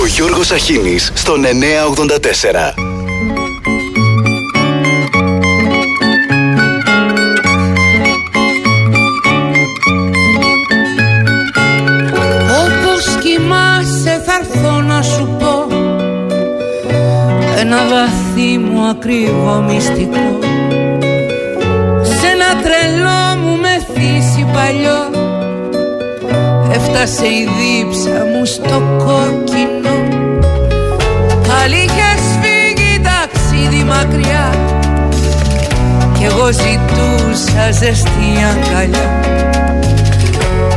Ο Γιώργος Αχίνης στον 984. Όπως κοιμάσαι θα έρθω να σου πω Ένα βαθύ μου ακρίβο μυστικό Σε ένα τρελό μου μεθύσι παλιό Έφτασε η δίψα μου στο κόκκινο Πάλι είχες φύγει ταξίδι μακριά. Κι εγώ ζητούσα ζεστή αγκαλιά.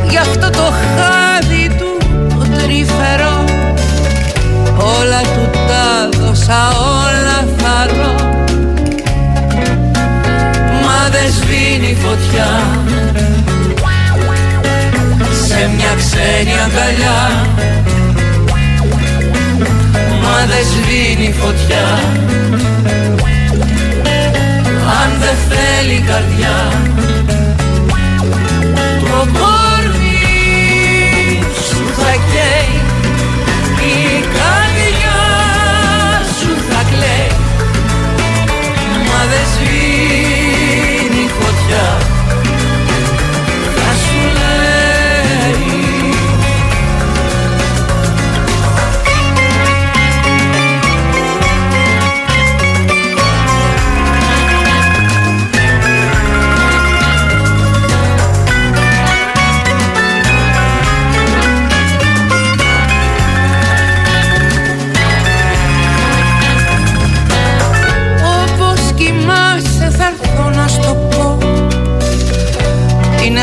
Γι' αυτό το χάδι του το τρυφερό. Όλα του τα δώσα όλα θα ρω Μα δεν σβήνει φωτιά. Σε μια ξένη αγκαλιά. Μα δεν σβήνει φωτιά. Αν δεν θέλει καρδιά Το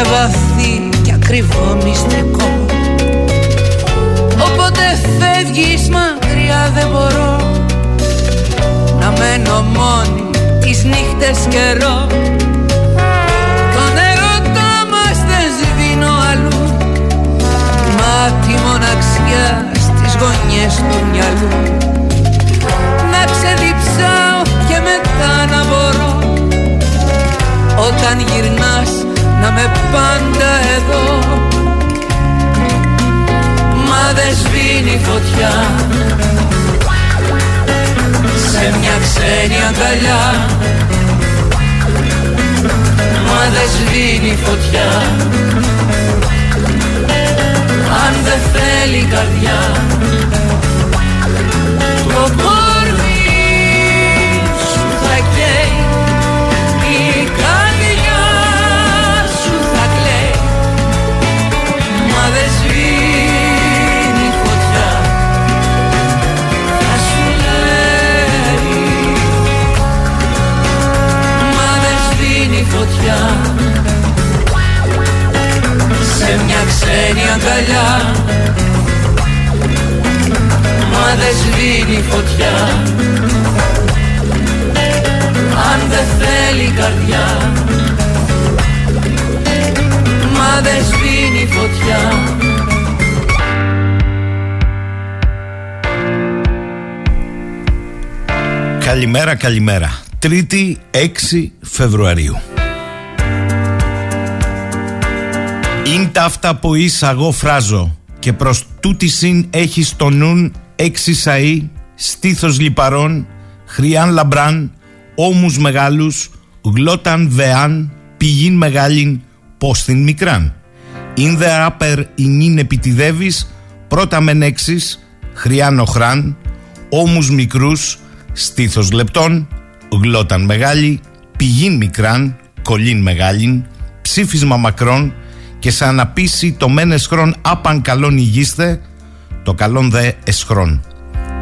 βαθύ και ακριβό μυστικό. Όποτε φεύγεις μακριά δεν μπορώ Να μένω μόνη τις νύχτες καιρό. Τον ερωτά μας δεν σβήνω αλλού Μα τη μοναξιά στις γωνιές του μυαλού. Να ξεδιψάω και μετά να μπορώ Όταν γυρνάς να με πάντα εδώ. Μα δεν σβήνει φωτιά. Σε μια ξένη αγκαλιά. Μα δεν σβήνει φωτιά. Αν δεν θέλει καρδιά σβήνει φωτιά Σε μια ξένη αγκαλιά. Μα δεν σβήνει φωτιά. Αν δεν θέλει καρδιά. Μα δεν σβήνει φωτιά. Καλημέρα, καλημέρα. Τρίτη 6 Φεβρουαρίου. Είναι τα αυτά που ίσα εγώ φράζω και προς τούτη συν έχει στο νουν έξι σαΐ, στήθος λιπαρών, χρειάν λαμπράν, ώμους μεγάλους, γλώταν βεάν, πηγήν μεγάλην, πόστην μικράν. Ειν δε άπερ ηνίν επιτιδεύεις, πρώτα μεν έξις, χρειάν οχράν, ώμους μικρούς, στήθος λεπτών, γλώταν μεγάλη, πηγήν μικράν, κολλήν μεγάλην, ψήφισμα μακρόν και σαν να πείσει το μεν εσχρόν άπαν καλόν ηγίστε, το καλόν δε εσχρόν.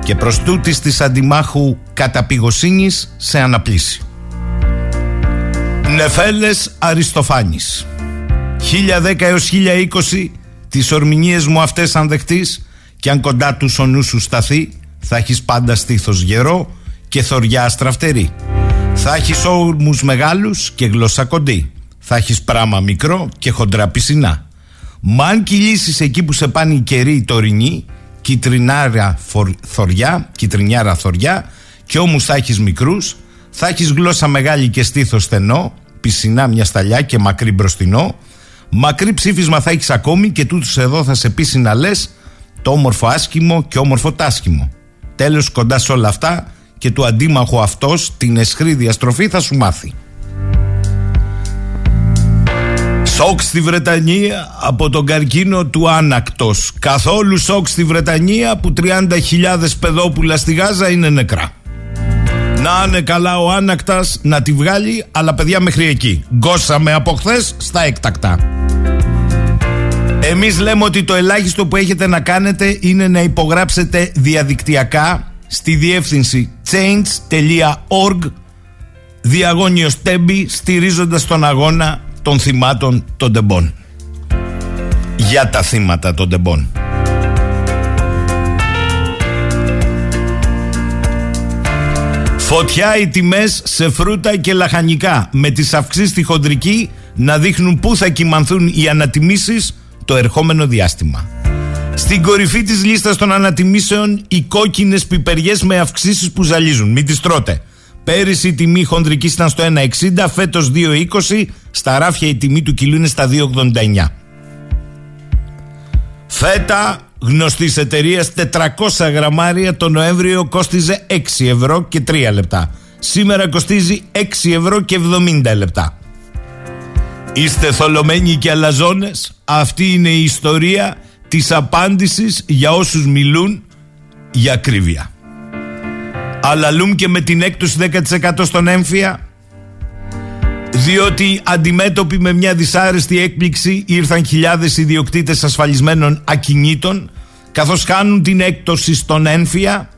Και προς τούτης της αντιμάχου καταπηγοσύνης σε αναπλήσει. Νεφέλες Αριστοφάνης 1010 έως 1020 τις ορμηνίες μου αυτές αν δεχτείς και αν κοντά τους ο νους σου σταθεί θα έχεις πάντα στήθος γερό και θωριά αστραφτερή. Θα έχεις όρμους μεγάλους και γλώσσα κοντή. Θα έχεις πράμα μικρό και χοντρά πισινά. Μα αν κυλήσεις εκεί που σε πάνε οι καιροί οι τωρινοί, κυτρινάρα φορ, θωριά, κυτρινιάρα θωριά, και όμως θα έχεις μικρούς, θα έχεις γλώσσα μεγάλη και στήθος στενό, πισινά μια σταλιά και μακρύ μπροστινό, μακρύ ψήφισμα θα έχεις ακόμη και τούτος εδώ θα σε πείσει να λες το όμορφο άσχημο και όμορφο τάσχημο. Τέλος κοντά σε όλα αυτά και του αντίμαχου αυτός την εσχρή διαστροφή θα σου μάθει. Σοκ στη Βρετανία από τον καρκίνο του άνακτος. Καθόλου σοκ στη Βρετανία που 30.000 παιδόπουλα στη Γάζα είναι νεκρά. Να είναι καλά ο άνακτας να τη βγάλει, αλλά παιδιά μέχρι εκεί. Γκώσαμε από χθες στα έκτακτα. Εμείς λέμε ότι το ελάχιστο που έχετε να κάνετε είναι να υπογράψετε διαδικτυακά στη διεύθυνση change.org διαγώνιος τέμπη στηρίζοντας τον αγώνα των θυμάτων των τεμπών. Για τα θύματα των τεμπών. Φωτιά οι τιμές σε φρούτα και λαχανικά με τις αυξήσεις στη χοντρική να δείχνουν πού θα κοιμανθούν οι ανατιμήσεις το ερχόμενο διάστημα. Στην κορυφή της λίστας των ανατιμήσεων οι κόκκινες πιπεριές με αυξήσεις που ζαλίζουν. Μην τις τρώτε. Πέρυσι η τιμή χονδρική ήταν στο 1,60, φέτος 2,20, στα ράφια η τιμή του κιλού είναι στα 2,89. Φέτα γνωστής εταιρείας 400 γραμμάρια το Νοέμβριο κόστιζε 6 ευρώ και 3 λεπτά. Σήμερα κοστίζει 6 ευρώ και 70 λεπτά. Είστε θολωμένοι και αλαζόνες. Αυτή είναι η ιστορία της απάντησης για όσους μιλούν για ακρίβεια. Αλαλούν και με την έκπτωση 10% στον έμφυα. Διότι αντιμέτωποι με μια δυσάρεστη έκπληξη ήρθαν χιλιάδες ιδιοκτήτες ασφαλισμένων ακινήτων καθώς χάνουν την έκπτωση στον έμφυα.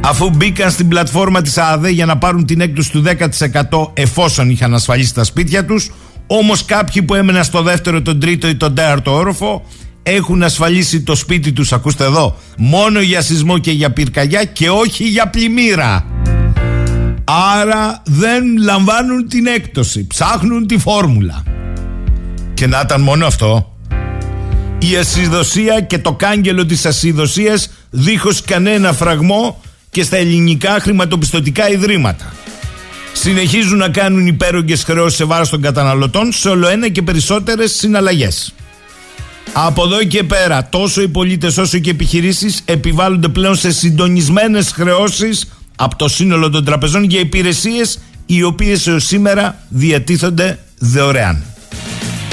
Αφού μπήκαν στην πλατφόρμα της ΑΔΕ για να πάρουν την έκπτωση του 10% εφόσον είχαν ασφαλίσει τα σπίτια τους όμως κάποιοι που έμεναν στο δεύτερο, τον τρίτο ή τον τέταρτο όροφο έχουν ασφαλίσει το σπίτι τους, ακούστε εδώ, μόνο για σεισμό και για πυρκαγιά και όχι για πλημμύρα. Άρα δεν λαμβάνουν την έκπτωση, ψάχνουν τη φόρμουλα. Και να ήταν μόνο αυτό. Η ασυδοσία και το κάγκελο της ασυδοσίας δίχως κανένα φραγμό και στα ελληνικά χρηματοπιστωτικά ιδρύματα. Συνεχίζουν να κάνουν υπέρογγες χρεώσεις σε βάρος των καταναλωτών σε όλο ένα και περισσότερες συναλλαγές. Από εδώ και πέρα, τόσο οι πολίτες όσο και οι επιχειρήσεις επιβάλλονται πλέον σε συντονισμένες χρεώσεις από το σύνολο των τραπεζών για υπηρεσίες οι οποίες έως σήμερα διατίθενται δωρεάν.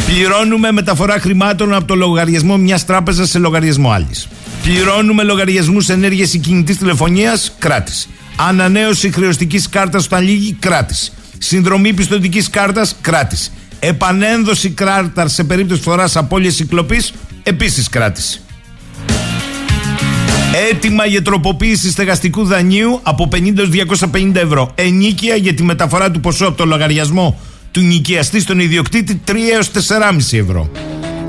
Πληρώνουμε μεταφορά χρημάτων από το λογαριασμό μιας τράπεζας σε λογαριασμό άλλης. Πληρώνουμε λογαριασμούς ενέργειας ή κινητής τηλεφωνίας, κράτηση. Ανανέωση χρεωστικής κάρτας όταν λύγει, κράτηση. Συνδρομή πιστοτικής κάρτας, κράτηση. Επανένδοση κράταρ σε περίπτωση φοράς απώλειας κυκλοπή, επίσης κράτηση. Έτοιμα για τροποποίηση στεγαστικού δανείου από 50 έως 250 ευρώ. Ενίκεια για τη μεταφορά του ποσού από το λογαριασμό του νοικιαστή στον ιδιοκτήτη 3 έως 4,5 ευρώ.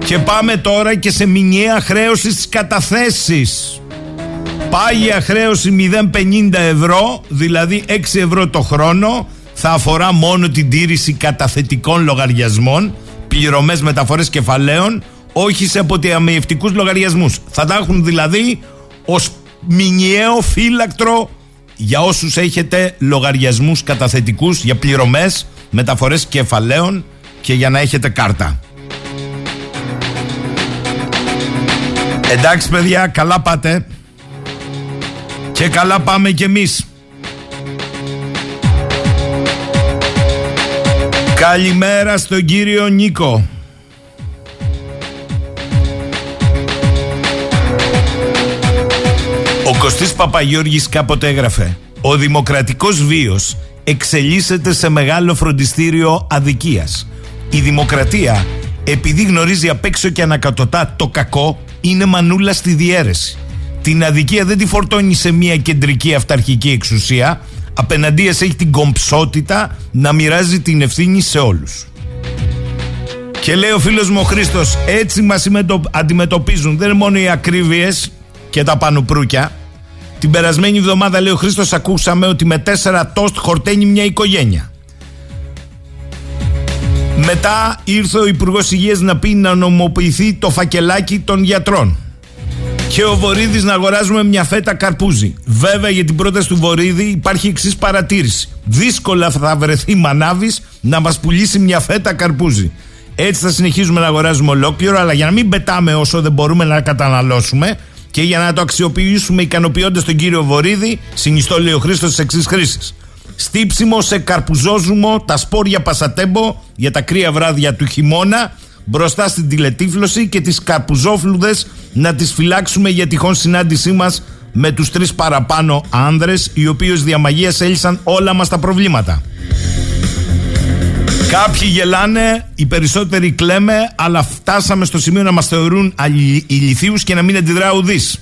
Και πάμε τώρα και σε μηνιαία χρέωση στις καταθέσεις. Πάγια χρέωση 0,50 ευρώ, δηλαδή 6 ευρώ το χρόνο, θα αφορά μόνο την τήρηση καταθετικών λογαριασμών, πληρωμές μεταφορές κεφαλαίων, όχι σε αποτιαμιευτικούς λογαριασμούς. Θα τα έχουν δηλαδή ως μηνιαίο φύλακτρο για όσους έχετε λογαριασμούς καταθετικούς για πληρωμές, μεταφορές κεφαλαίων και για να έχετε κάρτα. Εντάξει παιδιά, καλά πάτε. Και καλά πάμε κι εμείς. Καλημέρα στον κύριο Νίκο. Ο Κωστής Παπαγιώργης κάποτε έγραφε «Ο δημοκρατικός βίος εξελίσσεται σε μεγάλο φροντιστήριο αδικίας. Η δημοκρατία, επειδή γνωρίζει απ' έξω και ανακατοτά το κακό, είναι μανούλα στη διέρεση. Την αδικία δεν τη φορτώνει σε μια κεντρική αυταρχική εξουσία, απέναντίας έχει την κομψότητα να μοιράζει την ευθύνη σε όλους. Και λέει ο φίλος μου ο Χρήστος, έτσι μας αντιμετωπίζουν, δεν είναι μόνο οι ακρίβειες και τα πανουπρούκια. Την περασμένη εβδομάδα λέει ο Χρήστος ακούσαμε ότι με τέσσερα τόστ χορταίνει μια οικογένεια. Μετά ήρθε ο Υπουργός Υγείας να πει να νομοποιηθεί το φακελάκι των γιατρών και ο Βορύδης να αγοράζουμε μια φέτα καρπούζι. Βέβαια για την πρόταση του Βορύδη υπάρχει εξής παρατήρηση. Δύσκολα θα βρεθεί μανάβης να μας πουλήσει μια φέτα καρπούζι. Έτσι θα συνεχίζουμε να αγοράζουμε ολόκληρο, αλλά για να μην πετάμε όσο δεν μπορούμε να καταναλώσουμε και για να το αξιοποιήσουμε ικανοποιώντας τον κύριο Βορύδη, συνιστώ λέει ο Χρήστος τη εξής χρήση. Στύψιμο σε καρπουζόζουμο, τα σπόρια πασατέμπο για τα κρύα βράδια του χειμώνα, μπροστά στην τηλετύφλωση και τις καρπουζόφλουδες να τις φυλάξουμε για τυχόν συνάντησή μας με τους τρεις παραπάνω άνδρες οι οποίοι ως διαμαγείας έλυσαν όλα μας τα προβλήματα. Κάποιοι γελάνε, οι περισσότεροι κλαίμε, αλλά φτάσαμε στο σημείο να μας θεωρούν ηλιθίους και να μην αντιδρά ουδής.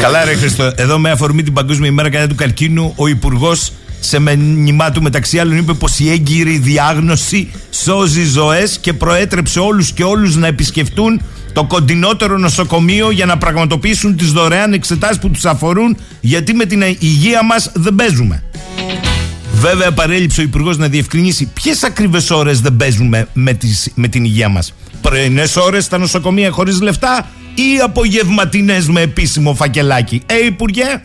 Καλά ρε Χριστό, εδώ με αφορμή την Παγκόσμια ημέρα κατά του καρκίνου, ο υπουργός σε μηνυμά του μεταξύ άλλων είπε πως η έγκυρη διάγνωση σώζει ζωές και προέτρεψε όλους και όλους να επισκεφτούν το κοντινότερο νοσοκομείο για να πραγματοποιήσουν τις δωρεάν εξετάσεις που τους αφορούν γιατί με την υγεία μας δεν παίζουμε. Βέβαια, παρέλειψε ο Υπουργός να διευκρινίσει ποιες ακριβές ώρες δεν παίζουμε με, τις, με την υγεία μας. Πρωινές ώρες στα νοσοκομεία χωρίς λεφτά ή απογευματινές με επίσημο φακελάκι. Ε, Υπουργέ.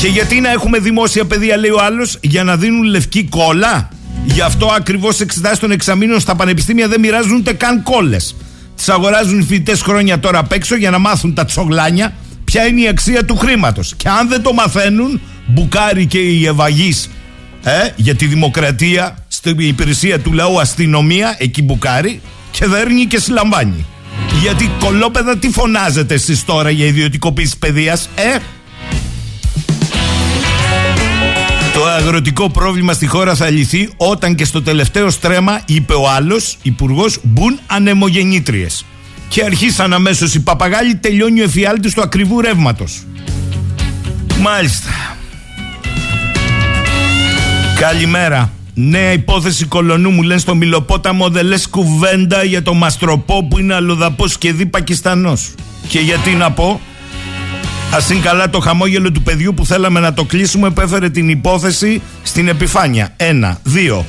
Και γιατί να έχουμε δημόσια παιδεία, λέει ο άλλος, για να δίνουν λευκή κόλλα; Γι' αυτό ακριβώς εξετάσεις των εξαμήνων στα πανεπιστήμια δεν μοιράζουν ούτε καν κόλλες. Τις αγοράζουν οι φοιτητές χρόνια τώρα απ' έξω για να μάθουν τα τσογλάνια ποια είναι η αξία του χρήματος; Και αν δεν το μαθαίνουν, μπουκάρει και η ευαγής ε, για τη δημοκρατία στην υπηρεσία του λαού αστυνομία, εκεί μπουκάρει και δέρνει και συλλαμβάνει. Γιατί κολόπεδα τι φωνάζετε εσείς τώρα για ιδιωτικοποίηση παιδείας, ε; Το αγροτικό πρόβλημα στη χώρα θα λυθεί όταν και στο τελευταίο στρέμα, είπε ο άλλος υπουργός, μπουν ανεμογεννήτριες. Και αρχίσαν αμέσως οι παπαγάλοι, τελειώνει ο εφιάλτης του ακριβού ρεύματος. Μάλιστα. Καλημέρα. Νέα υπόθεση κολονού μου λένε στο Μιλοπόταμο δεν λες κουβέντα για το Μαστροπό που είναι αλλοδαπός και δι Πακιστανός. Και γιατί να πω, Α είναι καλά το χαμόγελο του παιδιού που θέλαμε να το κλείσουμε που έφερε την υπόθεση στην επιφάνεια. Ένα. Δύο.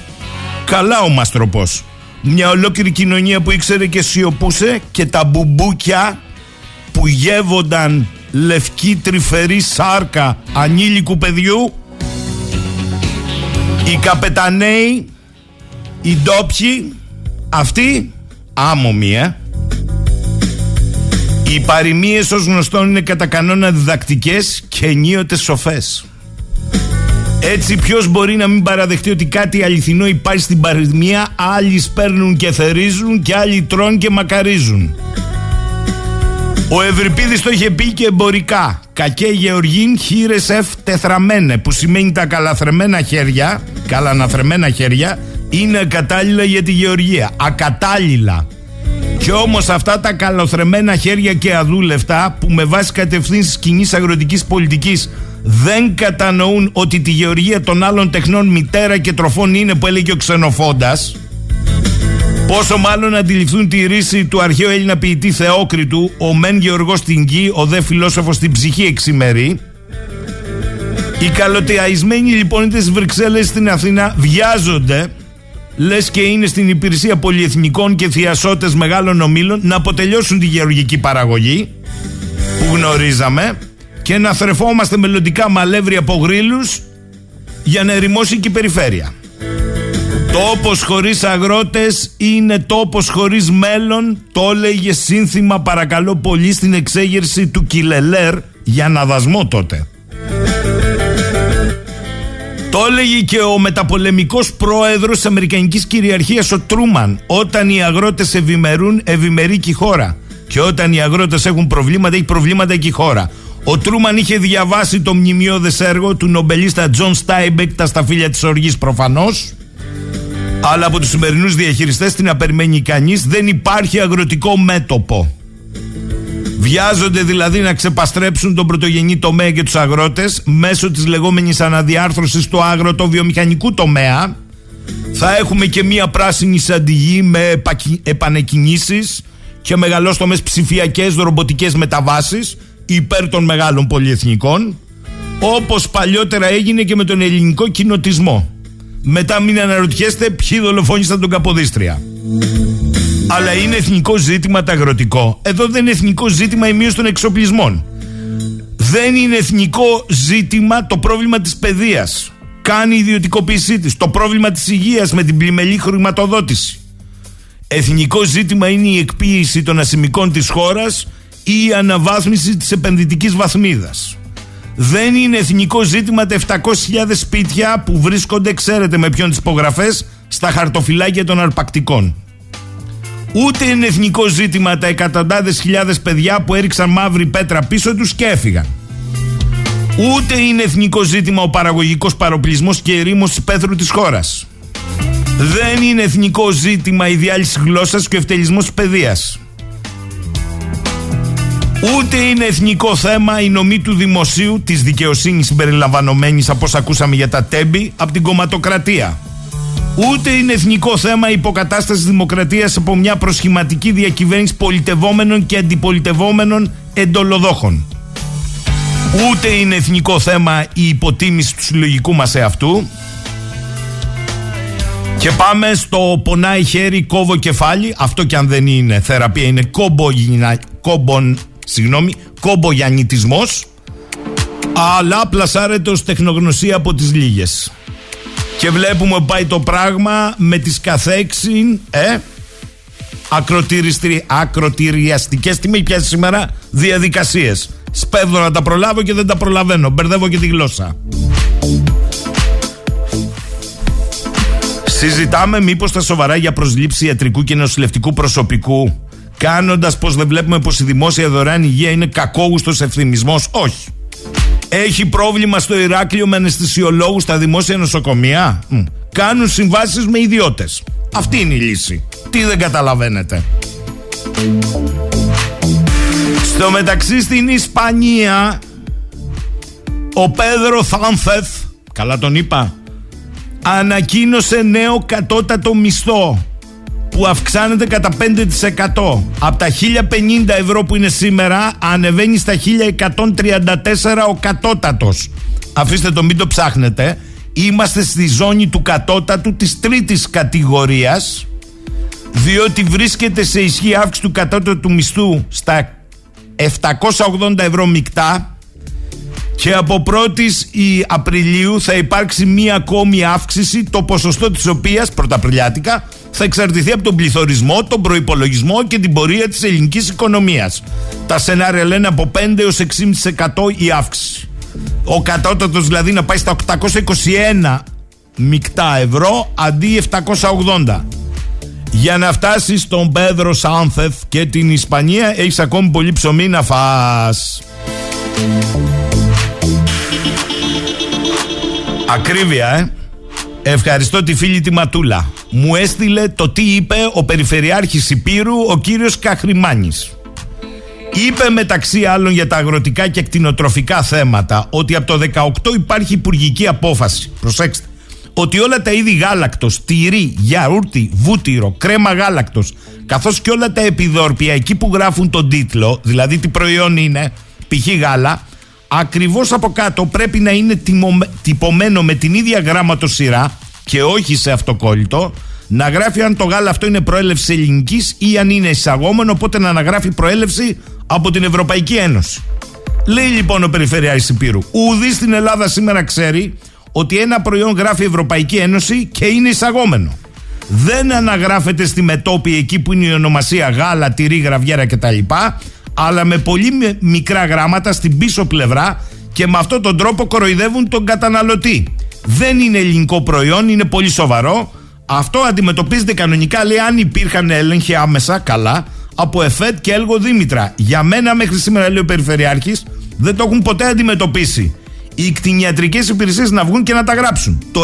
Καλά ο Μαστροπός. Μια ολόκληρη κοινωνία που ήξερε και σιωπούσε και τα μπουμπούκια που γεύονταν λευκή τρυφερή σάρκα ανήλικου παιδιού οι καπεταναίοι οι ντόπιοι αυτοί άμομοι ε οι παροιμίες ως γνωστόν είναι κατά κανόνα διδακτικές και ενίοτε σοφές. Έτσι ποιος μπορεί να μην παραδεχτεί ότι κάτι αληθινό υπάρχει στην παροιμία άλλοι σπέρνουν και θερίζουν και άλλοι τρώνε και μακαρίζουν. Ο Ευρυπίδης το είχε πει και εμπορικά. Κακέ γεωργήν χείρες εφ τεθραμένε που σημαίνει τα καλαθρεμένα χέρια, καλαναθρεμένα χέρια είναι κατάλληλα για τη γεωργία. Ακατάλληλα. Και όμως αυτά τα καλοθρεμένα χέρια και αδούλευτα που με βάση κατευθύνσεις κοινής αγροτικής πολιτικής δεν κατανοούν ότι τη γεωργία των άλλων τεχνών μητέρα και τροφών είναι που έλεγε ο ξενοφόντας. Πόσο μάλλον αντιληφθούν τη ρίση του αρχαίου Έλληνα ποιητή Θεόκριτου, ο μεν γεωργός στην γη, ο δε φιλόσοφος στην ψυχή εξημερή. Οι καλοτεαϊσμένοι λοιπόν είτε στι Βρυξέλλες στην Αθήνα βιάζονται λες και είναι στην υπηρεσία πολυεθνικών και θειασότες μεγάλων ομίλων να αποτελειώσουν τη γεωργική παραγωγή που γνωρίζαμε και να θρεφόμαστε μελλοντικά μαλεύρια από γρήλους για να ερημώσει και η περιφέρεια. Τόπος χωρίς αγρότες είναι τόπος χωρίς μέλλον το έλεγε σύνθημα παρακαλώ πολύ στην εξέγερση του Κιλελέρ για να δασμό τότε. Το έλεγε και ο μεταπολεμικός πρόεδρος της Αμερικανικής κυριαρχίας ο Τρούμαν. Όταν οι αγρότες ευημερούν, ευημερεί και η χώρα. Και όταν οι αγρότες έχουν προβλήματα, έχει προβλήματα και η χώρα. Ο Τρούμαν είχε διαβάσει το μνημειώδες έργο του νομπελίστα Τζον Στάινμπεκ «Τα σταφύλια της οργής» προφανώς. Αλλά από τους σημερινούς διαχειριστές την περιμένει κανείς δεν υπάρχει αγροτικό μέτωπο. Βιάζονται δηλαδή να ξεπαστρέψουν τον πρωτογενή τομέα και τους αγρότες μέσω της λεγόμενης αναδιάρθρωσης του αγροτοβιομηχανικού τομέα. Θα έχουμε και μία πράσινη σαντιγή με επανεκκινήσεις και μεγαλόστομες ψηφιακές ρομποτικές μεταβάσεις υπέρ των μεγάλων πολυεθνικών όπως παλιότερα έγινε και με τον ελληνικό κοινοτισμό. Μετά μην αναρωτιέστε ποιοι δολοφόνησαν τον Καποδίστρια. Αλλά είναι εθνικό ζήτημα τα αγροτικό. Εδώ δεν είναι εθνικό ζήτημα η μείωση των εξοπλισμών. Δεν είναι εθνικό ζήτημα το πρόβλημα της παιδείας. Κάνει η ιδιωτικοποίησή της. Το πρόβλημα της υγείας με την πλημελή χρηματοδότηση. Εθνικό ζήτημα είναι η εκποίηση των ασημικών της χώρας ή η αναβάθμιση της επενδυτικής βαθμίδας. Δεν είναι εθνικό ζήτημα τα 700.000 σπίτια που βρίσκονται, ξέρετε με ποιον τις υπογραφές, στα χαρτοφυλάκια των αρπακτικών. Ούτε είναι εθνικό ζήτημα τα εκατοντάδες χιλιάδες παιδιά που έριξαν μαύρη πέτρα πίσω τους και έφυγαν. Ούτε είναι εθνικό ζήτημα ο παραγωγικός παροπλισμός και ερήμος της πέθρου της χώρας. Δεν είναι εθνικό ζήτημα η διάλυση γλώσσας και ο ευτελισμός της παιδείας. Ούτε είναι εθνικό θέμα η νομή του δημοσίου της δικαιοσύνης συμπεριλαμβανομένης από όσα ακούσαμε για τα τέμπη από την κομματοκρατία. Ούτε είναι εθνικό θέμα η υποκατάστασης δημοκρατίας από μια προσχηματική διακυβέρνηση πολιτευόμενων και αντιπολιτευόμενων εντολοδόχων. Ούτε είναι εθνικό θέμα η υποτίμηση του συλλογικού μας εαυτού. Και πάμε στο πονάει χέρι, κόβω κεφάλι. Αυτό και αν δεν είναι θεραπεία, είναι κόμπο, κόμπον, συγγνώμη, κόμπογιαννητισμός. Αλλά πλασάρεται ως τεχνογνωσία από τις λίγες. Και βλέπουμε πάει το πράγμα με τις καθέξιν, ε, ακροτηριαστικές, τι με πιάσει σήμερα, διαδικασίες. Σπέβδω να τα προλάβω και δεν τα προλαβαίνω. Μπερδεύω και τη γλώσσα. Συζητάμε μήπως τα σοβαρά για προσλήψη ιατρικού και νοσηλευτικού προσωπικού, κάνοντας πως δεν βλέπουμε πως η δημόσια δωρεάν υγεία είναι κακόγουστος ευθυμισμός. Όχι. Έχει πρόβλημα στο Ηράκλειο με αναισθησιολόγους στα δημόσια νοσοκομεία; Κάνουν συμβάσεις με ιδιώτες. Αυτή είναι η λύση. Τι δεν καταλαβαίνετε. Στο μεταξύ στην Ισπανία ο Πέδρο Θάνθεθ, καλά τον είπα, ανακοίνωσε νέο κατώτατο μισθό που αυξάνεται κατά 5%. Από τα 1050 ευρώ που είναι σήμερα ανεβαίνει στα 1134 ο κατώτατος. Αφήστε το μην το ψάχνετε. Είμαστε στη ζώνη του κατώτατου της τρίτης κατηγορίας διότι βρίσκεται σε ισχύ αύξηση του κατώτατου μισθού στα 780 ευρώ μεικτά και από 1η Απριλίου θα υπάρξει μία ακόμη αύξηση το ποσοστό της οποίας πρωταπριλιάτικα θα εξαρτηθεί από τον πληθωρισμό, τον προϋπολογισμό και την πορεία της ελληνικής οικονομίας. Τα σενάρια λένε από 5 έως 6,5% η αύξηση. Ο κατώτατος δηλαδή να πάει στα 821 μεικτά ευρώ αντί 780. Για να φτάσει στον Πέδρο Σάνθεθ και την Ισπανία έχεις ακόμη πολύ ψωμί να φας. Ακρίβεια, ε. Ευχαριστώ τη φίλη τη Ματούλα. Μου έστειλε το τι είπε ο Περιφερειάρχης Υπήρου, ο κύριος Καχρημάνης. Είπε μεταξύ άλλων για τα αγροτικά και κτηνοτροφικά θέματα ότι από το 18 υπάρχει υπουργική απόφαση. Προσέξτε ότι όλα τα είδη γάλακτος, τυρί, γιαούρτι, βούτυρο, κρέμα γάλακτος, καθώς και όλα τα επιδόρπια εκεί που γράφουν τον τίτλο, δηλαδή τι προϊόν είναι, π.χ. γάλα, ακριβώς από κάτω πρέπει να είναι τυπωμένο με την ίδια γράμματο-σειρά και όχι σε αυτοκόλλητο, να γράφει αν το γάλα αυτό είναι προέλευση ελληνικής ή αν είναι εισαγόμενο, οπότε να αναγράφει προέλευση από την Ευρωπαϊκή Ένωση. Λέει λοιπόν ο Περιφερειάρχης Υπήρου, ουδή στην Ελλάδα σήμερα ξέρει ότι ένα προϊόν γράφει Ευρωπαϊκή Ένωση και είναι εισαγόμενο. Δεν αναγράφεται στη μετόπη εκεί που είναι η ονομασία γάλα, τυρί, γραβιέρα κτλ. Αλλά με πολύ μικρά γράμματα στην πίσω πλευρά και με αυτόν τον τρόπο κοροϊδεύουν τον καταναλωτή. Δεν είναι ελληνικό προϊόν, είναι πολύ σοβαρό. Αυτό αντιμετωπίζεται κανονικά, λέει, αν υπήρχαν έλεγχοι άμεσα, καλά, από ΕΦΕΤ και Έλγο Δήμητρα. Για μένα, μέχρι σήμερα, λέει ο Περιφερειάρχης, δεν το έχουν ποτέ αντιμετωπίσει οι κτηνιατρικές υπηρεσίες να βγουν και να τα γράψουν. Το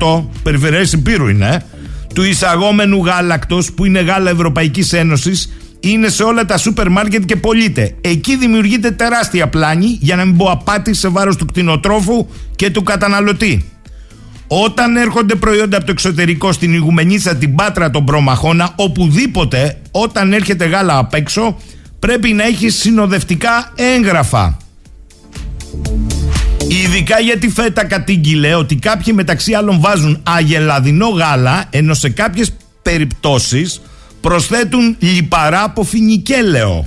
90% περιφερειές υπήρου είναι ε, του εισαγόμενου γάλακτος που είναι γάλα Ευρωπαϊκής Ένωσης είναι σε όλα τα σούπερ μάρκετ και πωλείται. Εκεί δημιουργείται τεράστια πλάνη για να μην πω απάτη σε βάρος του κτηνοτρόφου και του καταναλωτή. Όταν έρχονται προϊόντα από το εξωτερικό στην Ιγουμενίτσα, την Πάτρα, τον Προμαχώνα, οπουδήποτε, όταν έρχεται γάλα απ' έξω, πρέπει να έχει συνοδευτικά έγγραφα. Ειδικά γιατί φέτα κατήγγειλε ότι κάποιοι μεταξύ άλλων βάζουν αγελαδινό γάλα ενώ σε κάποιες περιπτώσεις προσθέτουν λιπαρά από φινικέλαιο.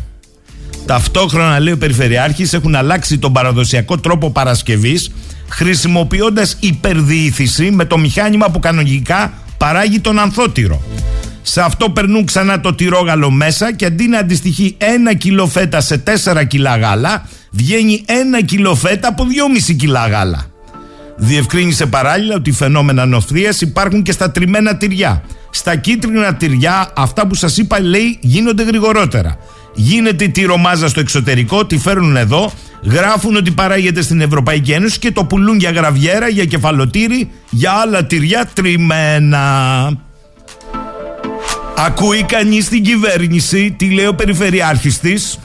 Ταυτόχρονα, λέει ο Περιφερειάρχης, έχουν αλλάξει τον παραδοσιακό τρόπο Παρασκευής χρησιμοποιώντας υπερδιήθηση με το μηχάνημα που κανονικά παράγει τον ανθότυρο. Σε αυτό περνούν ξανά το τυρόγαλο μέσα και αντί να αντιστοιχεί ένα κιλό φέτα σε τέσσερα κιλά γάλα, βγαίνει ένα κιλό φέτα από δυόμιση κιλά γάλα. Διευκρίνησε παράλληλα ότι οι φαινόμενα νοθρίας υπάρχουν και στα τριμμένα τυριά. Στα κίτρινα τυριά, αυτά που σας είπα λέει γίνονται γρηγορότερα. Γίνεται η τυρομάζα στο εξωτερικό, τη φέρνουν εδώ, γράφουν ότι παράγεται στην Ευρωπαϊκή Ένωση και το πουλούν για γραβιέρα, για κεφαλοτήρι, για άλλα τυριά τριμμένα. Ακούει κανείς στην κυβέρνηση τι λέει ο Περιφερειάρχης της;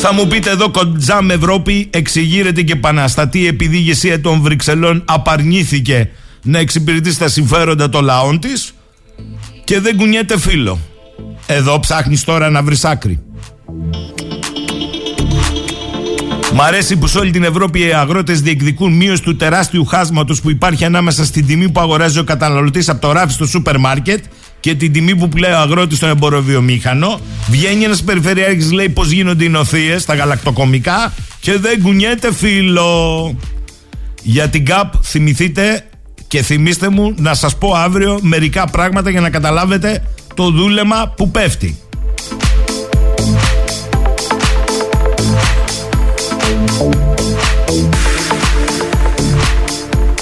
Θα μου πείτε εδώ με Ευρώπη εξηγείρεται και επαναστατεί επειδή η ηγεσία των Βρυξελών απαρνήθηκε να εξυπηρετήσει στα συμφέροντα των λαών της και δεν κουνιέται φίλο. Εδώ ψάχνεις τώρα να βρεις άκρη. Μ' αρέσει που σε όλη την Ευρώπη οι αγρότες διεκδικούν μείωση του τεράστιου χάσματος που υπάρχει ανάμεσα στην τιμή που αγοράζει ο καταναλωτής από το ράφι στο σούπερ μάρκετ και την τιμή που πλέει ο αγρότης στον εμποροβιομήχανο. Βγαίνει ένας περιφερειάρχης, λέει πώς γίνονται οι νοθείες στα γαλακτοκομικά και δεν κουνιέται φίλο. Για την ΚΑΠ θυμηθείτε και θυμίστε μου να σας πω αύριο μερικά πράγματα για να καταλάβετε το δούλεμα που πέφτει.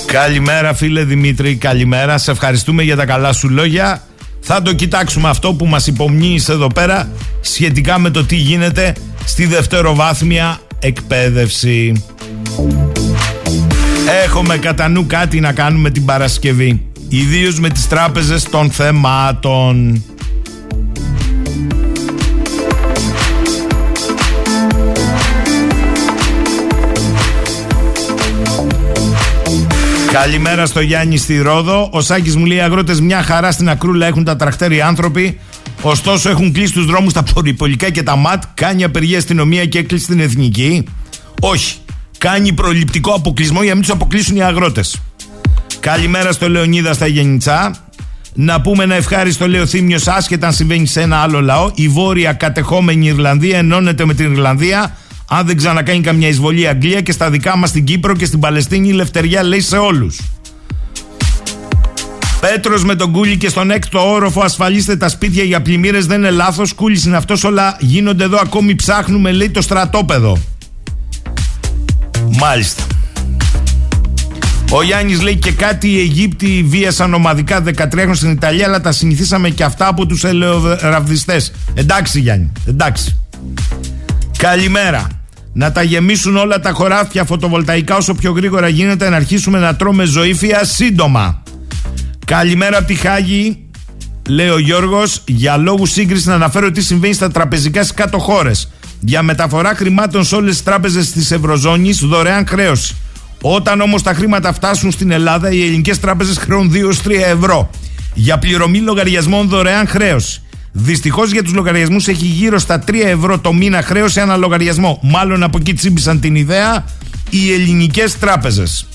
Καλημέρα φίλε Δημήτρη, καλημέρα. Σε ευχαριστούμε για τα καλά σου λόγια. Θα το κοιτάξουμε αυτό που μας υπομνύεις εδώ πέρα σχετικά με το τι γίνεται στη δευτεροβάθμια εκπαίδευση. Έχουμε κατά νου κάτι να κάνουμε την Παρασκευή. Ιδίως με τις τράπεζες των θεμάτων. Καλημέρα στο Γιάννη στη Ρόδο. Ο Σάκης μου λέει: Οι αγρότες μια χαρά στην ακρούλα έχουν τα τρακτέρια άνθρωποι. Ωστόσο έχουν κλείσει τους δρόμους τα πολυπολικά και τα ΜΑΤ. Κάνει απεργία αστυνομία και έκλεισε την εθνική. Όχι. Κάνει προληπτικό αποκλεισμό για να μην τους αποκλείσουν οι αγρότες. Καλημέρα στο Λεωνίδα στα Γενιτσά. Να πούμε ένα ευχάριστο λέω θύμιο άσχετα αν συμβαίνει σε ένα άλλο λαό. Η βόρεια κατεχόμενη Ιρλανδία ενώνεται με την Ιρλανδία αν δεν ξανακάνει καμιά εισβολή η Αγγλία και στα δικά μας στην Κύπρο και στην Παλαιστίνη η λευτεριά λέει σε όλους. Πέτρος με τον Κούλι και στον έκτο όροφο ασφαλίστε τα σπίτια για πλημμύρε δεν είναι λάθος. Κούλις είναι αυτός, όλα γίνονται εδώ. Ακόμη ψάχνουμε, λέει το στρατόπεδο. Μάλιστα. Ο Γιάννης λέει και κάτι οι Αιγύπτιοι βίασαν ομαδικά 13 χρόνια στην Ιταλία, αλλά τα συνηθίσαμε και αυτά από τους ελαιοραβδιστέ. Εντάξει, Γιάννη, εντάξει. Καλημέρα. Να τα γεμίσουν όλα τα χωράφια φωτοβολταϊκά όσο πιο γρήγορα γίνεται να αρχίσουμε να τρώμε ζωήφια σύντομα. Καλημέρα από τη Χάγη. Λέει ο Γιώργος, για λόγους σύγκρισης να αναφέρω τι συμβαίνει στα τραπεζικά στι κάτω χώρες. Για μεταφορά χρημάτων σε όλες τις τράπεζες της Ευρωζώνης, δωρεάν χρέωση. Όταν όμως τα χρήματα φτάσουν στην Ελλάδα, οι ελληνικές τράπεζες χρεώνουν 2-3 ευρώ. Για πληρωμή λογαριασμών δωρεάν χρέωση. Δυστυχώς για τους λογαριασμούς έχει γύρω στα 3 ευρώ το μήνα χρέωση ένα λογαριασμό. Μάλλον από εκεί τσίμπησαν την ιδέα οι ελληνικές τράπεζες.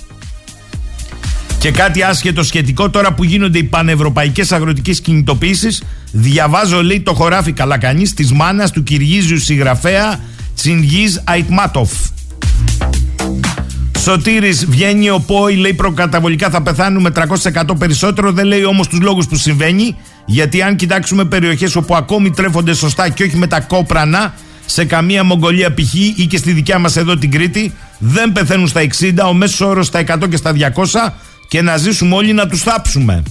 Και κάτι άσχετο σχετικό τώρα που γίνονται οι πανευρωπαϊκές αγροτικές κινητοποιήσεις. Διαβάζω, λέει, το χωράφι καλά κανείς της μάνας του Κυργίζιου συγγραφέα Τσινγκίζ Αϊτμάτοφ. Σωτήρης βγαίνει ο ΠΟΗ, λέει προκαταβολικά θα πεθάνουμε 300% περισσότερο, δεν λέει όμως τους λόγους που συμβαίνει, γιατί αν κοιτάξουμε περιοχές όπου ακόμη τρέφονται σωστά και όχι με τα κόπρανα, σε καμία Μογγολία π.χ. ή και στη δικιά μας εδώ την Κρήτη, δεν πεθαίνουν στα 60, ο μέσος όρος στα 100 και στα 200 και να ζήσουμε όλοι να τους θάψουμε.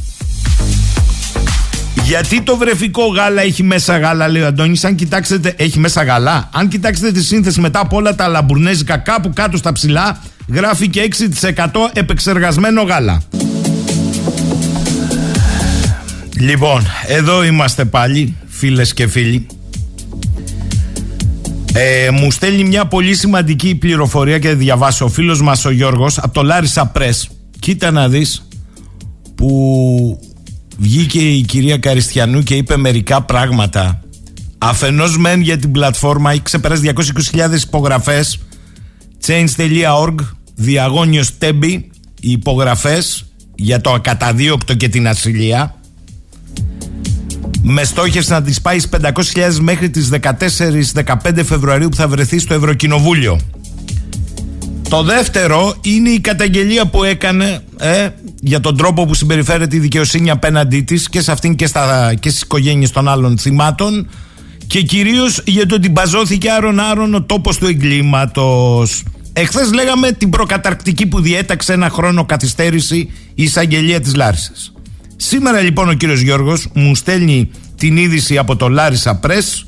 Γιατί το βρεφικό γάλα έχει μέσα γάλα, λέει ο Αντώνης. Αν κοιτάξετε, έχει μέσα γάλα. Αν κοιτάξετε τη σύνθεση μετά από όλα τα λαμπουρνέζικα κάπου κάτω στα ψηλά, γράφει και 6% επεξεργασμένο γάλα. Λοιπόν, εδώ είμαστε πάλι, φίλες και φίλοι. Ε, μου στέλνει μια πολύ σημαντική πληροφορία και διαβάσω ο φίλος μας ο Γιώργος από το Λάρισα Press. Κοίτα να δεις που βγήκε η κυρία Καριστιανού και είπε μερικά πράγματα. Αφενός μεν για την πλατφόρμα έχει ξεπεράσει 220.000 υπογραφές change.org διαγώνιος τέμπι οι υπογραφές για το ακαταδίωκτο και την ασυλία με στόχευση να τις πάει στις 500.000 μέχρι τις 14-15 Φεβρουαρίου που θα βρεθεί στο Ευρωκοινοβούλιο. Το δεύτερο είναι η καταγγελία που έκανε ε, για τον τρόπο που συμπεριφέρεται η δικαιοσύνη απέναντί της και σε αυτήν και, στα, και στις οικογένειες των άλλων θυμάτων και κυρίως για το ότι μπαζώθηκε άρον-άρον ο τόπος του εγκλήματος. Εχθές λέγαμε την προκαταρκτική που διέταξε ένα χρόνο καθυστέρηση η εισαγγελία της Λάρισας. Σήμερα λοιπόν ο κύριος Γιώργος μου στέλνει την είδηση από το Λάρισα Press.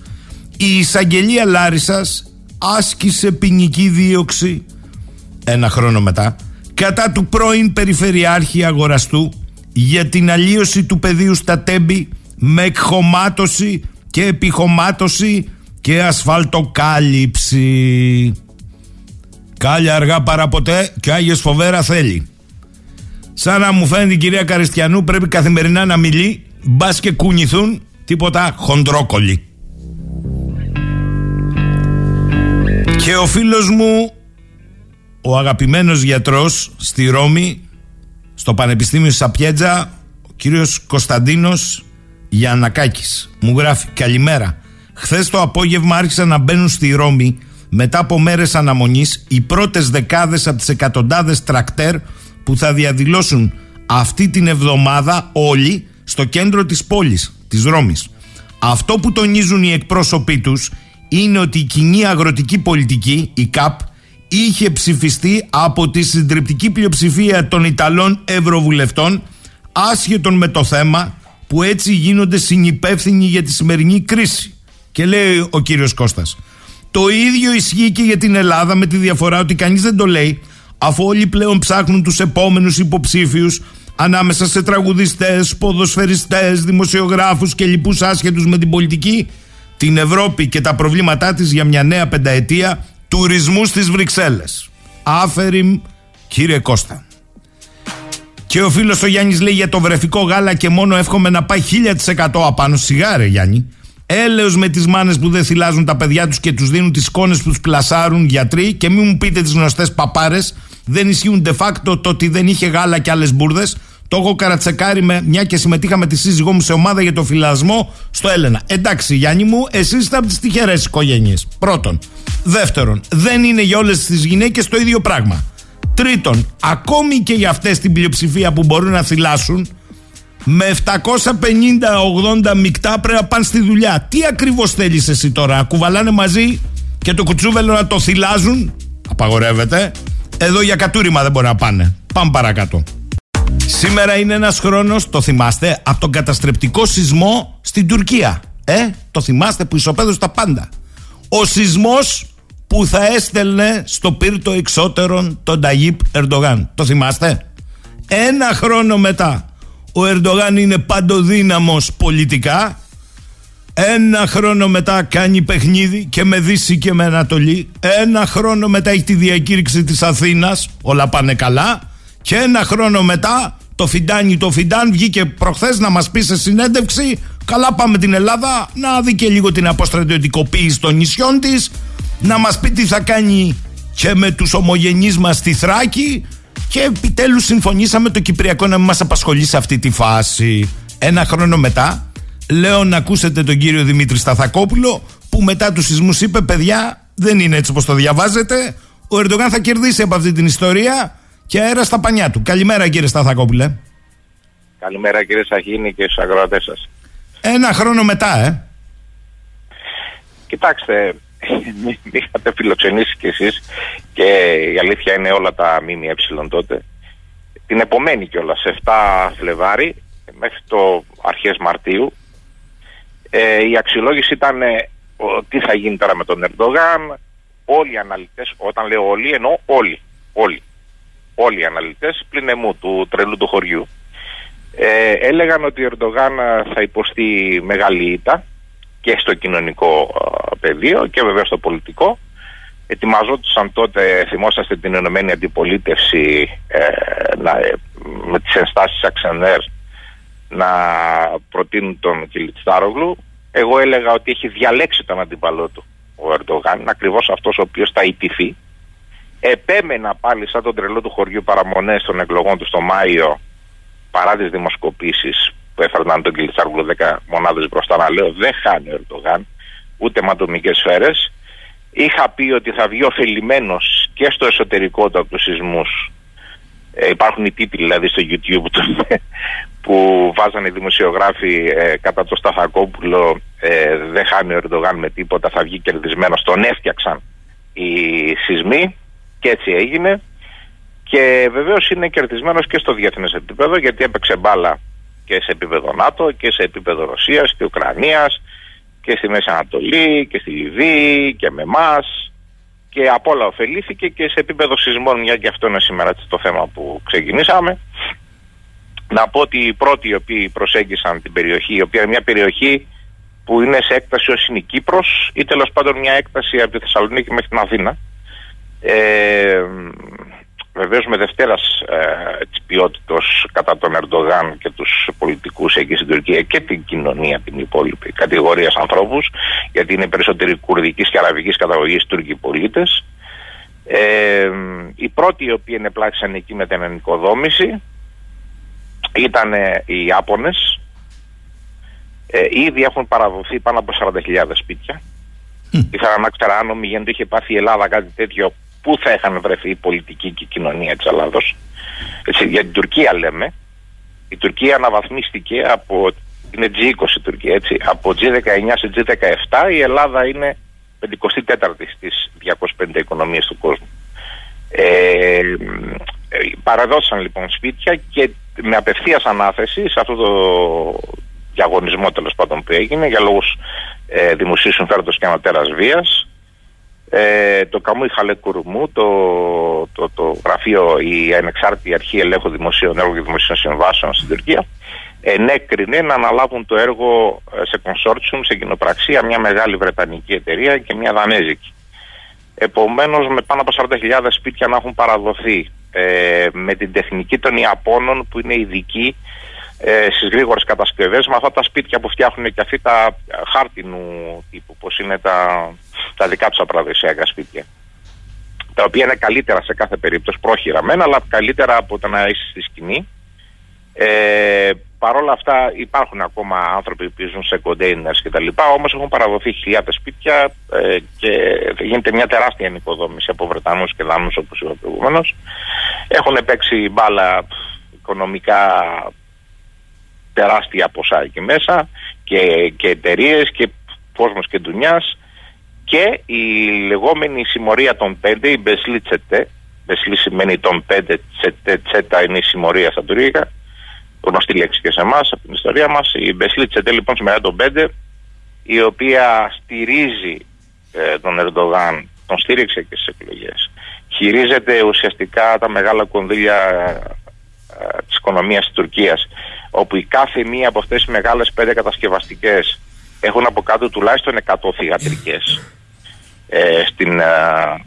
Η εισαγγελία Λάρισας άσκησε ποινική δίωξη ένα χρόνο μετά κατά του πρώην Περιφερειάρχη Αγοραστού για την αλλίωση του πεδίου στα Τέμπη με εκχωμάτωση και επιχωμάτωση και ασφαλτοκάλυψη. Κάλια αργά παραποτέ και ο Άγιος Φοβέρα θέλει. Σαν να μου φαίνεται η κυρία Καριστιανού πρέπει καθημερινά να μιλεί μπας και κουνηθούν τίποτα χοντρόκολλοι. Και ο φίλος μου ο αγαπημένος γιατρός στη Ρώμη, στο Πανεπιστήμιο Σαπιέτζα, ο κύριος Κωνσταντίνος Γιαννακάκης. Μου γράφει «Καλημέρα. Χθες το απόγευμα άρχισαν να μπαίνουν στη Ρώμη μετά από μέρες αναμονής οι πρώτες δεκάδες από τις εκατοντάδες τρακτέρ που θα διαδηλώσουν αυτή την εβδομάδα όλοι στο κέντρο της πόλης, της Ρώμης. Αυτό που τονίζουν οι εκπρόσωποι τους είναι ότι η κοινή αγροτική πολιτική, η ΚΑΠ, είχε ψηφιστεί από τη συντριπτική πλειοψηφία των Ιταλών Ευρωβουλευτών άσχετον με το θέμα που έτσι γίνονται συνυπεύθυνοι για τη σημερινή κρίση. Και λέει ο κύριος Κώστας το ίδιο ισχύει και για την Ελλάδα με τη διαφορά ότι κανείς δεν το λέει αφού όλοι πλέον ψάχνουν τους επόμενους υποψήφιους ανάμεσα σε τραγουδιστές, ποδοσφαιριστές, δημοσιογράφους και λοιπούς άσχετους με την πολιτική την Ευρώπη και τα προβλήματά της για μια νέα πενταετία τουρισμού στις Βρυξέλλες. Άφεριμ, κύριε Κώστα. Και ο φίλος ο Γιάννης λέει για το βρεφικό γάλα και μόνο εύχομαι να πάει 1000% απάνω. Σιγάρε Γιάννη. Έλεος με τις μάνες που δεν θυλάζουν τα παιδιά τους και τους δίνουν τις εικόνες που τους πλασάρουν γιατροί και μην μου πείτε τις γνωστές παπάρες. Δεν ισχύουν de facto το ότι δεν είχε γάλα και άλλες μπουρδες. Το έχω καρατσεκάρει με μια και συμμετείχα με τη σύζυγό μου σε ομάδα για το φυλασμό στο Έλενα. Εντάξει, Γιάννη μου, εσείς είστε από τις τυχερές οικογένειες. Πρώτον. Δεύτερον, δεν είναι για όλες τις γυναίκες το ίδιο πράγμα. Τρίτον, ακόμη και για αυτές την πλειοψηφία που μπορούν να θυλάσουν, με 750-80 μεικτά πρέπει να πάνε στη δουλειά. Τι ακριβώς θέλεις εσύ τώρα, να κουβαλάνε μαζί και το κουτσούβελο να το θυλάζουν. Απαγορεύεται. Εδώ για κατούριμα δεν μπορεί να πάνε. Πάμε παρακάτω. Σήμερα είναι ένας χρόνος, το θυμάστε, από τον καταστρεπτικό σεισμό στην Τουρκία. Ε, το θυμάστε που ισοπαίδωσε τα πάντα. Ο σεισμός που θα έστελνε στο πύρτο εξώτερον τον Ταγίπ Ερντογάν. Το θυμάστε; Ένα χρόνο μετά ο Ερντογάν είναι παντοδύναμος πολιτικά. Ένα χρόνο μετά κάνει παιχνίδι και με Δύση και με Ανατολή. Ένα χρόνο μετά έχει τη διακήρυξη της Αθήνας. Όλα πάνε καλά. Και ένα χρόνο μετά το Φιντάνι το Φιντάν βγήκε προχθές να μας πει σε συνέντευξη καλά πάμε την Ελλάδα να δει και λίγο την αποστρατιωτικοποίηση των νησιών της να μας πει τι θα κάνει και με τους ομογενείς μας στη Θράκη και επιτέλους συμφωνήσαμε το Κυπριακό να μην μας απασχολεί σε αυτή τη φάση. Ένα χρόνο μετά λέω να ακούσετε τον κύριο Δημήτρη Σταθακόπουλο που μετά τους σεισμούς είπε παιδιά δεν είναι έτσι όπως το διαβάζετε ο Ερντογάν θα κερδίσει από αυτή την ιστορία και αέρα στα πανιά του. Καλημέρα κύριε Σταθακόπουλε. Καλημέρα κύριε Σαχίνη και στους αγρότες σας. Ένα χρόνο μετά, ε. Κοιτάξτε, με είχατε φιλοξενήσει κι εσείς και η αλήθεια είναι όλα τα ΜΜΕ τότε. Την επομένη κιόλας, 7 Φλεβάρι μέχρι το αρχές Μαρτίου ε, η αξιολόγηση ήταν ε, τι θα γίνει τώρα με τον Ερντογάν. Όλοι οι αναλυτές, όταν λέω όλοι εννοώ όλοι, όλοι όλοι οι αναλυτές πλην εμού του τρελού του χωριού ε, έλεγαν ότι ο Ερντογάν θα υποστεί μεγάλη ήττα και στο κοινωνικό πεδίο και βέβαια στο πολιτικό. Ετοιμαζόντουσαν τότε, θυμόσαστε την Ενωμένη Αντιπολίτευση ε, να, ε, με τις ενστάσεις Αξενέρ να προτείνουν τον Κιλιτστάρογλου εγώ έλεγα ότι έχει διαλέξει τον αντίπαλό του ο Ερντογάν ακριβώς αυτός ο οποίος θα ιτηθεί. Επέμενα πάλι σαν τον τρελό του χωριού παραμονές των εκλογών του στο Μάιο παρά τις δημοσκοπήσεις που έφερναν τον Κιλτσάρογλου 10 μονάδες μπροστά να λέω δεν χάνει ο Ερντογάν ούτε με ατομικές σφαίρες. Είχα πει ότι θα βγει ωφελημένος και στο εσωτερικό του από τους σεισμούς. Ε, υπάρχουν οι τίτλοι δηλαδή στο YouTube του, που βάζανε οι δημοσιογράφοι ε, κατά το Σταθακόπουλο ε, δεν χάνει ο Ερντογάν με τίποτα θα βγει κερδισμένος τον έφτιαξαν οι σεισμοί και έτσι έγινε. Και βεβαίως είναι κερδισμένος και στο διεθνές επίπεδο γιατί έπαιξε μπάλα και σε επίπεδο ΝΑΤΟ και σε επίπεδο Ρωσίας και Ουκρανίας και στη Μέση Ανατολή και στη Λιβύη και με εμάς. Και από όλα ωφελήθηκε και σε επίπεδο σεισμών, μια και αυτό είναι σήμερα το θέμα που ξεκινήσαμε. Να πω ότι οι πρώτοι οι οποίοι προσέγγισαν την περιοχή, η οποία είναι μια περιοχή που είναι σε έκταση ως είναι η Κύπρος ή τέλος πάντων μια έκταση από τη Θεσσαλονίκη μέχρι την Αθήνα. Ε, Βεβαίως με δευτέρα ε, της ποιότητα κατά τον Ερντογάν και τους πολιτικούς εκεί στην Τουρκία και την κοινωνία την υπόλοιπη κατηγορίας ανθρώπους, γιατί είναι περισσότεροι κουρδικής και αραβικής καταγωγής Τούρκοι πολίτες. Ε, οι πρώτοι οι οποίοι ενεπλάξαν εκεί με την ενοικοδόμηση ήταν οι Ιάπωνες ε, ήδη έχουν παραδοθεί πάνω από 40.000 σπίτια mm. ήθελα να ξέρω αν ομιγέννη είχε πάθει η Ελλάδα κάτι τέτοιο πού θα είχαν βρεθεί η πολιτική και η κοινωνία της Ελλάδος. Έτσι, για την Τουρκία λέμε. Η Τουρκία αναβαθμίστηκε από... Είναι G20 η Τουρκία, έτσι. Από G19 σε G17 η Ελλάδα είναι 54η στις 250 οικονομίες του κόσμου. Ε, ε, παραδώσαν λοιπόν σπίτια και με απευθείας ανάθεση σε αυτό το διαγωνισμό τέλος πάντων που έγινε για λόγους ε, δημοσίου συμφέροντος και ανωτέρας βίας ε, το Καμούι Χαλεκουρμού, το, το, το γραφείο, η ανεξάρτητη αρχή ελέγχου δημοσίων έργων και δημοσίων συμβάσεων στην Τουρκία, ενέκρινε να αναλάβουν το έργο ε, σε consortium, σε κοινοπραξία, μια μεγάλη βρετανική εταιρεία και μια δανέζικη. Επομένως, με πάνω από 40.000 σπίτια να έχουν παραδοθεί ε, με την τεχνική των Ιαπώνων που είναι ειδική ε, στις γρήγορες κατασκευές, με αυτά τα σπίτια που φτιάχνουν και αυτοί τα χάρτινου τύπου, πώς είναι τα, τα δικά τους τα σπίτια. Τα οποία είναι καλύτερα σε κάθε περίπτωση, πρόχειρα μένα, αλλά καλύτερα από το να είσαι στη σκηνή. Ε, Παρ' όλα αυτά υπάρχουν ακόμα άνθρωποι που ζουν σε κοντέινερς και τα λοιπά, όμως έχουν παραδοθεί χιλιάδες σπίτια ε, και γίνεται μια τεράστια νοικοδόμηση από Βρετανούς και Δανούς όπως είπα προηγουμένως. Έχουν παίξει μπάλα οικονομικά τεράστια ποσά εκεί μέσα και, και εταιρείες και κόσμος και ντουνιάς και η λεγόμενη συμμορία των πέντε, η Μπεσλή Τσετέ, Μπεσλή σημαίνει των πέντε, τσετέ, τσέτα είναι η συμμορία στα τουρκικά, γνωστή λέξη και σε εμάς από την ιστορία μας, η Μπεσλή Τσετέ λοιπόν συμμορία των πέντε, η οποία στηρίζει ε, τον Ερντογάν, τον στήριξε και στις εκλογές. Χειρίζεται ουσιαστικά τα μεγάλα κονδύλια ε, της οικονομίας της Τουρκίας όπου η κάθε μία από αυτές τις μεγάλες πέντε κατασκευαστικές έχουν από κάτω τουλάχιστον 100 θηγατρικές ε, στην, ε,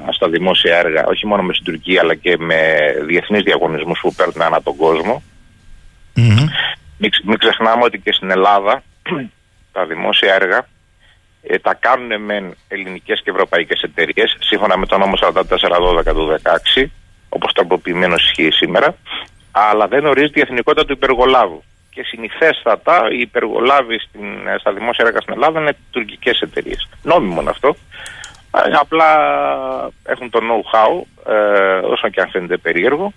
στα δημόσια έργα, όχι μόνο με στην Τουρκία αλλά και με διεθνείς διαγωνισμούς που παίρνουν ανά τον κόσμο. Mm-hmm. Μην, ξεχνάμε ότι και στην Ελλάδα τα δημόσια έργα ε, τα κάνουν με ελληνικές και ευρωπαϊκές εταιρείες σύμφωνα με το νόμο 4412 του 16 όπως τροποποιημένος ισχύει σήμερα αλλά δεν ορίζει η εθνικότητα του υπεργολάβου και συνηθέστατα οι υπεργολάβοι στην, στα δημόσια έργα στην Ελλάδα είναι τουρκικές εταιρείες. Νόμιμο είναι αυτό. Ε, απλά έχουν το know-how, ε, όσο και αν φαίνεται περίεργο.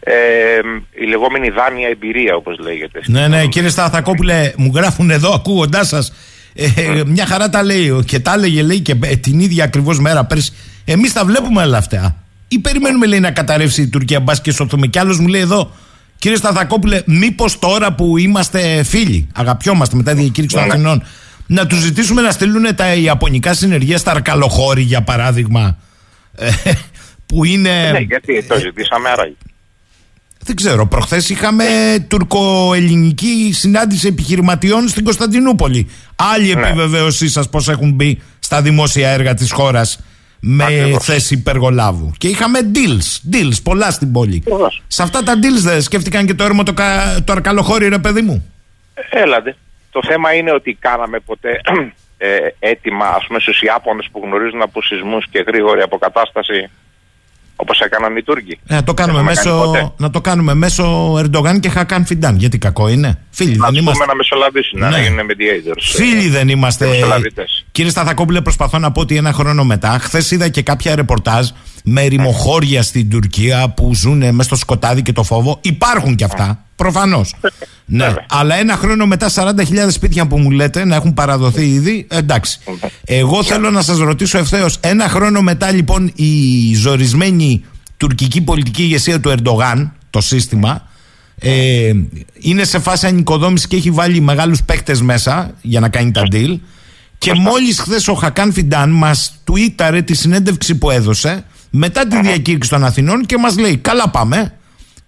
Ε, η λεγόμενη δάνεια εμπειρία, όπως λέγεται. Ναι, ναι, κύριε Σταθακόπουλε, μου γράφουν εδώ ακούγοντάς σας. Ε, μια χαρά τα λέει και τα έλεγε λέει και την ίδια ακριβώς μέρα πέρσι. Εμείς τα βλέπουμε όλα αυτά. Ή περιμένουμε λέει να καταρρεύσει η Τουρκία, μπας και σωθούμε. Κι άλλος μου λέει εδώ, Κύριε Σταθακόπουλε, μήπως τώρα που είμαστε φίλοι, αγαπιόμαστε μετά τη διακήρυξη των ναι, ναι. Αθηνών, να τους ζητήσουμε να στείλουν τα Ιαπωνικά συνεργεία στα Αρκαλοχώρη, για παράδειγμα. Ε, που είναι. Ναι, γιατί το ζητήσαμε άραγε. Δεν ξέρω. Προχθές είχαμε τουρκο-ελληνική συνάντηση επιχειρηματιών στην Κωνσταντινούπολη. Άλλη ναι. επιβεβαίωσή σας πώς έχουν μπει στα δημόσια έργα της χώρας με Ακριβώς. θέση υπεργολάβου. Και είχαμε deals, deals πολλά στην πόλη. Σε αυτά τα deals δεν σκέφτηκαν και το έρμο το, το αρκαλοχώρι, ρε παιδί μου; Έλατε. Το θέμα είναι ότι κάναμε ποτέ ε, έτοιμα, ας πούμε, στους Ιάπωνες που γνωρίζουν από σεισμούς και γρήγορη αποκατάσταση Όπως έκαναν οι Τούρκοι. Ε, να, το κάνουμε μέσω, να το κάνουμε μέσω Ερντογάν και Χακάν Φιντάν. Γιατί κακό είναι. Φίλοι να δεν είμαστε. να μεσολαβήσουν, ναι. να γίνουν mediators. Φίλοι δεν είμαστε. Κύριε Σταθακόπουλε, προσπαθώ να πω ότι ένα χρόνο μετά, χθες είδα και κάποια ρεπορτάζ με ρημοχώρια στην Τουρκία που ζουν μέσα στο σκοτάδι και το φόβο. Υπάρχουν και αυτά. Προφανώς. ναι. Αλλά ένα χρόνο μετά 40.000 σπίτια που μου λέτε να έχουν παραδοθεί ήδη, εντάξει. Εγώ θέλω να σας ρωτήσω ευθέως, ένα χρόνο μετά λοιπόν η ζορισμένη τουρκική πολιτική ηγεσία του Ερντογάν, το σύστημα, ε, είναι σε φάση ανοικοδόμησης και έχει βάλει μεγάλους παίκτες μέσα για να κάνει τα deal. Και μόλις χθες ο Χακάν Φιντάν μας τουίταρε τη συνέντευξη που έδωσε μετά τη διακήρυξη των Αθηνών και μας λέει: Καλά πάμε.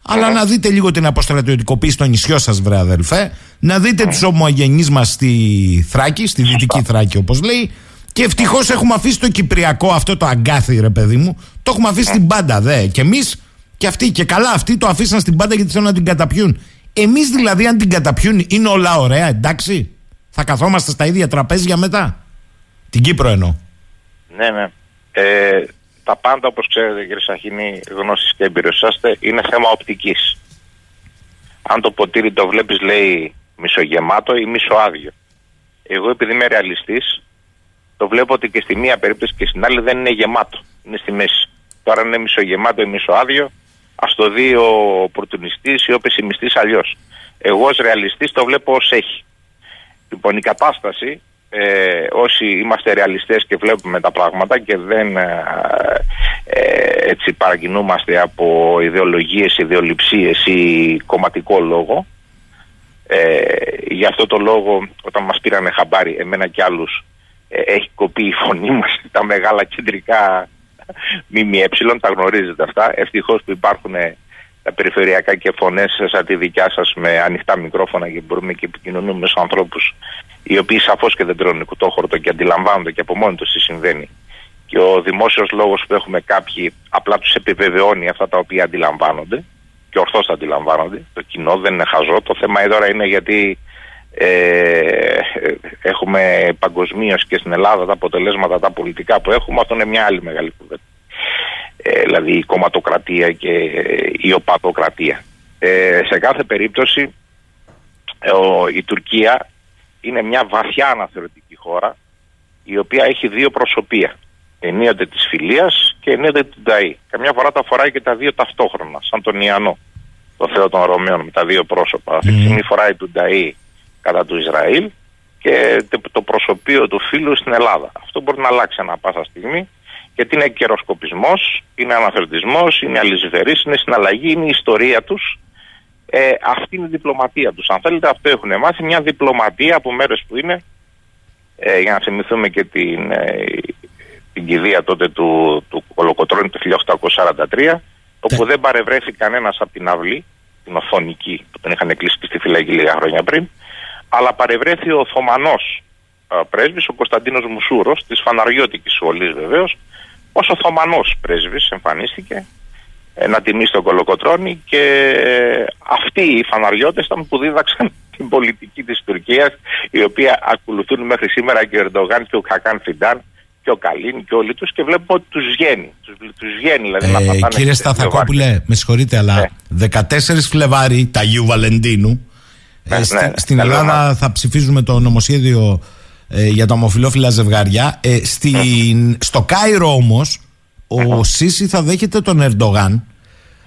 Αλλά να δείτε λίγο την αποστρατιωτικοποίηση στο νησιό σας, βρε αδελφέ. Να δείτε τους ομογενείς μας στη Θράκη, στη Δυτική Θράκη, όπως λέει. Και ευτυχώς έχουμε αφήσει το Κυπριακό αυτό το αγκάθι, ρε παιδί μου. Το έχουμε αφήσει στην πάντα, δε. Και εμείς και αυτοί. Και καλά, αυτοί το αφήσαν στην πάντα γιατί θέλουν να την καταπιούν. Εμείς δηλαδή, αν την καταπιούν, είναι όλα ωραία, εντάξει. Θα καθόμαστε στα ίδια τραπέζια μετά. Την Κύπρο εννοώ. Ναι, ναι. Ε, τα πάντα όπως ξέρετε κύριε Σαχίνη γνώσεις και εμπειροσάστε είναι θέμα οπτικής. Αν το ποτήρι το βλέπεις λέει μισογεμάτο ή μισοάδιο. Εγώ επειδή είμαι ρεαλιστής το βλέπω ότι και στη μία περίπτωση και στην άλλη δεν είναι γεμάτο. Είναι στη μέση. Τώρα είναι μισογεμάτο ή μισοάδιο ας το δει ο πρωτονιστής ή ο πεσημιστής αλλιώς. Εγώ ως ρεαλιστής το βλέπω ως έχει. Λοιπόν η κατάσταση ε, όσοι είμαστε ρεαλιστές και βλέπουμε τα πράγματα και δεν ε, ε, έτσι παρακινούμαστε από ιδεολογίες, ιδεολειψίες ή κομματικό λόγο ε, γι' αυτό το λόγο όταν μας πήρανε χαμπάρι εμένα και άλλους ε, έχει κοπεί η φωνή μας τα μεγάλα κεντρικά ΜΜΕ, τα γνωρίζετε αυτά ευτυχώς που υπάρχουν τα περιφερειακά και φωνές σαν τη δικιά σας με ανοιχτά μικρόφωνα και μπορούμε και επικοινωνούμε με ανθρώπους οι οποίοι σαφώς και δεν τρώνε κουτόχορτο και αντιλαμβάνονται και από μόνοι τους τι συμβαίνει. Και ο δημόσιος λόγος που έχουμε κάποιοι απλά τους επιβεβαιώνει αυτά τα οποία αντιλαμβάνονται και ορθώς τα αντιλαμβάνονται. Το κοινό δεν είναι χαζό. Το θέμα εδώ είναι γιατί ε, έχουμε παγκοσμίως και στην Ελλάδα τα αποτελέσματα τα πολιτικά που έχουμε. Αυτό είναι μια άλλη μεγάλη κουβέντα. Ε, δηλαδή η κομματοκρατία και η οπαδοκρατία. Ε, σε κάθε περίπτωση ο, η Τουρκία είναι μια βαθιά αναθεωρητική χώρα η οποία έχει δύο προσωπία. Ενίοτε της φιλίας και ενίοτε του Νταΐ. Καμιά φορά τα φοράει και τα δύο ταυτόχρονα, σαν τον Ιαννό, το Θεό των Ρωμαίων με τα δύο πρόσωπα. Αυτή τη στιγμή φοράει του Νταΐ κατά του Ισραήλ και το προσωπείο του φίλου στην Ελλάδα. Αυτό μπορεί να αλλάξει ανά πάσα στιγμή γιατί είναι καιροσκοπισμός, είναι αναθεωρητισμός, είναι αλυσιφερή, είναι συναλλαγή, είναι η ιστορία τους ε, αυτή είναι η διπλωματία τους. Αν θέλετε αυτό έχουν μάθει μια διπλωματία από μέρες που είναι ε, για να θυμηθούμε και την, ε, την κηδεία τότε του, του Κολοκοτρώνη το 1843 όπου ναι. δεν παρευρέθη κανένας από την αυλή, την οθονική που τον είχαν κλείσει στη φυλακή λίγα χρόνια πριν αλλά παρευρέθη ο Οθωμανός ε, πρέσβης, ο Κωνσταντίνος Μουσούρος της Φαναριώτικης σχολής βεβαίως ως Οθωμανός πρέσβης εμφανίστηκε ε, να τιμήσει τον Κολοκοτρώνη και ε, αυτοί οι φαναριώτες ήταν που δίδαξαν την πολιτική της Τουρκίας η οποία ακολουθούν μέχρι σήμερα και ο Ερντογάν και ο Χακάν Φιντάν και ο Καλίν και όλοι τους και βλέπουμε ότι τους βγαίνει. Τους, τους βγαίνει δηλαδή να ε, Κύριε Σταθακόπουλε, με συγχωρείτε αλλά ναι. 14 Φλεβάρι τα Αγίου Βαλεντίνου ναι, ναι, στην Ελλάδα θα ψηφίζουμε το νομοσχέδιο για τα ομοφυλόφιλα ζευγάρια. στην, στο Κάιρο όμως ο Σίση θα δέχεται τον Ερντογάν.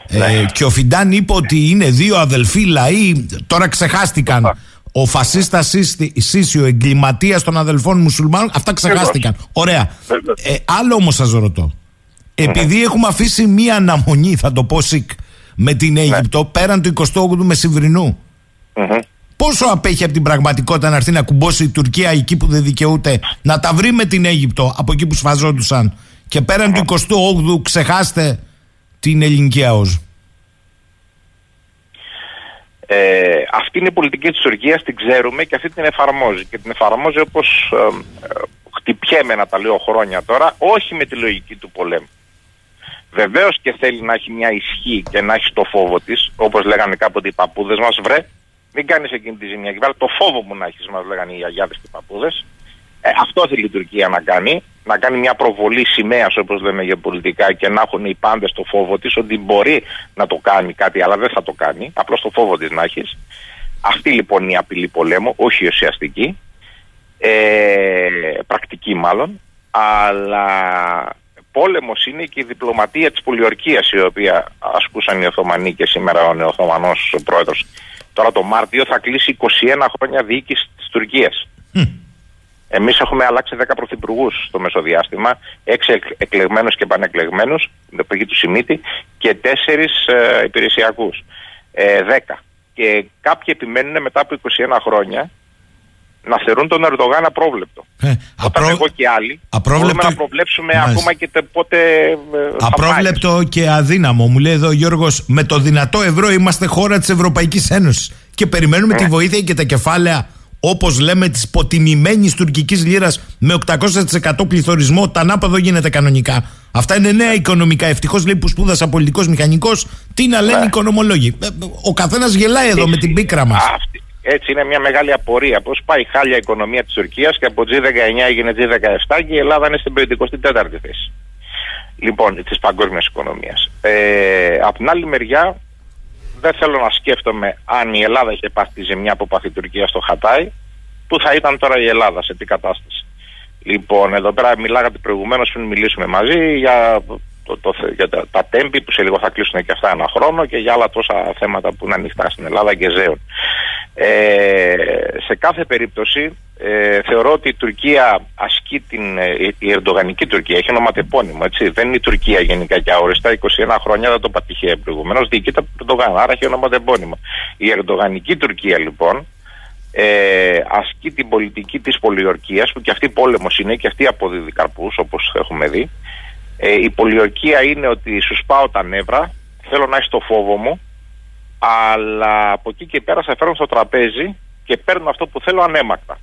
Ε, ναι. και ο Φιντάν είπε ότι είναι δύο αδελφοί λαοί. Τώρα ξεχάστηκαν. Ο φασίστας Σίση, ο εγκληματίας των αδελφών μουσουλμάνων, αυτά ξεχάστηκαν. Ωραία. Ε, άλλο όμως σας ρωτώ. Επειδή έχουμε αφήσει μία αναμονή, θα το πω σικ, με την ναι. Αίγυπτο πέραν του 28ου μεσημβρινού. Πόσο απέχει από την πραγματικότητα να έρθει να κουμπώσει η Τουρκία εκεί που δεν δικαιούται, να τα βρει με την Αίγυπτο από εκεί που σφαζόντουσαν και πέραν του 28ου ξεχάστε την ελληνική ΑΟΣ. Ε, αυτή είναι η πολιτική της Τουρκίας, την ξέρουμε και αυτή την εφαρμόζει. Και την εφαρμόζει όπως ε, ε, χτυπιέμαι να τα λέω χρόνια τώρα, όχι με τη λογική του πολέμου. Βεβαίως και θέλει να έχει μια ισχύ και να έχει το φόβο της, όπως λέγανε κάποτε οι παππούδες μας, βρε, μην κάνεις εκείνη τη ζημιά. Και το φόβο μου να έχεις, μας λέγανε οι αγιάδες και οι παππούδες. Ε, αυτό θέλει η Τουρκία να κάνει να κάνει μια προβολή σημαίας, όπως λέμε για πολιτικά, και να έχουν οι πάντες το φόβο της ότι μπορεί να το κάνει κάτι, αλλά δεν θα το κάνει. Απλώς το φόβο της να έχεις. Αυτή λοιπόν είναι η απειλή πολέμου, όχι η ουσιαστική, ε, πρακτική μάλλον, αλλά πόλεμος είναι και η διπλωματία της πολιορκίας η οποία ασκούσαν οι Οθωμανοί και σήμερα ο Νεοθωμανός πρόεδρος. Τώρα το Μάρτιο θα κλείσει 21 χρόνια διοίκηση της Τουρκίας. Εμείς έχουμε αλλάξει 10 πρωθυπουργούς στο μεσοδιάστημα, 6 εκλεγμένους και πανεκλεγμένους, με πηγή του Σιμίτη, και 4 ε, υπηρεσιακούς. Ε, 10. Και κάποιοι επιμένουν μετά από 21 χρόνια να θεωρούν τον Ερντογάν απρόβλεπτο. Ε, Όταν εγώ και άλλοι απρόβλεπτο... μπορούμε να προβλέψουμε ακόμα και πότε ε, Απρόβλεπτο και αδύναμο. Μου λέει εδώ ο Γιώργος, με το δυνατό ευρώ είμαστε χώρα της Ευρωπαϊκής Ένωσης και περιμένουμε τη βοήθεια και τα κεφάλαια Όπως λέμε της υποτιμημένης τουρκικής λίρας με 800% πληθωρισμό, τα ανάποδο γίνεται κανονικά. Αυτά είναι νέα οικονομικά. Ευτυχώς λέει που σπούδασα πολιτικός μηχανικός, τι να λένε οι οικονομολόγοι. Ε, ο καθένας γελάει εδώ με την πίκρα μας. Έτσι είναι μια μεγάλη απορία. Πώς πάει η χάλια οικονομία της Τουρκίας και από G19 έγινε G17 και η Ελλάδα είναι στην 54η θέση. Λοιπόν, της παγκόσμιας οικονομίας. Ε, απ' την άλλη μεριά, δεν θέλω να σκέφτομαι αν η Ελλάδα είχε πάθει τη ζημιά που πάθει η Τουρκία στο Χατάι, πού θα ήταν τώρα η Ελλάδα, σε τι κατάσταση. Λοιπόν, εδώ πέρα μιλάγατε προηγουμένως πριν μιλήσουμε μαζί για, το, το, για τα, τα τέμπη που σε λίγο θα κλείσουν και αυτά ένα χρόνο και για άλλα τόσα θέματα που είναι ανοιχτά στην Ελλάδα και ζέων. Ε, σε κάθε περίπτωση ε, θεωρώ ότι η Τουρκία ασκεί την. Ε, η Ερντογανική Τουρκία έχει ονοματεπώνυμο. Έτσι. Δεν είναι η Τουρκία γενικά και αόριστα. 21 χρόνια δεν το πατυχέ προηγουμένως. Διοικείται από τον Ερντογάν. Άρα έχει ονοματεπώνυμο. Η Ερντογανική Τουρκία λοιπόν ε, ασκεί την πολιτική της πολιορκίας που και αυτή πόλεμος είναι και αυτή αποδίδει καρπούς όπως έχουμε δει. Ε, η πολιορκία είναι ότι σου σπάω τα νεύρα, θέλω να έχεις το φόβο μου, αλλά από εκεί και πέρα σε φέρνω στο τραπέζι και παίρνω αυτό που θέλω ανέμακτα.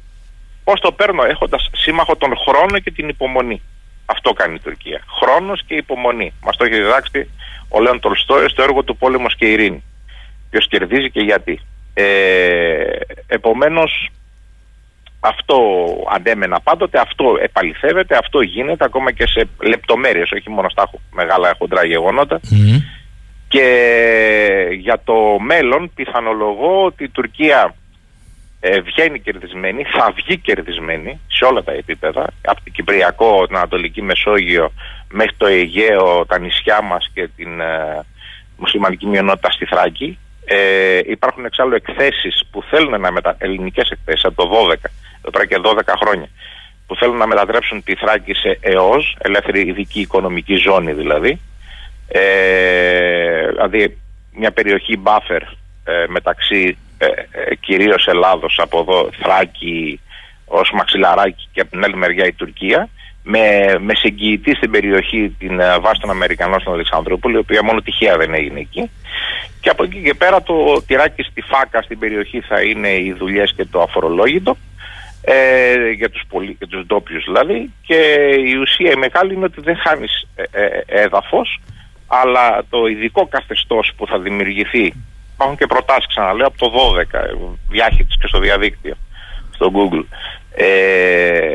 Πώς το παίρνω, έχοντας σύμμαχο τον χρόνο και την υπομονή. Αυτό κάνει η Τουρκία. Χρόνος και υπομονή. Μας το έχει διδάξει ο Λέον Τολστόι στο έργο του Πόλεμος και Ειρήνη. Ποιος κερδίζει και γιατί. Ε, Επομένως, αυτό αντέμενα πάντοτε, αυτό επαληθεύεται, αυτό γίνεται ακόμα και σε λεπτομέρειες, όχι μόνο στα μεγάλα χοντρά γεγονότα. Και για το μέλλον πιθανολογώ ότι η Τουρκία ε, βγαίνει κερδισμένη, θα βγει κερδισμένη σε όλα τα επίπεδα, από την Κυπριακό, την Ανατολική Μεσόγειο μέχρι το Αιγαίο, τα νησιά μας και την ε, μουσουλμανική μειονότητα στη Θράκη. Ε, υπάρχουν εξάλλου εκθέσεις που θέλουν να μετα... ελληνικές εκθέσεις από το 12, εδώ και 12 χρόνια, που θέλουν να μετατρέψουν τη Θράκη σε ΕΟΣ, ελεύθερη ειδική οικονομική ζώνη δηλαδή, ε, δηλαδή μια περιοχή buffer ε, μεταξύ ε, ε, κυρίως Ελλάδος από εδώ Θράκη ως Μαξιλαράκι και από την άλλη μεριά η Τουρκία με, με συγκοιητή στην περιοχή την ε, βάση των Αμερικανών στην Αλεξανδρούπολη η οποία μόνο τυχαία δεν έγινε εκεί. Και από εκεί και πέρα το τυράκι στη φάκα στην περιοχή θα είναι οι δουλειές και το αφορολόγητο ε, για τους, πολι... για τους ντόπιους δηλαδή. Και η ουσία η μεγάλη είναι ότι δεν χάνεις ε, ε, έδαφος αλλά το ειδικό καθεστώς που θα δημιουργηθεί υπάρχουν και προτάσεις ξαναλέω από το 12 διάχυτης και στο διαδίκτυο στο Google. Ε,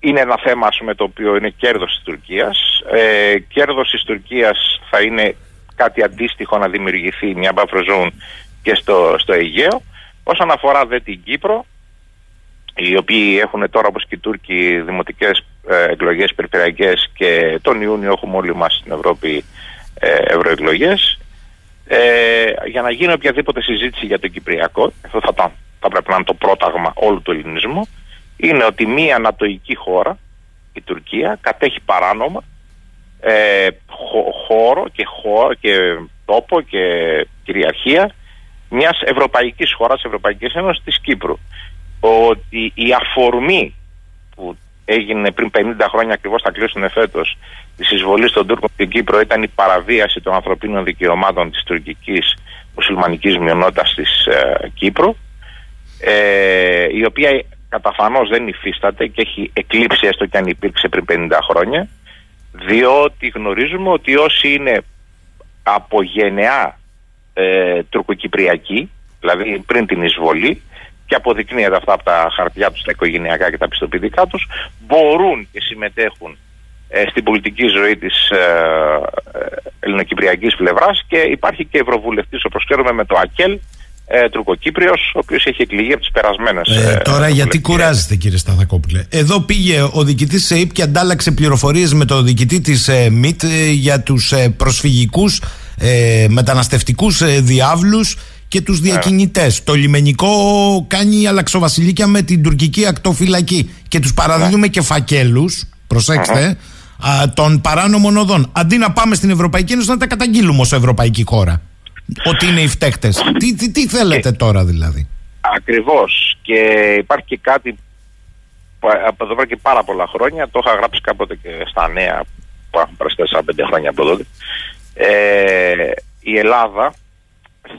είναι ένα θέμα με το οποίο είναι κέρδος της Τουρκίας. Ε, κέρδος της Τουρκίας θα είναι κάτι αντίστοιχο να δημιουργηθεί μια buffer zone και στο, στο Αιγαίο. Όσον αφορά δε την Κύπρο οι οποίοι έχουν τώρα όπως και οι Τούρκοι δημοτικές ε, εκλογές περιφερειακές και τον Ιούνιο έχουμε όλοι μας στην Ευρώπη ε, ευρωεκλογές. Ε, για να γίνει οποιαδήποτε συζήτηση για το Κυπριακό αυτό θα, θα πρέπει να είναι το πρόταγμα όλου του ελληνισμού είναι ότι μία ανατοϊκή χώρα η Τουρκία κατέχει παράνομα ε, χώρο και χώρο και τόπο και κυριαρχία μιας ευρωπαϊκής χώρας Ευρωπαϊκής Ένωσης της Κύπρου ότι η αφορμή που έγινε πριν 50 χρόνια ακριβώς θα κλείσουν φέτος της εισβολής των Τούρκων στην Κύπρο ήταν η παραβίαση των ανθρωπίνων δικαιωμάτων της τουρκικής μουσουλμανικής μειονότητας της ε, Κύπρου ε, η οποία καταφανώς δεν υφίσταται και έχει εκλείψει έστω και αν υπήρξε πριν 50 χρόνια διότι γνωρίζουμε ότι όσοι είναι από γενεά ε, τουρκοκυπριακοί δηλαδή πριν την εισβολή και αποδεικνύεται αυτά από τα χαρτιά τους, τα οικογενειακά και τα πιστοποιητικά τους, μπορούν και συμμετέχουν ε, στην πολιτική ζωή της ε, ελληνοκυπριακής πλευράς και υπάρχει και ευρωβουλευτής όπως ξέρουμε με το ΑΚΕΛ ε, Τουρκοκύπριος, ο οποίος έχει εκλεγεί από τις περασμένες. Ε, ε τώρα γιατί κουράζεστε κύριε Σταθακόπουλε; Εδώ πήγε ο διοικητής ΣΕΙΠ και αντάλλαξε πληροφορίες με το διοικητή της ε, ΜΙΤ ε, για τους ε, προσφυγικούς ε, μεταναστευτικούς διάβλους και τους ναι. διακινητές. Το λιμενικό κάνει αλλαξοβασιλίκια με την τουρκική ακτοφυλακή και τους παραδίδουμε ναι. και φακέλους, προσέξτε, των παράνομων οδών. Αντί να πάμε στην Ευρωπαϊκή Ένωση να τα καταγγείλουμε ως Ευρωπαϊκή χώρα ότι είναι οι φταίχτες. Τι, τι, τι θέλετε τώρα δηλαδή; Ακριβώς. Και υπάρχει και κάτι από εδώ και πάρα πολλά χρόνια. Το είχα γράψει κάποτε και στα νέα που έχουν περάσει 4-5 χρόνια από τότε. Ε, η Ελλάδα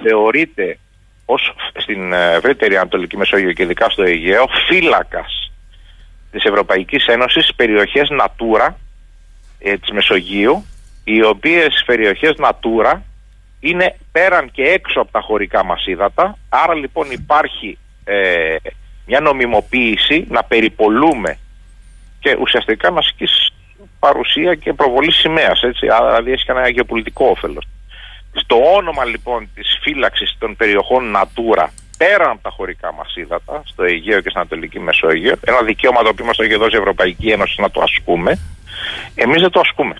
θεωρείται ως στην ευρύτερη Ανατολική Μεσόγειο και ειδικά στο Αιγαίο φύλακας της Ευρωπαϊκής Ένωσης περιοχές Natura ε, της Μεσογείου οι οποίες περιοχές Natura είναι πέραν και έξω από τα χωρικά μας ύδατα άρα λοιπόν υπάρχει ε, μια νομιμοποίηση να περιπολούμε και ουσιαστικά να ασκείς παρουσία και προβολή σημαίας έτσι, δηλαδή έχει ένα γεωπολιτικό όφελος. Στο όνομα λοιπόν της φύλαξης των περιοχών Natura πέραν από τα χωρικά μας ύδατα, στο Αιγαίο και στην Ανατολική Μεσόγειο, ένα δικαίωμα το οποίο μας το έχει δώσει η Ευρωπαϊκή Ένωση να το ασκούμε, εμείς δεν το ασκούμε.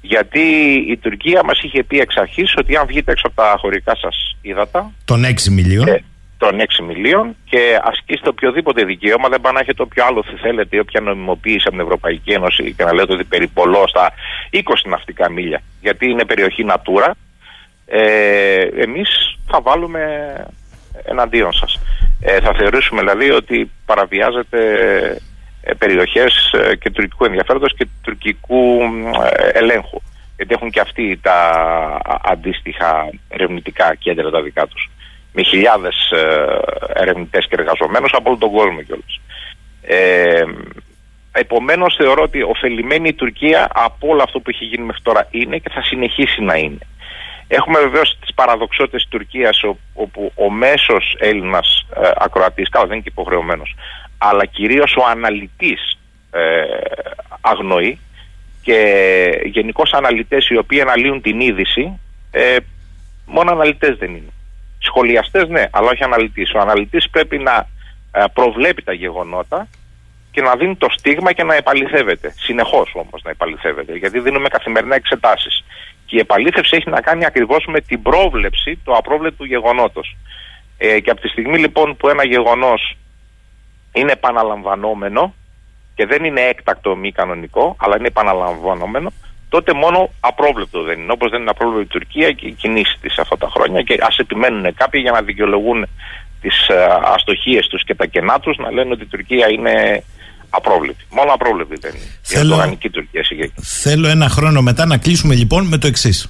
Γιατί η Τουρκία μας είχε πει εξ αρχής ότι αν βγείτε έξω από τα χωρικά σας ύδατα... Των 6 μιλίων. Ε, των 6 μιλίων και ασκήστε οποιοδήποτε δικαίωμα, δεν πάνε να έχετε όποιο άλλο θέλετε ή όποια νομιμοποίηση από την Ευρωπαϊκή Ένωση και να λέτε ότι περιπολώ στα 20 ναυτικά μίλια, γιατί είναι περιοχή Natura, ε, εμείς θα βάλουμε εναντίον σας. Ε, θα θεωρήσουμε δηλαδή ότι παραβιάζετε ε, περιοχές ε, και τουρκικού ενδιαφέροντος και τουρκικού ε, ελέγχου. Γιατί έχουν και αυτοί τα αντίστοιχα ερευνητικά κέντρα τα δικά τους με χιλιάδες ε, ερευνητές και εργαζομένους από όλο τον κόσμο κιόλας. Ε, Επομένως, θεωρώ ότι ωφελημένη η Τουρκία από όλο αυτό που έχει γίνει μέχρι τώρα είναι και θα συνεχίσει να είναι. Έχουμε βεβαίως τις παραδοξότητες της Τουρκίας, όπου ο μέσος Έλληνας ε, ακροατής, καλά δεν είναι και υποχρεωμένος, αλλά κυρίως ο αναλυτής ε, αγνοεί και γενικώς αναλυτές οι οποίοι αναλύουν την είδηση, ε, μόνο αναλυτές δεν είναι. Σχολιαστές ναι, αλλά όχι αναλυτής. Ο αναλυτής πρέπει να ε, προβλέπει τα γεγονότα και να δίνει το στίγμα και να επαληθεύεται. Συνεχώς όμως να επαληθεύεται, γιατί δίνουμε καθημερινά εξετάσεις. Και η επαλήθευση έχει να κάνει ακριβώς με την πρόβλεψη του απρόβλεπτου γεγονότος. Ε, και από τη στιγμή λοιπόν που ένα γεγονός είναι επαναλαμβανόμενο και δεν είναι έκτακτο μη κανονικό, αλλά είναι επαναλαμβανόμενο, τότε μόνο απρόβλεπτο δεν είναι. Όπως δεν είναι απρόβλεπτο η Τουρκία και οι κινήσεις της αυτά τα χρόνια. Και ας επιμένουν κάποιοι για να δικαιολογούν τις ε, αστοχίες τους και τα κενά τους να λένε ότι η Τουρκία είναι απρόβλεπτη. Μόνο απρόβλεπτη δεν είναι. Θέλω, η Τουρκία Θέλω ένα χρόνο μετά να κλείσουμε λοιπόν με το εξής.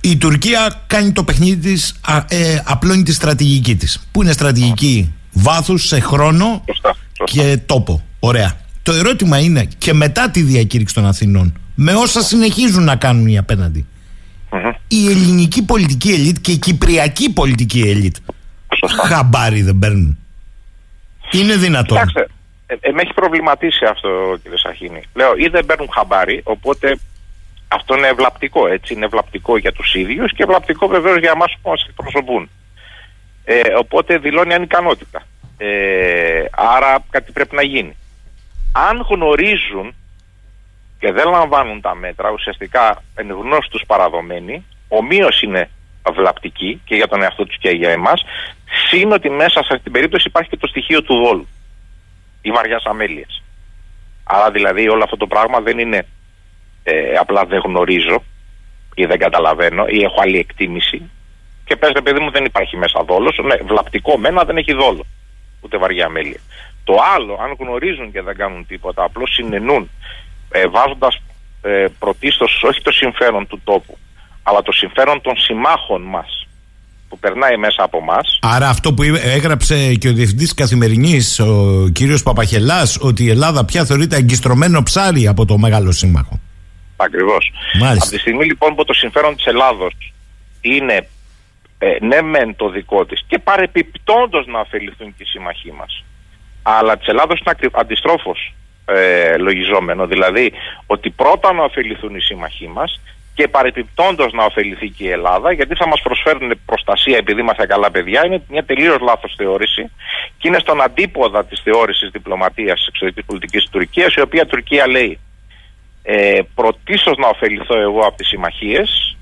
Η Τουρκία κάνει το παιχνίδι της, ε, απλώνει τη στρατηγική της. Πού είναι στρατηγική; Βάθους σε χρόνο και τόπο. Ωραία. Το ερώτημα είναι και μετά τη διακήρυξη των Αθηνών με όσα συνεχίζουν να κάνουν οι απέναντι; Η ελληνική πολιτική ελίτ και η κυπριακή πολιτική ελίτ χαμπάρι δεν παίρνουν. Είναι δυνατόν. Κοιτάξτε, ε, ε, με έχει προβληματίσει αυτό κύριε Σαχίνη. Λέω ή δεν παίρνουν χαμπάρι, οπότε αυτό είναι ευλαπτικό έτσι. Είναι ευλαπτικό για τους ίδιους και ευλαπτικό βεβαίως για εμάς που μας εκπροσωπούν. Ε, οπότε δηλώνει ανικανότητα. Ε, άρα κάτι πρέπει να γίνει. Αν γνωρίζουν και δεν λαμβάνουν τα μέτρα, ουσιαστικά εν γνώστους παραδομένοι, ομοίως είναι βλαπτική και για τον εαυτό τους και για εμάς, σύν ότι μέσα σε αυτή την περίπτωση υπάρχει και το στοιχείο του δόλου ή βαριάς αμέλειας. Άρα δηλαδή όλο αυτό το πράγμα δεν είναι ε, απλά δεν γνωρίζω ή δεν καταλαβαίνω ή έχω άλλη εκτίμηση και πες ρε παιδί μου δεν υπάρχει μέσα δόλος, ναι, βλαπτικό μένα δεν έχει δόλο, ούτε βαριά αμέλεια. Το άλλο, αν γνωρίζουν και δεν κάνουν τίποτα, απλώς συνενούν ε, βάζοντας ε, πρωτίστως όχι το συμφέρον του τόπου αλλά το συμφέρον των συμμάχων μας που περνάει μέσα από εμά. Άρα αυτό που έγραψε και ο Διευθυντής Καθημερινής ο κύριος Παπαχελάς ότι η Ελλάδα πια θεωρείται αγκιστρωμένο ψάρι από το μεγάλο σύμμαχο. Ακριβώς. Από τη στιγμή λοιπόν που το συμφέρον της Ελλάδος είναι ε, ναι μεν το δικό της και παρεπιπτόντως να ωφεληθούν και οι συμμαχοί μας. Αλλά της Ελλάδος είναι αντιστρόφως ε, λογιζόμενο. Δηλαδή ότι πρώτα να ωφεληθούν οι σύμμαχοί μας και παρεπιπτόντως να ωφεληθεί και η Ελλάδα γιατί θα μας προσφέρουν προστασία επειδή είμαστε καλά παιδιά είναι μια τελείως λάθος θεώρηση και είναι στον αντίποδα της θεώρησης διπλωματίας εξωτερικής πολιτικής της Τουρκίας η οποία Τουρκία λέει ε, πρωτίστως να ωφεληθώ εγώ από τις συμμαχίες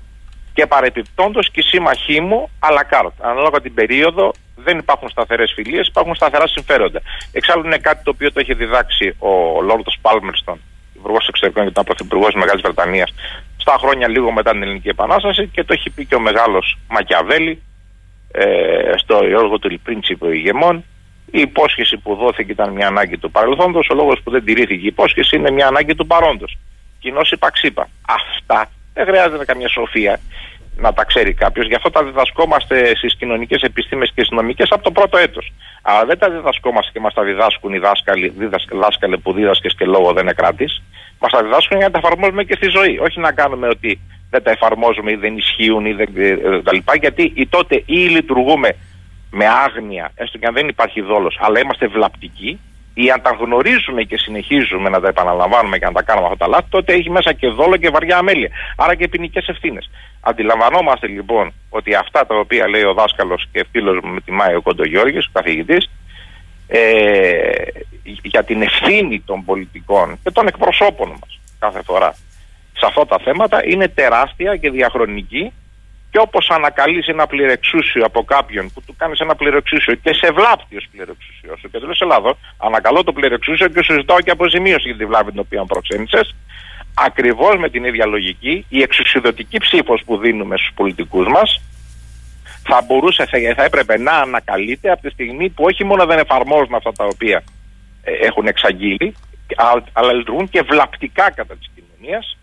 και παρεπιπτόντως και οι σύμμαχοί μου αλλά κάρτ. Ανάλογα την περίοδο δεν υπάρχουν σταθερές φιλίες, υπάρχουν σταθερά συμφέροντα. Εξάλλου είναι κάτι το οποίο το έχει διδάξει ο Λόρδος Πάλμερστον, υπουργός εξωτερικών και ήταν πρωθυπουργός της Μεγάλης Βρετανίας, στα χρόνια λίγο μετά την Ελληνική Επανάσταση και το έχει πει και ο μεγάλος Μακιαβέλη ε, στο έργο του Πρίντσιπο ηγεμών. Η υπόσχεση που δόθηκε ήταν μια ανάγκη του παρελθόντος, ο λόγος που δεν τηρήθηκε η υπόσχεση είναι μια ανάγκη του παρόντος. Κοινώ υπαξίπα. Αυτά δεν χρειάζεται καμία σοφία να τα ξέρει κάποιος. Γι' αυτό τα διδασκόμαστε στις κοινωνικές επιστήμες και στις νομικές από το πρώτο έτος. Αλλά δεν τα διδασκόμαστε και μας τα διδάσκουν οι δάσκαλοι, δάσκαλοι που δίδασκες και λόγο δεν είναι κράτη. Μας τα διδάσκουν για να τα εφαρμόζουμε και στη ζωή. Όχι να κάνουμε ότι δεν τα εφαρμόζουμε ή δεν ισχύουν ή δεν, ε, τα λοιπά. Γιατί ή τότε ή λειτουργούμε με άγνοια, έστω και αν δεν υπάρχει δόλος, αλλά είμαστε βλαπτικοί, ή αν τα γνωρίζουμε και συνεχίζουμε να τα επαναλαμβάνουμε και να τα κάνουμε αυτά τα λάθη, τότε έχει μέσα και δόλο και βαριά αμέλεια. Άρα και ποινικές ευθύνες. Αντιλαμβανόμαστε λοιπόν ότι αυτά τα οποία λέει ο δάσκαλος και φίλος μου με τιμάει ο Κοντογιώργη, ο καθηγητής, ε, για την ευθύνη των πολιτικών και των εκπροσώπων μας κάθε φορά σε αυτά τα θέματα είναι τεράστια και διαχρονική και όπως ανακαλείς ένα πληρεξούσιο από κάποιον που του κάνεις ένα πληρεξούσιο και σε βλάπτει ως πληρεξούσιο σου και του λε: Ελλάδος, ανακαλώ το πληρεξούσιο και σου ζητάω και αποζημίωση για τη βλάβη την οποία προξένησες. Ακριβώς με την ίδια λογική, η εξουσιοδοτική ψήφος που δίνουμε στους πολιτικούς μας θα μπορούσε, θα έπρεπε να ανακαλείται από τη στιγμή που όχι μόνο δεν εφαρμόζουν αυτά τα οποία ε, έχουν εξαγγείλει, αλλά λειτουργούν και βλαπτικά κατά της κοινωνίας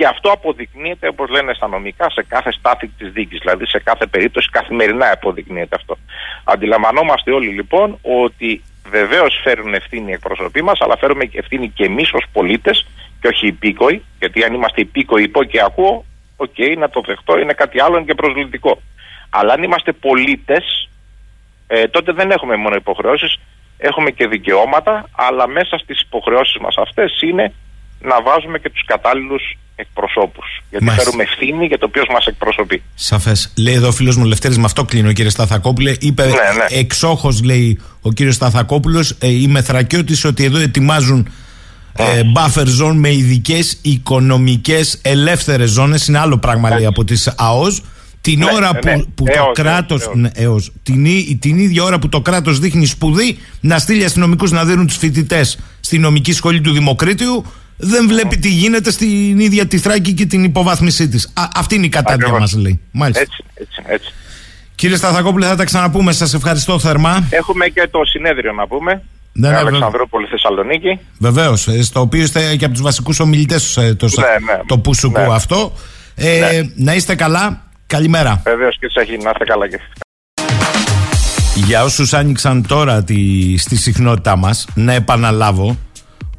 και αυτό αποδεικνύεται, όπως λένε στα νομικά, σε κάθε στάθη της δίκη. Δηλαδή, σε κάθε περίπτωση καθημερινά αποδεικνύεται αυτό. Αντιλαμβανόμαστε όλοι λοιπόν ότι βεβαίως φέρουν ευθύνη οι εκπροσωποί μας, αλλά φέρουμε ευθύνη και εμείς ως πολίτες και όχι υπήκοοι. Γιατί αν είμαστε υπήκοοι, υπό και ακούω, OK, okay, να το δεχτώ, είναι κάτι άλλο και προσβλητικό. Αλλά αν είμαστε πολίτες, ε, τότε δεν έχουμε μόνο υποχρεώσεις, έχουμε και δικαιώματα, αλλά μέσα στις υποχρεώσεις μας αυτές είναι να βάζουμε και τους κατάλληλους εκπροσώπους. Γιατί Μάλιστα. φέρουμε ευθύνη για το οποίο μας εκπροσωπεί. Σαφές. Λέει εδώ ο φίλος μου Λευτέρης, με αυτό κλείνω, κύριε Σταθακόπουλε. Είπε ναι, ναι. εξόχως, λέει ο κύριος Σταθακόπουλος, ε, είμαι θρακιώτης ότι εδώ ετοιμάζουν ε, buffer zone με ειδικές οικονομικές ελεύθερες ζώνες. Είναι άλλο πράγμα, λέει, από τις ΑΟΣ. Την ναι, ώρα ναι, που, που το κράτο. την, την ίδια ώρα που το κράτος δείχνει σπουδή να στείλει αστυνομικούς να δίνουν τους φοιτητές στη νομική σχολή του Δημοκρίτιου, δεν βλέπει τι γίνεται στην ίδια τη Θράκη και την υποβάθμισή της. Αυτή είναι η κατάδια μας, λέει. Μάλιστα. Έτσι, έτσι, έτσι. Κύριε Σταθακόπουλε, θα τα ξαναπούμε. Σας ευχαριστώ θερμά. Έχουμε και το συνέδριο να πούμε. Ναι, ναι, Αλεξανδρούπολη Θεσσαλονίκη. Βεβαίως. Ε, στο οποίο είστε και από τους βασικούς ομιλητές ε, το, ναι, ναι, το Πουσουκού ναι. αυτό. Ε, ναι. Να είστε καλά. Καλημέρα. Βεβαίως και εσεί να είστε καλά και Για όσους άνοιξαν τώρα τη, στη συχνότητά μας, να επαναλάβω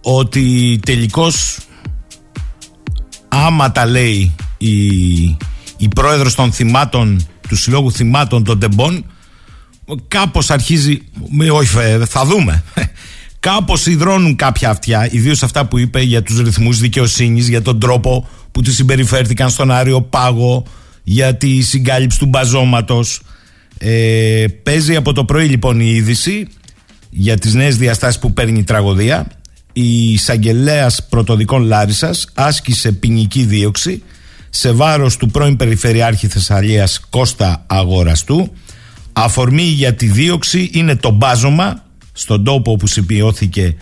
ότι τελικώς άμα τα λέει η, η πρόεδρος των θυμάτων του Συλλόγου Θυμάτων των Τεμπών κάπως αρχίζει όχι θα δούμε. Κάπως υδρώνουν κάποια αυτιά ιδίως αυτά που είπε για τους ρυθμούς δικαιοσύνης για τον τρόπο που τη συμπεριφέρθηκαν στον Άριο Πάγο για τη συγκάλυψη του μπαζώματος ε, παίζει από το πρωί λοιπόν η είδηση για τις νέες διαστάσεις που παίρνει η τραγωδία η εισαγγελέας πρωτοδικών Λάρισας άσκησε ποινική δίωξη σε βάρος του πρώην Περιφερειάρχη Θεσσαλίας Κώστα Αγοραστού. Αφορμή για τη δίωξη είναι το μπάζωμα στον τόπο όπου συμπιώθηκε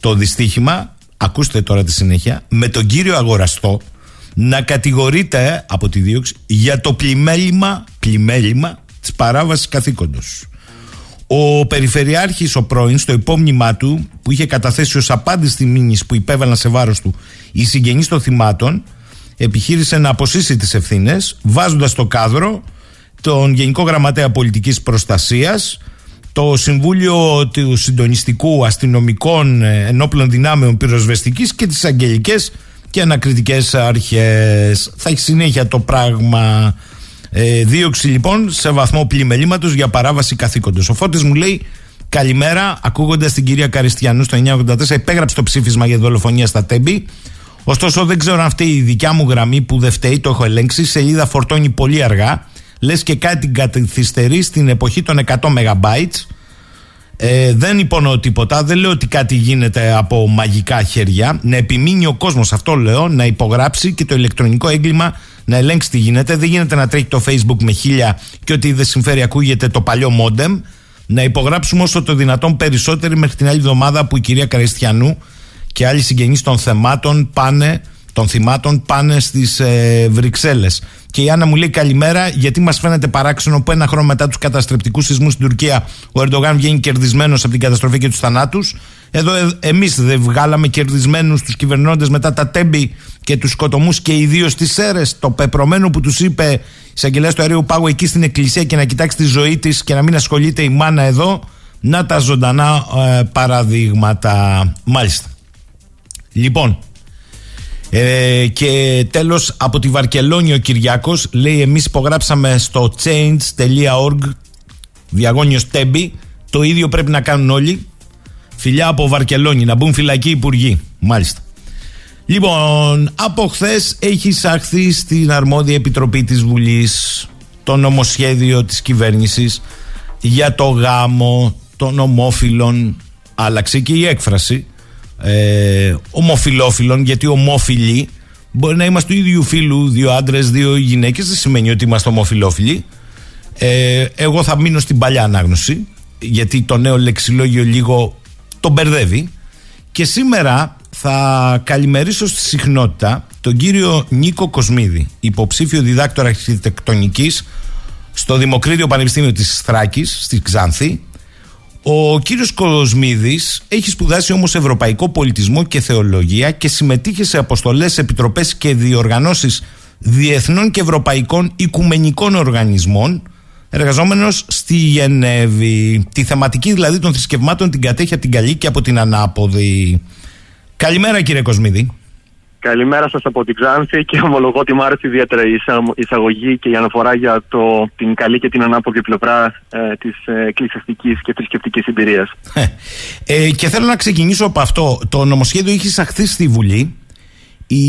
το δυστύχημα. Ακούστε τώρα τη συνέχεια. Με τον κύριο Αγοραστό να κατηγορείται από τη δίωξη για το πλημέλημα, πλημέλημα της παράβασης καθήκοντος. Ο Περιφερειάρχης ο πρώην στο υπόμνημά του που είχε καταθέσει ως απάντηση στη μήνυση που υπέβαλαν σε βάρος του οι συγγενείς των θυμάτων επιχείρησε να αποσύσει τις ευθύνες βάζοντας στο κάδρο τον Γενικό Γραμματέα Πολιτικής Προστασίας το Συμβούλιο του Συντονιστικού Αστυνομικών Ενόπλων Δυνάμεων Πυροσβεστικής και τις αγγελικές και ανακριτικές αρχές. Θα έχει συνέχεια το πράγμα Ε, δίωξη λοιπόν σε βαθμό πλημελήματος για παράβαση καθήκοντος. Ο Φώτης μου λέει Καλημέρα, ακούγοντας την κυρία Καριστιανού στο 1984, υπέγραψε το ψήφισμα για δολοφονία στα Τέμπη. Ωστόσο, δεν ξέρω αν αυτή η δικιά μου γραμμή που δεν φταίει, το έχω ελέγξει. Σελίδα φορτώνει πολύ αργά. Λες και κάτι καθυστερεί στην εποχή των 100 MB. Ε, δεν υπονοώ τίποτα. Δεν λέω ότι κάτι γίνεται από μαγικά χέρια. Να επιμείνει ο κόσμος, αυτό λέω, να υπογράψει και το ηλεκτρονικό έγκλημα να ελέγξει τι γίνεται. Δεν γίνεται να τρέχει το Facebook με χίλια και ότι δεν συμφέρει ακούγεται το παλιό μόντεμ. Να υπογράψουμε όσο το δυνατόν περισσότεροι μέχρι την άλλη εβδομάδα που η κυρία Καριστιανού και άλλοι συγγενείς των θεμάτων πάνε των θυμάτων πάνε στις ε, Βρυξέλλες. Και η Άννα μου λέει καλημέρα, γιατί μας φαίνεται παράξενο που ένα χρόνο μετά τους καταστρεπτικούς σεισμούς στην Τουρκία ο Ερντογάν βγαίνει κερδισμένος από την καταστροφή και τους θανάτους. Εδώ ε, εμείς δεν βγάλαμε κερδισμένους τους κυβερνώντες μετά τα τέμπη και τους σκοτωμούς και ιδίως τις αίρε. Το πεπρωμένο που τους είπε εισαγγελέα του αερίου Πάγου εκεί στην εκκλησία και να κοιτάξει τη ζωή της και να μην ασχολείται η μάνα εδώ. Να τα ζωντανά ε, παραδείγματα. Μάλιστα. Λοιπόν, ε, και τέλος από τη Βαρκελόνη ο Κυριάκος λέει εμείς υπογράψαμε στο change.org διαγώνιος τέμπη. Το ίδιο πρέπει να κάνουν όλοι. Φιλιά από Βαρκελόνη να μπουν φυλακοί υπουργοί μάλιστα. Λοιπόν, από χθες έχει εισαχθεί στην αρμόδια επιτροπή της Βουλής το νομοσχέδιο της κυβέρνησης για το γάμο των ομόφυλων. Άλλαξε και η έκφραση ε, ομοφιλόφιλων, γιατί ομόφιλοι μπορεί να είμαστε του ίδιου φίλου, δύο άντρες, δύο γυναίκες, δεν σημαίνει ότι είμαστε ομοφιλόφιλοι. Ε, εγώ θα μείνω στην παλιά ανάγνωση, γιατί το νέο λεξιλόγιο λίγο τον μπερδεύει. Και σήμερα θα καλημερίσω στη συχνότητα τον κύριο Νίκο Κοσμίδη, υποψήφιο διδάκτορα αρχιτεκτονικής στο Δημοκρίτιο Πανεπιστήμιο της Θράκης, στη Ξάνθη, ο κύριος Κοσμίδη έχει σπουδάσει όμως Ευρωπαϊκό Πολιτισμό και Θεολογία και συμμετείχε σε αποστολές, επιτροπές και διοργανώσεις διεθνών και ευρωπαϊκών οικουμενικών οργανισμών, εργαζόμενος στη Γενέβη. Τη θεματική δηλαδή των θρησκευμάτων την κατέχει από την καλή και από την ανάποδη. Καλημέρα κύριε Κοσμίδη. Καλημέρα σας από την Ξάνθη και ομολογώ ότι μου άρεσε ιδιαίτερα η εισαγωγή και η αναφορά για το, την καλή και την ανάποδη πλευρά ε, της ε, εκκλησιαστικής και θρησκευτικής εμπειρίας. Ε, ε, και θέλω να ξεκινήσω από αυτό. Το νομοσχέδιο είχε εισαχθεί στη Βουλή. Η,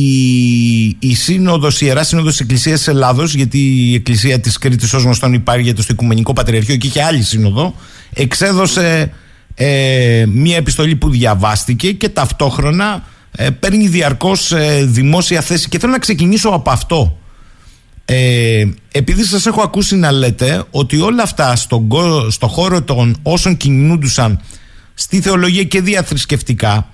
η Σύνοδος, η Ιερά Σύνοδος της Εκκλησίας Ελλάδος, γιατί η Εκκλησία της Κρήτης ως γνωστόν υπάρχει στο Οικουμενικό Πατριαρχείο και είχε άλλη σύνοδο, εξέδωσε ε, μία επιστολή που διαβάστηκε και ταυτόχρονα ε, παίρνει διαρκώς ε, δημόσια θέση και θέλω να ξεκινήσω από αυτό ε, επειδή σας έχω ακούσει να λέτε ότι όλα αυτά στον, στο χώρο των όσων κινούντουσαν στη θεολογία και διαθρησκευτικά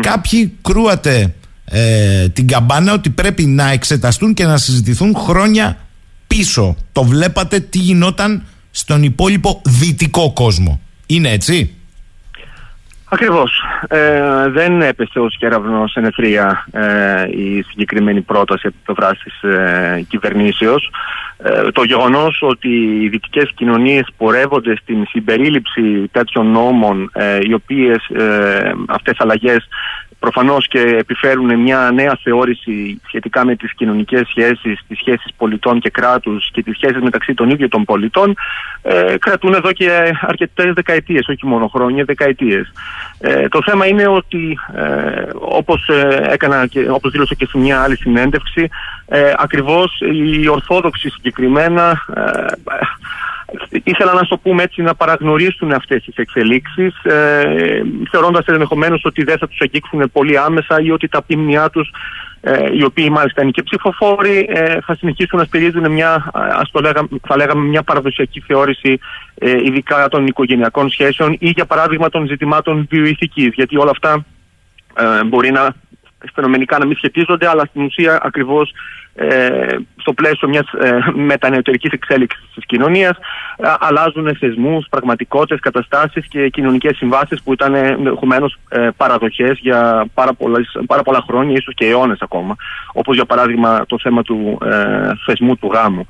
κάποιοι κρούατε ε, την καμπάνα ότι πρέπει να εξεταστούν και να συζητηθούν χρόνια πίσω. Το βλέπατε τι γινόταν στον υπόλοιπο δυτικό κόσμο. Είναι έτσι; Ακριβώς. Ε, δεν έπεσε ως κεραυνός σε νεφρία ε, η συγκεκριμένη πρόταση από το πλευρά της ε, κυβερνήσεως. Ε, το γεγονός ότι οι δυτικές κοινωνίες πορεύονται στην συμπερίληψη τέτοιων νόμων ε, οι οποίες ε, αυτές αλλαγές προφανώς και επιφέρουν μια νέα θεώρηση σχετικά με τις κοινωνικές σχέσεις, τις σχέσεις πολιτών και κράτους και τις σχέσεις μεταξύ των ίδιων των πολιτών ε, κρατούν εδώ και αρκετές δεκαετίες, όχι μόνο χρόνια, δεκαετίες. Ε, το θέμα είναι ότι ε, όπως, ε, έκανα και, όπως δήλωσα και σε μια άλλη συνέντευξη ε, ακριβώς οι Ορθόδοξοι συγκεκριμένα ε, ήθελα να το πούμε έτσι να παραγνωρίσουν αυτές τις εξελίξεις ε, θεωρώντας ενδεχομένως ότι δεν θα τους αγγίξουν πολύ άμεσα ή ότι τα πίμνιά τους ε, οι οποίοι μάλιστα είναι και ψηφοφόροι ε, θα συνεχίσουν να στηρίζουν μια, ας το λέγαμε, θα λέγαμε μια παραδοσιακή θεώρηση ε, ειδικά των οικογενειακών σχέσεων ή για παράδειγμα των ζητημάτων βιοειθικής γιατί όλα αυτά ε, μπορεί να φαινομενικά να μην σχετίζονται αλλά στην ουσία ακριβώς ε, στο πλαίσιο μιας ε, μετανεωτερικής εξέλιξης της κοινωνίας ε, αλλάζουν θεσμούς, πραγματικότητες, καταστάσεις και κοινωνικές συμβάσεις που ήταν ενδεχομένως ε, παραδοχές για πάρα, πολλές, πάρα πολλά χρόνια, ίσως και αιώνες ακόμα όπως για παράδειγμα το θέμα του ε, θεσμού του γάμου.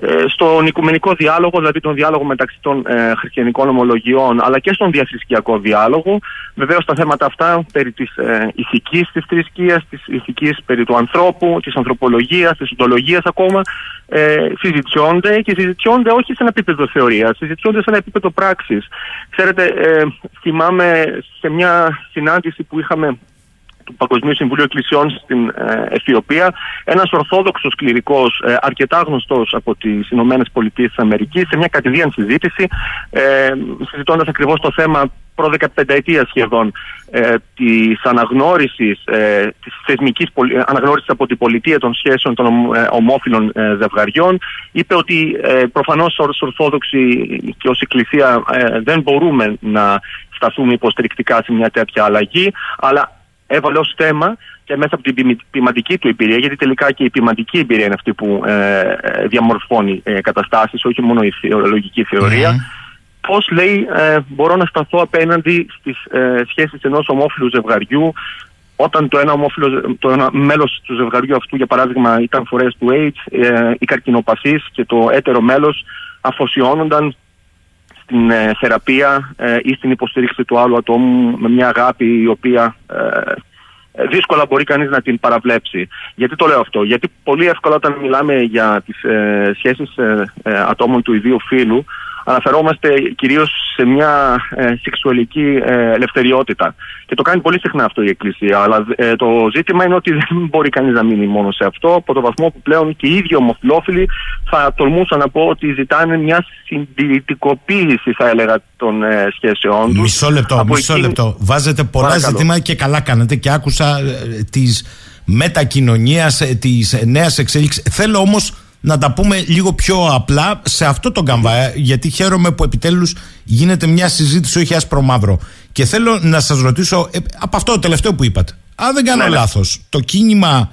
Ε, στον οικουμενικό διάλογο, δηλαδή τον διάλογο μεταξύ των ε, χριστιανικών ομολογιών, αλλά και στον διαθρησκιακό διάλογο. Βεβαίως τα θέματα αυτά περί της ε, ηθικής της θρησκείας, της ηθικής περί του ανθρώπου, της ανθρωπολογίας, της οντολογία ακόμα, ε, συζητιώνται και συζητιώνται όχι σε ένα επίπεδο θεωρίας, συζητιώνται σε ένα επίπεδο πράξης. Ξέρετε, ε, θυμάμαι σε μια συνάντηση που είχαμε του Παγκοσμίου Συμβουλίου Εκκλησιών στην ε, Αιθιοπία, ένας Ορθόδοξος κληρικός, ε, αρκετά γνωστός από τις Ηνωμένες Πολιτείες Αμερικής, σε μια κατηδίαν συζήτηση, ε, συζητώντας ακριβώς το θέμα προ 15 σχεδόν ε, της αναγνώρισης, ε, της θεσμικής αναγνώρισης από την πολιτεία των σχέσεων των ε, ομόφυλων ε, ζευγαριών, είπε ότι ε, προφανώς ως Ορθόδοξοι και ως Εκκλησία ε, δεν μπορούμε να σταθούμε υποστηρικτικά σε μια τέτοια αλλαγή, αλλά έβαλε ως θέμα και μέσα από την ποιηματική του εμπειρία, γιατί τελικά και η ποιηματική εμπειρία είναι αυτή που ε, ε διαμορφώνει ε, καταστάσεις, όχι μόνο η θεολογική θεωρία. Mm. Πώς λέει, ε, μπορώ να σταθώ απέναντι στις ε, σχέσεις ενός ομόφυλου ζευγαριού, όταν το ένα, ομόφυλο, το ένα μέλος του ζευγαριού αυτού, για παράδειγμα, ήταν φορές του AIDS ε, ή καρκινοπαθής και το έτερο μέλος αφοσιώνονταν στην ε, θεραπεία ε, ή στην υποστήριξη του άλλου ατόμου με μια αγάπη η οποία ε, δύσκολα μπορεί κανείς να την παραβλέψει. Γιατί το λέω αυτό; Γιατί πολύ εύκολα όταν μιλάμε για τις σχέσεις ατόμων του ιδίου φύλου αναφερόμαστε κυρίως σε μια ε, σεξουαλική ε, ελευθεριότητα. Και το κάνει πολύ συχνά αυτό η Εκκλησία. Αλλά ε, το ζήτημα είναι ότι δεν μπορεί κανείς να μείνει μόνο σε αυτό, από το βαθμό που πλέον και οι ίδιοι ομοφυλόφιλοι θα τολμούσα να πω ότι ζητάνε μια συντηρητικοποίηση, θα έλεγα, των ε, σχέσεών τους. Μισό λεπτό, μισό λεπτό. Βάζετε πολλά ζητήματα και καλά κάνετε και άκουσα ε, της μετακοινωνίας, της νέας εξέλιξης. Θέλω όμως να τα πούμε λίγο πιο απλά σε αυτό το καμβά, γιατί χαίρομαι που επιτέλους γίνεται μια συζήτηση όχι άσπρο μαύρο. Και θέλω να σας ρωτήσω, ε, από αυτό το τελευταίο που είπατε, αν δεν κάνω ναι, ναι. λάθος, το κίνημα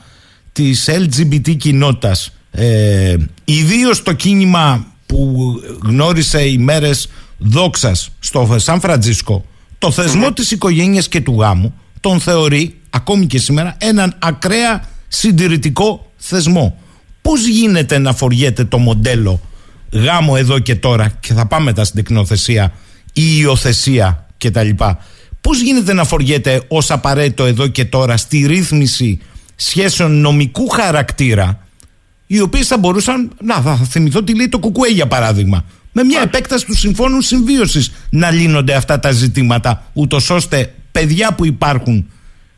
της LGBT κοινότητας, ε, ιδίως το κίνημα που γνώρισε οι μέρες δόξας στο Σαν Φραντζίσκο, το θεσμό mm-hmm. της οικογένειας και του γάμου, τον θεωρεί ακόμη και σήμερα έναν ακραία συντηρητικό θεσμό. Πώς γίνεται να φοριέται το μοντέλο γάμο εδώ και τώρα και θα πάμε μετά στην τεκνοθεσία ή υιοθεσία κτλ. Πώς γίνεται να φοριέται ως απαραίτητο εδώ και τώρα στη ρύθμιση σχέσεων νομικού χαρακτήρα οι οποίες θα μπορούσαν, να θα θυμηθώ τι λέει το Κουκουέ για παράδειγμα, με μια επέκταση του συμφώνου συμβίωσης να λύνονται αυτά τα ζητήματα ούτως ώστε παιδιά που υπάρχουν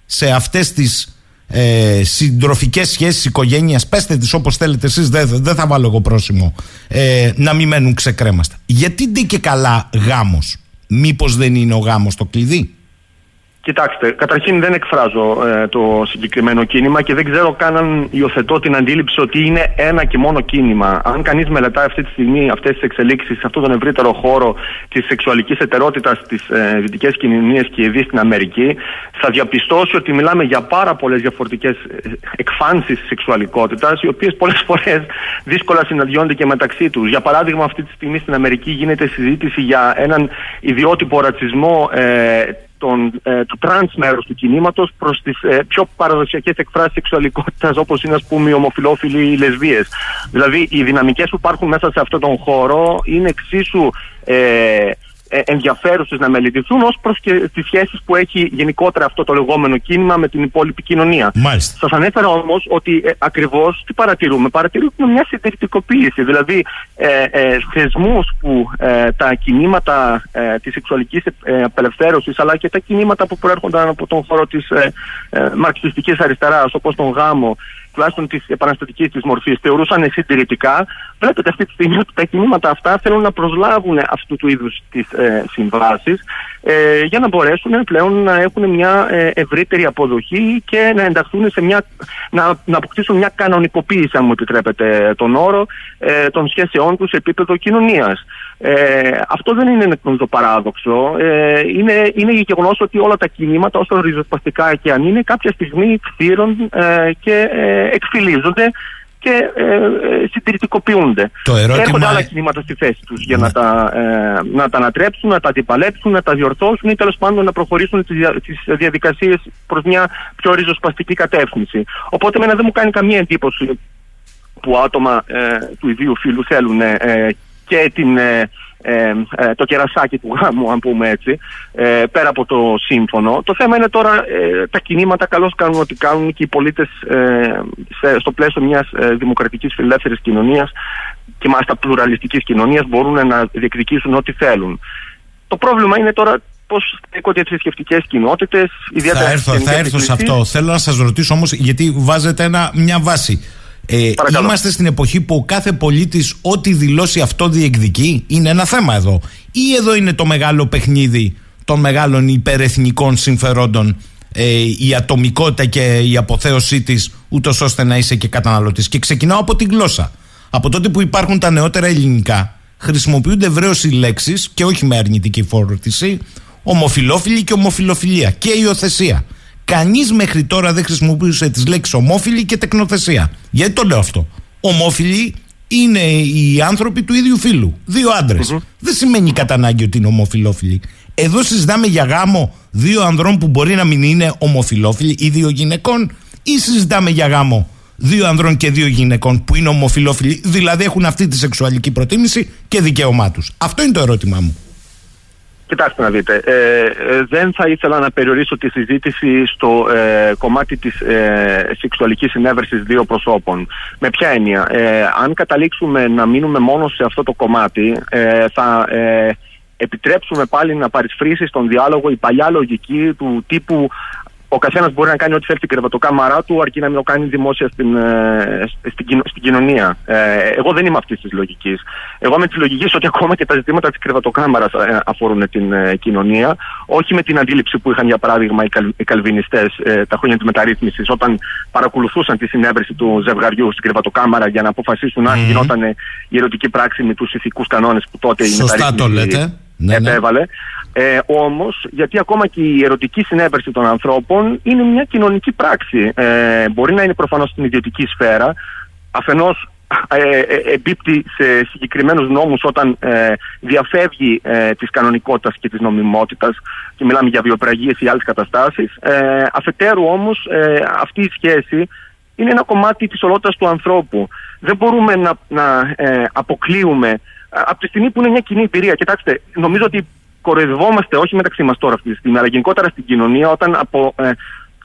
σε αυτές τις ε, συντροφικές σχέσεις οικογένειας, πέστε τις όπως θέλετε εσείς, δεν δε θα βάλω εγώ πρόσημο, ε, να μην μένουν ξεκρέμαστα. Γιατί ντι και καλά γάμος, Μήπως δεν είναι ο γάμος το κλειδί; Κοιτάξτε, καταρχήν δεν εκφράζω ε, το συγκεκριμένο κίνημα και δεν ξέρω καν αν υιοθετώ την αντίληψη ότι είναι ένα και μόνο κίνημα. Αν κανείς μελετάει αυτή τη στιγμή αυτές τις εξελίξεις σε αυτόν τον ευρύτερο χώρο της σεξουαλικής ετερότητας στις ε, δυτικές κοινωνίες και ειδικά στην Αμερική, θα διαπιστώσει ότι μιλάμε για πάρα πολλές διαφορετικές ε, εκφάνσεις της σεξουαλικότητας, οι οποίες πολλές φορές δύσκολα συναντιόνται και μεταξύ τους. Για παράδειγμα, αυτή τη στιγμή στην Αμερική γίνεται συζήτηση για έναν ιδιότυπο ρατσισμό ε, τον, ε, του τρανς μέρους του κινήματος προς τις ε, πιο παραδοσιακές εκφράσεις σεξουαλικότητας όπως είναι ας πούμε οι ομοφυλόφιλοι, οι λεσβίες. Δηλαδή οι δυναμικές που υπάρχουν μέσα σε αυτόν τον χώρο είναι εξίσου ε, ε, ενδιαφέρουσες να μελετηθούν ως προς και τις σχέσεις που έχει γενικότερα αυτό το λεγόμενο κίνημα με την υπόλοιπη κοινωνία. Σας ανέφερα όμως ότι ε, ακριβώς τι παρατηρούμε. Παρατηρούμε μια συντηρητικοποίηση. Δηλαδή ε, ε, θεσμούς που ε, τα κινήματα ε, της σεξουαλικής ε, απελευθέρωσης αλλά και τα κινήματα που προέρχονταν από τον χώρο της ε, ε, μαρξιστικής αριστεράς, όπως τον γάμο, τουλάχιστον τη επαναστατική της μορφής, θεωρούσαν συντηρητικά. Βλέπετε αυτή τη στιγμή ότι τα κινήματα αυτά θέλουν να προσλάβουν αυτού του είδους τις ε, συμβάσεις ε, για να μπορέσουν πλέον να έχουν μια ε, ευρύτερη αποδοχή και να ενταχθούν σε μια. να, να αποκτήσουν μια κανονικοποίηση, αν μου επιτρέπετε τον όρο, ε, των σχέσεών τους σε επίπεδο κοινωνίας. Ε, αυτό δεν είναι το παράδοξο. Ε, είναι, είναι γεγονός ότι όλα τα κινήματα, όσο ριζοσπαστικά και αν είναι, κάποια στιγμή φθύρουν ε, και ε, εκφυλίζονται και ε, ε, συντηρητικοποιούνται. Το ερώτημα... Έρχονται άλλα κινήματα στη θέση τους για να, ναι. τα, ε, να τα ανατρέψουν, να τα αντιπαλέψουν, να τα διορθώσουν ή τέλος πάντων να προχωρήσουν τις τις διαδικασίες προς μια πιο ριζοσπαστική κατεύθυνση. Οπότε, εμένα δεν μου κάνει καμία εντύπωση που άτομα του ιδίου φίλου θέλουν και την ε, ε, το κερασάκι του γάμου, αν πούμε έτσι, ε, πέρα από το σύμφωνο. Το θέμα είναι τώρα ε, τα κινήματα καλώς κάνουν ό,τι κάνουν και οι πολίτες στο πλαίσιο μιας δημοκρατικής φιλελεύθερης κοινωνίας και μάλιστα πλουραλιστικής κοινωνίας μπορούν να διεκδικήσουν ό,τι θέλουν. Το πρόβλημα είναι τώρα πώς στέκονται οι θρησκευτικές κοινότητες, ιδιαίτερα. Θα έρθω, θα έρθω σε αυτό. Θέλω να σας ρωτήσω όμως, γιατί βάζετε ένα, μια βάση. Ε, είμαστε στην εποχή που ο κάθε πολίτης ό,τι δηλώσει αυτό διεκδικεί. Είναι ένα θέμα εδώ. Ή εδώ είναι το μεγάλο παιχνίδι των μεγάλων υπερεθνικών συμφερόντων ε, η ατομικότητα και η αποθέωσή της, ούτως ώστε να είσαι και καταναλωτής. Και ξεκινάω από την γλώσσα. Από τότε που υπάρχουν τα νεότερα ελληνικά, χρησιμοποιούνται ευρέως οι λέξεις και όχι με αρνητική φόρτιση, ομοφιλόφιλη και ομοφιλοφιλία και υιοθεσία. Κανείς μέχρι τώρα δεν χρησιμοποιούσε τις λέξεις ομόφιλη και τεκνοθεσία. Γιατί το λέω αυτό; Ομόφιλοι είναι οι άνθρωποι του ίδιου φίλου. Δύο Δεν σημαίνει κατά ανάγκη ότι είναι ομοφιλόφιλοι. Εδώ συζητάμε για γάμο δύο ανδρών που μπορεί να μην είναι ομοφιλόφιλοι ή δύο γυναικών, ή συζητάμε για γάμο δύο ανδρών και δύο γυναικών που είναι ομοφιλόφιλοι, δηλαδή έχουν αυτή τη σεξουαλική προτίμηση και δικαίωμά τους. Αυτό είναι το ερώτημά μου. Κοιτάξτε να δείτε, ε, ε, δεν θα ήθελα να περιορίσω τη συζήτηση στο ε, κομμάτι της ε, σεξουαλικής συνέβρεσης δύο προσώπων. Με ποια έννοια, ε, αν καταλήξουμε να μείνουμε μόνο σε αυτό το κομμάτι, θα επιτρέψουμε πάλι να παρισφρήσει στον διάλογο η παλιά λογική του τύπου ο καθένας μπορεί να κάνει ό,τι θέλει στην κρεβατοκάμαρά του, αρκεί να μην το κάνει δημόσια στην, ε, στην, στην κοινωνία. Ε, εγώ δεν είμαι αυτής της λογικής. Εγώ είμαι της λογικής ότι ακόμα και τα ζητήματα της κρεβατοκάμαρας ε, αφορούν την ε, κοινωνία, όχι με την αντίληψη που είχαν για παράδειγμα οι, καλ, οι καλβινιστές ε, τα χρόνια της μεταρρύθμισης, όταν παρακολουθούσαν τη συνέβρεση του ζευγαριού στην κρεβατοκάμαρα για να αποφασίσουν αν γινόταν η ερωτική πράξη με τους ηθικούς κανόνες που τότε η μεταρρύθμιση ναι, ναι. επέβαλε. Ε, Όμως, γιατί ακόμα και η ερωτική συνέβρεση των ανθρώπων είναι μια κοινωνική πράξη. Ε, μπορεί να είναι προφανώς στην ιδιωτική σφαίρα. Αφενός ε, ε, εμπίπτει σε συγκεκριμένους νόμους όταν ε, διαφεύγει ε, της κανονικότητας και της νομιμότητας και μιλάμε για βιοπραγίες ή άλλες καταστάσεις. Ε, αφετέρου όμως ε, αυτή η σχέση είναι ένα κομμάτι της ολότητας του ανθρώπου. Δεν μπορούμε να, να αποκλείουμε από τη στιγμή που είναι μια κοινή εμπειρία. Κοιτάξτε, νομίζω ότι κοροϊδευόμαστε όχι μεταξύ μας τώρα αυτή τη στιγμή, αλλά γενικότερα στην κοινωνία όταν απο, ε,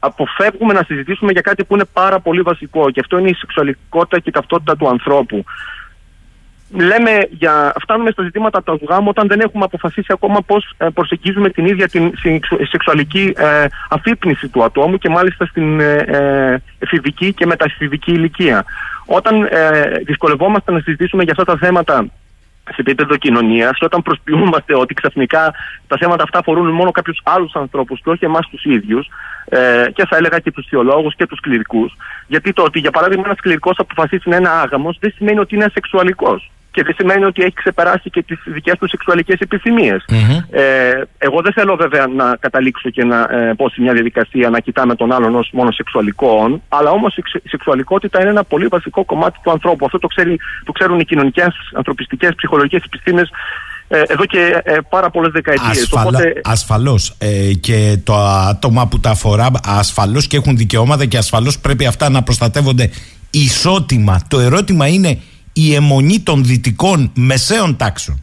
αποφεύγουμε να συζητήσουμε για κάτι που είναι πάρα πολύ βασικό. Και αυτό είναι η σεξουαλικότητα και η ταυτότητα του ανθρώπου. Λέμε για, φτάνουμε στα ζητήματα του γάμου όταν δεν έχουμε αποφασίσει ακόμα πώς ε, προσεγγίζουμε την ίδια την σεξουαλική ε, αφύπνιση του ατόμου και μάλιστα στην ε, ε εφηβική και μεταφηβική ηλικία. Όταν ε, δυσκολευόμαστε να συζητήσουμε για αυτά τα θέματα σε επίπεδο κοινωνίας και όταν προσποιούμαστε ότι ξαφνικά τα θέματα αυτά αφορούν μόνο κάποιους άλλους ανθρώπους και όχι εμάς τους ίδιους, ε, και θα έλεγα και τους θεολόγους και τους κληρικούς. Γιατί το ότι, για παράδειγμα, ένας κληρικός αποφασίσει να είναι άγαμος δεν σημαίνει ότι είναι σεξουαλικό και δεν σημαίνει ότι έχει ξεπεράσει και τις δικές του σεξουαλικές Ε, εγώ δεν θέλω βέβαια να καταλήξω και να ε, πω σε μια διαδικασία να κοιτάμε τον άλλον ως μόνο σεξουαλικό, αλλά όμως η σεξουαλικότητα είναι ένα πολύ βασικό κομμάτι του ανθρώπου. Αυτό το, ξέρει, το ξέρουν οι κοινωνικές, ανθρωπιστικές, ψυχολογικές επιστήμες ε, εδώ και ε, πάρα πολλές δεκαετίες. Ασφαλ, Οπότε... Ασφαλώς. Ε, και το άτομα που τα αφορά ασφαλώς και έχουν δικαιώματα και ασφαλώς πρέπει αυτά να προστατεύονται ισότιμα. Το ερώτημα είναι η αιμονή των δυτικών μεσαίων τάξεων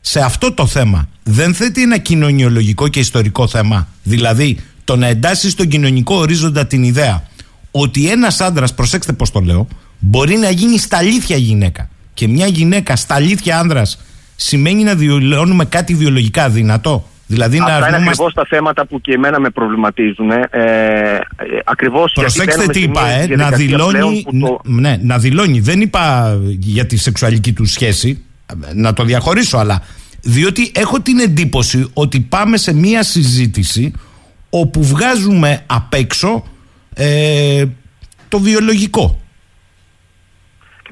σε αυτό το θέμα δεν θέτει ένα κοινωνιολογικό και ιστορικό θέμα. Δηλαδή, το να εντάσει στον κοινωνικό ορίζοντα την ιδέα ότι ένας άντρας, προσέξτε πώς το λέω, μπορεί να γίνει στα αλήθεια γυναίκα. Και μια γυναίκα στα αλήθεια άντρα σημαίνει να δηλώνουμε κάτι βιολογικά δυνατό. Δηλαδή Αυτά να είναι ακριβώς τα θέματα που και εμένα με προβληματίζουν. Ε, ε, ακριβώς Προσέξτε τι είπα, ε, να δηλώνει, το... ναι, να δηλώνει. Δεν είπα για τη σεξουαλική του σχέση, να το διαχωρίσω, αλλά διότι έχω την εντύπωση ότι πάμε σε μία συζήτηση όπου βγάζουμε απ' έξω ε, το βιολογικό.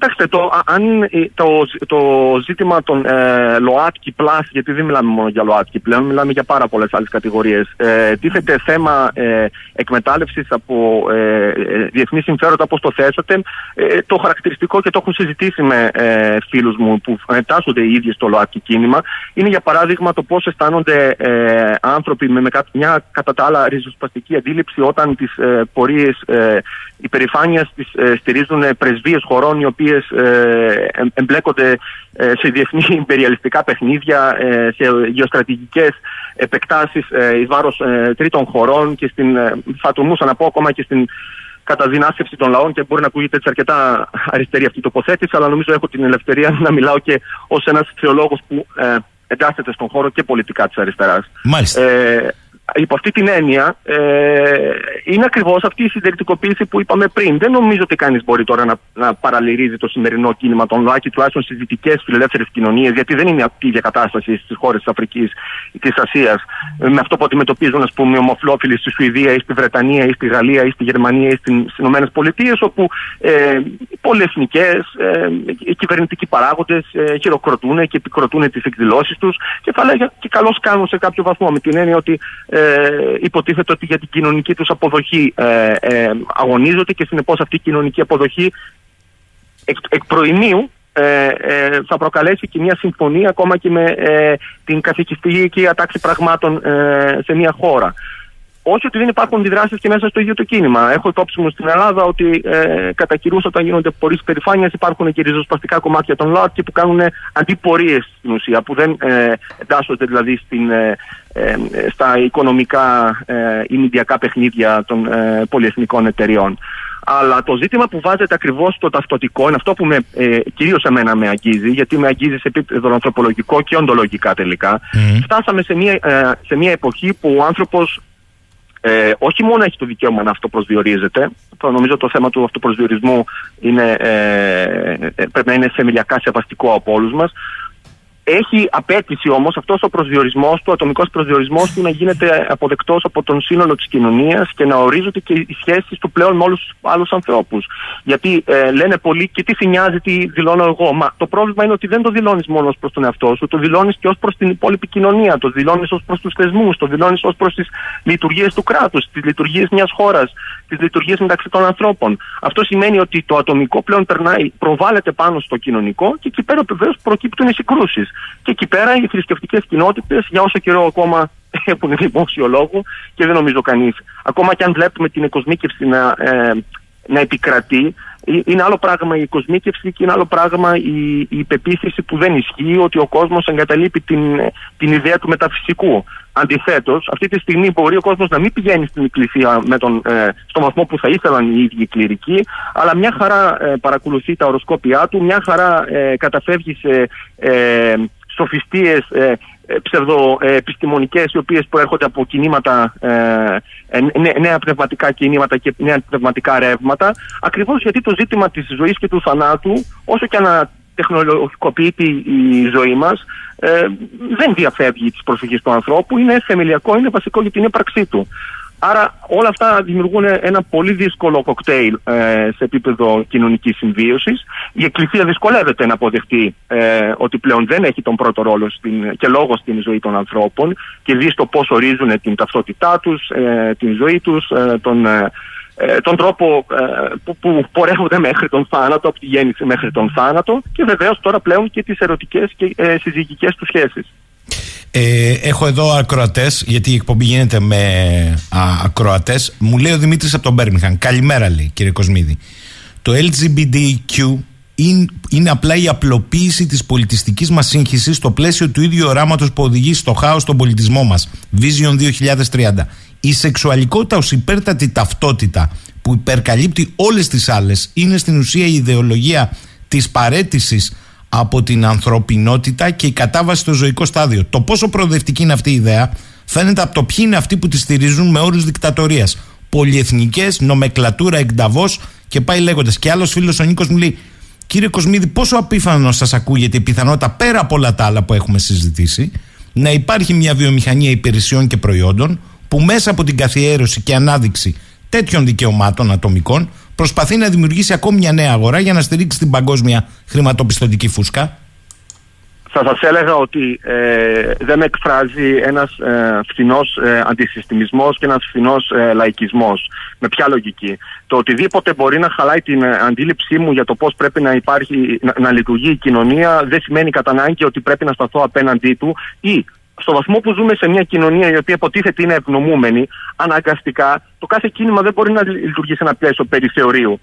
Κοιτάξτε, το, αν, το, το ζήτημα των ε, ΛΟΑΤΚΙ Plus, γιατί δεν μιλάμε μόνο για ΛΟΑΤΚΙ πλέον, μιλάμε για πάρα πολλές άλλες κατηγορίες. Ε, τίθεται θέμα ε, εκμετάλλευσης από ε, ε, διεθνή συμφέροντα, όπως το θέσατε. Ε, το χαρακτηριστικό και το έχω συζητήσει με ε, φίλους μου που εντάσσονται οι ίδιοι στο ΛΟΑΤΚΙ κίνημα, είναι για παράδειγμα το πώς αισθάνονται ε, άνθρωποι με, με μια κατά τα άλλα ριζοσπαστική αντίληψη όταν τις ε, πορείες ε, υπερηφάνειας ε, στηρίζουν πρεσβείες χωρών οι οποίε ε, εμπλέκονται ε, σε διεθνή υπεριαλιστικά παιχνίδια, ε, σε γεωστρατηγικές επεκτάσεις εις βάρος τρίτων χωρών και στην, θα τολμούσα να πω ακόμα και στην καταδυνάστευση των λαών και μπορεί να ακούγεται έτσι αρκετά αριστερή αυτή η τοποθέτηση, αλλά νομίζω έχω την ελευθερία να μιλάω και ως ένας θεολόγος που ε, εντάσσεται στον χώρο και πολιτικά της αριστεράς. Μάλιστα. Ε, υπό αυτή την έννοια, ε, είναι ακριβώς αυτή η συντηρητικοποίηση που είπαμε πριν. Δεν νομίζω ότι κανείς μπορεί τώρα να, να παραλυρίζει το σημερινό κίνημα των ΛΟΑΚΙ, τουλάχιστον στις δυτικές φιλελεύθερε κοινωνίες, γιατί δεν είναι αυτή η ίδια κατάσταση στις χώρες της Αφρικής ή της Ασίας με αυτό που αντιμετωπίζουν, ας πούμε, οι ομοφυλόφιλοι στη Σουηδία ή στη Βρετανία ή στη Γαλλία ή στη Γερμανία ή στις ΗΠΑ, όπου ε, πολυεθνικέ, ε, κυβερνητικοί παράγοντες ε, χειροκροτούν και επικροτούν τις εκδηλώσεις τους και θα λέγα και καλώς κάνουν σε κάποιο βαθμό με την έννοια ότι ε, υποτίθεται ότι για την κοινωνική τους αποδοχή ε, ε, αγωνίζονται και συνεπώς αυτή η κοινωνική αποδοχή εκ, εκ προημίου ε, ε, θα προκαλέσει και μια συμφωνία ακόμα και με ε, την καθηκιστική ατάξη πραγμάτων σε μια χώρα όχι ότι δεν υπάρχουν αντιδράσεις και μέσα στο ίδιο το κίνημα. Έχω υπόψη μου στην Ελλάδα ότι ε, κατά καιρού όταν γίνονται πορείε περηφάνεια υπάρχουν και ριζοσπαστικά κομμάτια των ΛΟΑΤ και που κάνουν αντιπορίες στην ουσία, που δεν ε, εντάσσονται δηλαδή στην, ε, ε στα οικονομικά ε, ή μηντιακά παιχνίδια των ε, πολυεθνικών εταιριών. Αλλά το ζήτημα που βάζεται ακριβώς στο ταυτοτικό είναι αυτό που με, ε, κυρίως εμένα με αγγίζει, γιατί με αγγίζει σε επίπεδο ανθρωπολογικό και οντολογικά τελικά. Φτάσαμε σε μια, ε, σε μια εποχή που ο άνθρωπος ε, όχι μόνο έχει το δικαίωμα να αυτοπροσδιορίζεται, το νομίζω το θέμα του αυτοπροσδιορισμού είναι, ε, ε πρέπει να είναι θεμελιακά σεβαστικό από όλους μας, έχει απέτηση όμως αυτός ο προσδιορισμός του, ο ατομικός προσδιορισμός του να γίνεται αποδεκτός από τον σύνολο της κοινωνίας και να ορίζονται και οι σχέσεις του πλέον με όλους τους άλλους ανθρώπους. Γιατί ε, λένε πολλοί και τι φινιάζει, τι δηλώνω εγώ. Μα το πρόβλημα είναι ότι δεν το δηλώνεις μόνο προς τον εαυτό σου, το δηλώνεις και ως προς την υπόλοιπη κοινωνία, το δηλώνεις ως προς τους θεσμούς, το δηλώνεις ως προς τις λειτουργίες του κράτους, τις λειτουργίες μιας χώρας, τις λειτουργίες μεταξύ των ανθρώπων. Αυτό σημαίνει ότι το ατομικό πλέον περνάει, προβάλλεται πάνω στο κοινωνικό και εκεί πέρα βεβαίως προκύπτουν οι συγκρούσεις. Και εκεί πέρα οι θρησκευτικές κοινότητες, για όσο καιρό ακόμα έχουν δημόσιο λόγο και δεν νομίζω κανείς, ακόμα και αν βλέπουμε την εκοσμίκευση να, ε, να επικρατεί, ε, είναι άλλο πράγμα η κοσμίκευση και είναι άλλο πράγμα η, η πεποίθηση που δεν ισχύει ότι ο κόσμος εγκαταλείπει την, την ιδέα του μεταφυσικού. Αντιθέτως, αυτή τη στιγμή μπορεί ο κόσμος να μην πηγαίνει στην εκκλησία με τον, ε, στον βαθμό που θα ήθελαν οι ίδιοι κληρικοί, αλλά μια χαρά ε, παρακολουθεί τα οροσκόπια του, μια χαρά ε, καταφεύγει σε ε, σοφιστίες ε, ε, ψευδοεπιστημονικές οι οποίες προέρχονται από κινήματα, νέα πνευματικά κινήματα και νέα πνευματικά ρεύματα ακριβώς γιατί το ζήτημα της ζωής και του θανάτου όσο και να τεχνολογικοποιείται η ζωή μας δεν διαφεύγει της προσοχής του ανθρώπου είναι θεμελιακό, είναι βασικό για την ύπαρξή του. Άρα όλα αυτά δημιουργούν ένα πολύ δύσκολο κοκτέιλ ε, σε επίπεδο κοινωνικής συμβίωσης. Η Εκκλησία δυσκολεύεται να αποδεχτεί ε, ότι πλέον δεν έχει τον πρώτο ρόλο στην, και λόγο στην ζωή των ανθρώπων και δεις στο πώς ορίζουν την ταυτότητά τους, ε, την ζωή τους, τον, τον τρόπο που, που πορεύονται μέχρι τον θάνατο, από τη γέννηση μέχρι τον θάνατο και βεβαίως τώρα πλέον και τις ερωτικές και συζυγικές τους σχέσεις. Ε, έχω εδώ ακροατές, γιατί η εκπομπή γίνεται με ακροατές. Μου λέει ο Δημήτρης από τον Μπέρμιχαν. Καλημέρα, λέει κύριε Κοσμίδη. Το LGBTQ είναι, είναι απλά η απλοποίηση της πολιτιστικής μας σύγχυσης στο πλαίσιο του ίδιου οράματος που οδηγεί στο χάος στον πολιτισμό μας. Vision 2030. Η σεξουαλικότητα ως υπέρτατη ταυτότητα που υπερκαλύπτει όλες τις άλλες είναι στην ουσία η ιδεολογία της παρέτησης από την ανθρωπινότητα και η κατάβαση στο ζωικό στάδιο. Το πόσο προοδευτική είναι αυτή η ιδέα φαίνεται από το ποιοι είναι αυτοί που τη στηρίζουν με όρους δικτατορίας. Πολυεθνικές, νομεκλατούρα, εκδαβό και πάει λέγοντας. Και άλλος φίλος ο Νίκος μου λέει, Κύριε Κοσμίδη, πόσο απίθανο σας ακούγεται η πιθανότητα πέρα από όλα τα άλλα που έχουμε συζητήσει να υπάρχει μια βιομηχανία υπηρεσιών και προϊόντων που μέσα από την καθιέρωση και ανάδειξη τέτοιων δικαιωμάτων ατομικών προσπαθεί να δημιουργήσει ακόμη μια νέα αγορά για να στηρίξει την παγκόσμια χρηματοπιστωτική φούσκα. Θα σας έλεγα ότι ε, δεν με εκφράζει ένας ε, φθηνός ε, αντισυστημισμός και ένας φθηνός ε, λαϊκισμός. Με ποια λογική; Το οτιδήποτε μπορεί να χαλάει την ε, αντίληψή μου για το πώς πρέπει να, υπάρχει, να, να λειτουργεί η κοινωνία δεν σημαίνει κατά ανάγκη ότι πρέπει να σταθώ απέναντί του ή στο βαθμό που ζούμε σε μια κοινωνία η οποία υποτίθεται είναι ευνομούμενη, αναγκαστικά το κάθε κίνημα δεν μπορεί να λειτουργεί σε ένα πλαίσιο περιθεωρίου.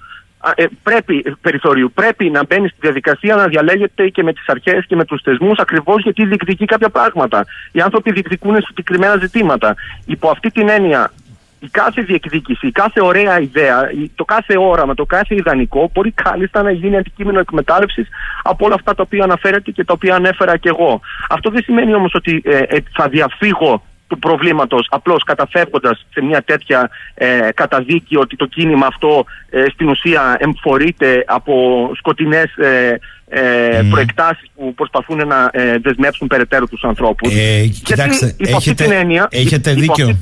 Ε, πρέπει, περιθωρίου. Πρέπει να μπαίνει στη διαδικασία να διαλέγεται και με τις αρχές και με τους θεσμούς ακριβώς γιατί διεκδικεί κάποια πράγματα. Οι άνθρωποι διεκδικούν συγκεκριμένα ζητήματα. Υπό αυτή την έννοια, η κάθε διεκδίκηση, η κάθε ωραία ιδέα, το κάθε όραμα, το κάθε ιδανικό μπορεί κάλλιστα να γίνει αντικείμενο εκμετάλλευσης από όλα αυτά τα οποία αναφέρατε και τα οποία ανέφερα και εγώ. Αυτό δεν σημαίνει όμως ότι ε, ε, θα διαφύγω του προβλήματος απλώς καταφεύγοντας σε μια τέτοια ε, καταδίκη ότι το κίνημα αυτό ε, στην ουσία εμφορείται από σκοτεινές ε, ε, προεκτάσεις που προσπαθούν να ε, δεσμεύσουν περαιτέρω τους ανθρώπους. Ε, κοιτάξτε, έχετε, έννοια, έχετε δίκιο.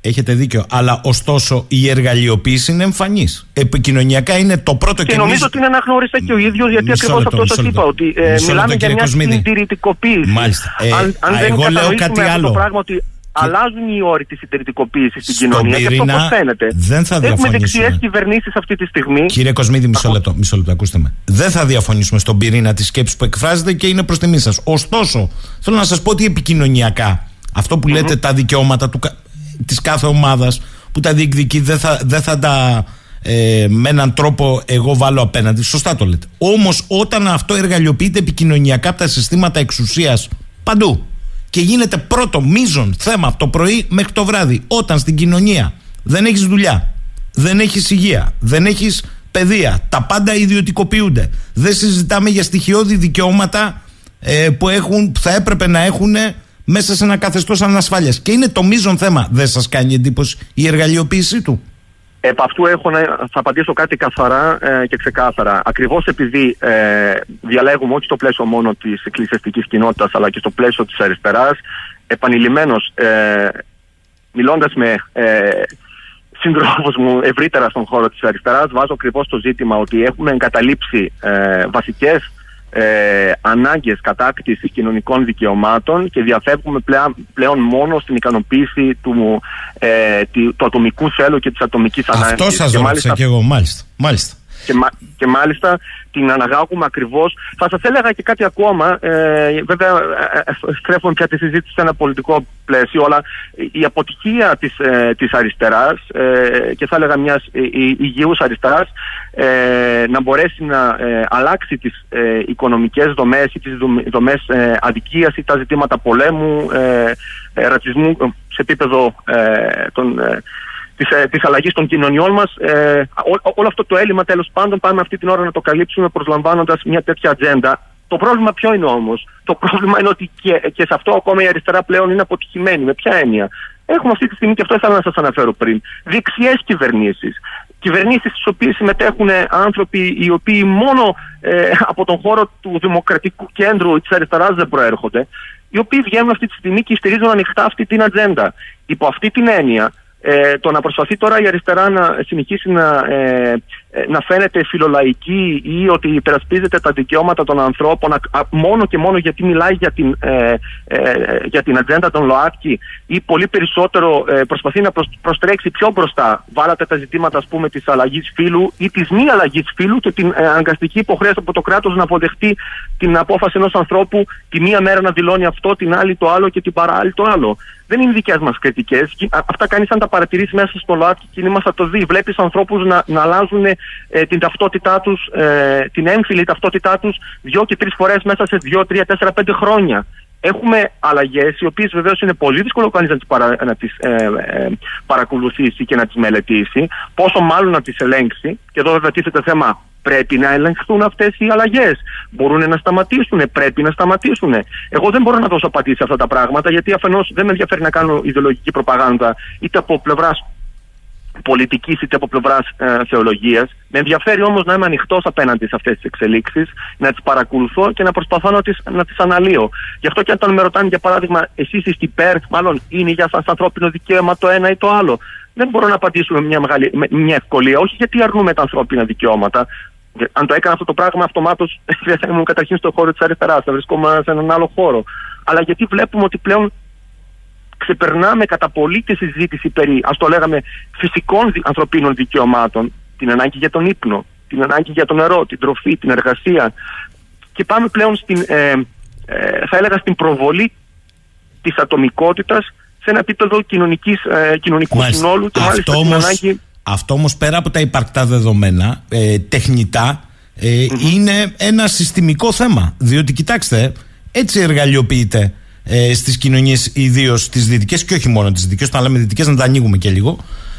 Έχετε δίκιο. Αλλά ωστόσο η εργαλειοποίηση είναι εμφανής. Επικοινωνιακά είναι το πρώτο και νομίζω ότι είναι αναγνώρισα και ο ίδιος, γιατί ακριβώς αυτός σας είπα. Ότι ε, μιλάμε για μια συντηρητικοποίηση. Μάλιστα. Ε, αν, αν δεν εγώ λέω κάτι άλλο. Το πράγμα ότι αλλάζουν οι όροι της συντηρητικοποίησης στην κοινωνία πυρήνα, και αυτό πώ φαίνεται. Δεν θα Έχουμε δεξιές κυβερνήσεις αυτή τη στιγμή. Κύριε Κοσμίδη, μισό λεπτό, μισό λεπτό, ακούστε με. Δεν θα διαφωνήσουμε στον πυρήνα της σκέψης που εκφράζεται και είναι προς τιμή σας. Ωστόσο, θέλω να σας πω ότι επικοινωνιακά αυτό που λέτε τα δικαιώματα της κάθε ομάδας που τα διεκδικεί δεν θα, δεν θα τα ε, με έναν τρόπο εγώ βάλω απέναντι. Σωστά το λέτε. Όμως όταν αυτό εργαλειοποιείται επικοινωνιακά από τα συστήματα εξουσίας παντού και γίνεται πρώτο μείζον θέμα από το πρωί μέχρι το βράδυ. Όταν στην κοινωνία δεν έχεις δουλειά, δεν έχεις υγεία, δεν έχεις παιδεία, τα πάντα ιδιωτικοποιούνται. Δεν συζητάμε για στοιχειώδη δικαιώματα ε, που, έχουν, που θα έπρεπε να έχουν μέσα σε ένα καθεστώς ανασφάλειας. Και είναι το μείζον θέμα. Δεν σας κάνει εντύπωση η εργαλειοποίησή του; Επ' αυτού έχω να, θα απαντήσω κάτι καθαρά ε, και ξεκάθαρα. Ακριβώς επειδή ε, διαλέγουμε όχι στο πλαίσιο μόνο της εκκλησιαστικής κοινότητας, αλλά και στο πλαίσιο της αριστεράς, επανειλημμένω ε, μιλώντας με ε, συντρόφου μου ευρύτερα στον χώρο της αριστεράς, βάζω ακριβώς το ζήτημα ότι έχουμε εγκαταλείψει ε, βασικές ε, ανάγκες κατάκτησης κοινωνικών δικαιωμάτων και διαφεύγουμε πλέον, πλέον μόνο στην ικανοποίηση του, ε, του ατομικού θέλου και της ατομικής ανάγκης. Αυτό σας ρώτησα και εγώ, μάλιστα. μάλιστα. Και, και μάλιστα την αναγάγουμε ακριβώς. Θα σας έλεγα και κάτι ακόμα. Ε, βέβαια, ε, ε, στρέφουμε πια τη συζήτηση σε ένα πολιτικό πλαίσιο, αλλά η αποτυχία της ε, της αριστεράς ε, και θα έλεγα μιας υγιούς αριστεράς ε, να μπορέσει να ε, αλλάξει τις ε, οικονομικές δομές ή τις δομές ε, αδικίας ή τα ζητήματα πολέμου, ρατσισμού σε επίπεδο των της, ε, της αλλαγής των κοινωνιών μας. Ε, όλο αυτό το έλλειμμα τέλος πάντων πάμε αυτή την ώρα να το καλύψουμε προσλαμβάνοντας μια τέτοια ατζέντα. Το πρόβλημα ποιο είναι όμως; Το πρόβλημα είναι ότι και, και σε αυτό ακόμα η αριστερά πλέον είναι αποτυχημένη. Με ποια έννοια; Έχουμε αυτή τη στιγμή, και αυτό ήθελα να σας αναφέρω πριν, δεξιές κυβερνήσεις. Κυβερνήσεις στις οποίες συμμετέχουν άνθρωποι οι οποίοι μόνο ε, από τον χώρο του δημοκρατικού κέντρου της αριστεράς δεν προέρχονται, οι οποίοι βγαίνουν αυτή τη στιγμή και στηρίζουν ανοιχτά αυτή την ατζέντα. Υπό αυτή την έννοια, ε, το να προσπαθεί τώρα η αριστερά να συνεχίσει να, ε, ε, να φαίνεται φιλολαϊκή ή ότι υπερασπίζεται τα δικαιώματα των ανθρώπων μόνο και μόνο γιατί μιλάει για την, ε, για την ατζέντα των ΛΟΑΤΚΙ ή πολύ περισσότερο προσπαθεί να προστρέξει πιο μπροστά. Βάλατε τα ζητήματα ας πούμε της αλλαγής φύλου ή της μη αλλαγής φύλου και την αναγκαστική υποχρέωση από το κράτος να αποδεχτεί την απόφαση ενός ανθρώπου τη μία μέρα να δηλώνει αυτό, την άλλη το άλλο και την παράλληλη το άλλο δεν είναι δικές μας κριτικές. Αυτά κανεί αν τα παρατηρήσεις μέσα στο ΛΟΑΤΚΙ κίνημα θα το δει. Βλέπεις ανθρώπους να, να αλλάζουν ε, την ταυτότητά τους, ε, την έμφυλη ταυτότητά τους δύο και τρεις φορές μέσα σε δύο, τρία, τέσσερα, πέντε χρόνια. Έχουμε αλλαγές, οι οποίες βεβαίως είναι πολύ δύσκολο κανείς να τις παρα, ε, ε, παρακολουθήσει και να τις μελετήσει, πόσο μάλλον να τις ελέγξει. Και εδώ βέβαια τίθεται θέμα Πρέπει να ελεγχθούν αυτές οι αλλαγές. Μπορούν να σταματήσουν. Πρέπει να σταματήσουν. Εγώ δεν μπορώ να δώσω απαντήσεις σε αυτά τα πράγματα, γιατί αφενός δεν με ενδιαφέρει να κάνω ιδεολογική προπαγάνδα είτε από πλευράς πολιτική είτε από πλευράς ε, θεολογίας. Με ενδιαφέρει όμως να είμαι ανοιχτός απέναντι σε αυτές τις εξελίξεις, να τις παρακολουθώ και να προσπαθώ να τις να τις αναλύω. Γι' αυτό και όταν με ρωτάνε, για παράδειγμα, εσείς είστε υπέρ, μάλλον είναι για σας ανθρώπινο δικαίωμα το ένα ή το άλλο. Δεν μπορώ να απαντήσω με μια, μεγάλη, με μια ευκολία. Όχι γιατί αρνούμε τα ανθρώπινα δικαιώματα. Αν το έκανα αυτό το πράγμα, αυτομάτως δεν θα ήμουν καταρχήν στον χώρο της αριστεράς, θα βρισκόμουν σε έναν άλλο χώρο. Αλλά γιατί βλέπουμε ότι πλέον ξεπερνάμε κατά πολύ τη συζήτηση περί, ας το λέγαμε, φυσικών ανθρωπίνων δικαιωμάτων, την ανάγκη για τον ύπνο, την ανάγκη για το νερό, την τροφή, την εργασία και πάμε πλέον στην, ε, ε, θα έλεγα στην προβολή της ατομικότητας σε ένα επίπεδο κοινωνικής, ε, κοινωνικού μάλιστα. συνόλου και μάλιστα αυτό όμως, ανάγκη... Αυτό όμως πέρα από τα υπαρκτά δεδομένα, ε, τεχνητά, ε, είναι ένα συστημικό θέμα. Διότι κοιτάξτε, έτσι εργαλειοποιείται ε, στις κοινωνίες, ιδίως τις δυτικές και όχι μόνο τις δυτικές. Όταν λέμε δυτικές, να τα ανοίγουμε και λίγο.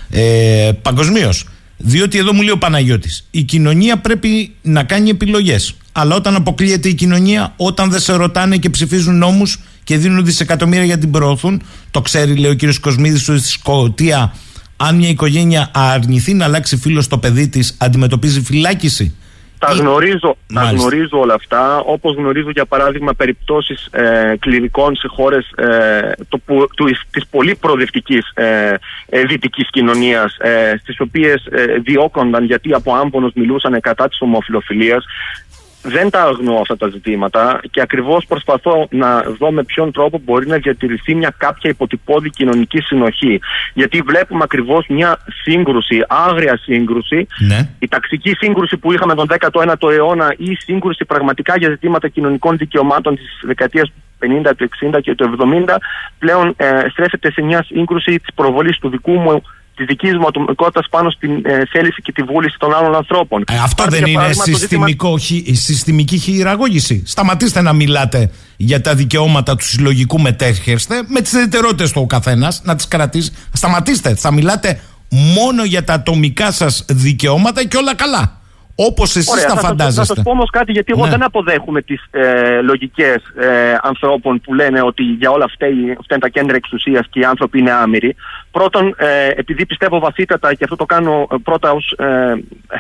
Ε, Παγκοσμίως. Διότι εδώ μου λέει ο Παναγιώτης, η κοινωνία πρέπει να κάνει επιλογές. Αλλά όταν αποκλείεται η κοινωνία, όταν δεν σε ρωτάνε και ψηφίζουν νόμους και δίνουν δισεκατομμύρια για την προωθούν, το ξέρει, λέει ο κύριος Κοσμίδης, ότι στη Σκοτία, αν μια οικογένεια αρνηθεί να αλλάξει φίλο στο παιδί της, αντιμετωπίζει φυλάκιση. Τα γνωρίζω, τα γνωρίζω όλα αυτά, όπως γνωρίζω για παράδειγμα περιπτώσεις ε, κλινικών σε χώρες ε, το, του, της πολύ προοδευτικής ε, ε, δυτικής κοινωνίας ε, στις οποίες ε, διώκονταν γιατί από άμπονος μιλούσαν κατά της ομοφιλοφιλίας δεν τα αγνοώ αυτά τα ζητήματα και ακριβώς προσπαθώ να δω με ποιον τρόπο μπορεί να διατηρηθεί μια κάποια υποτυπώδη κοινωνική συνοχή. Γιατί βλέπουμε ακριβώς μια σύγκρουση, άγρια σύγκρουση. Ναι. Η ταξική σύγκρουση που είχαμε τον 19ο αιώνα ή η σύγκρουση πραγματικά για ζητήματα κοινωνικών δικαιωμάτων της δεκαετίας του 50, του 60 και του 70 πλέον ε, στρέφεται σε μια σύγκρουση της προβολής του δικού μου τη δική μου ατομικότητας πάνω στην ε, θέληση και τη βούληση των άλλων ανθρώπων. Ε, αυτό δεν είναι συστημικό, ζήτημα... συστημική χειραγώγηση. Σταματήστε να μιλάτε για τα δικαιώματα του συλλογικού μετέρχεστε με τις ιδιαιτερότητες του ο καθένας, να τις κρατήσει. Σταματήστε. Θα μιλάτε μόνο για τα ατομικά σας δικαιώματα και όλα καλά. Όπως εσείς τα φαντάζεστε. Θα σα πω όμως κάτι, γιατί εγώ ναι. δεν αποδέχομαι τις ε, λογικές ε, ανθρώπων που λένε ότι για όλα αυτά είναι τα κέντρα εξουσίας και οι άνθρωποι είναι άμυροι. Πρώτον, ε, επειδή πιστεύω βαθύτατα και αυτό το κάνω ε, πρώτα ως, ε,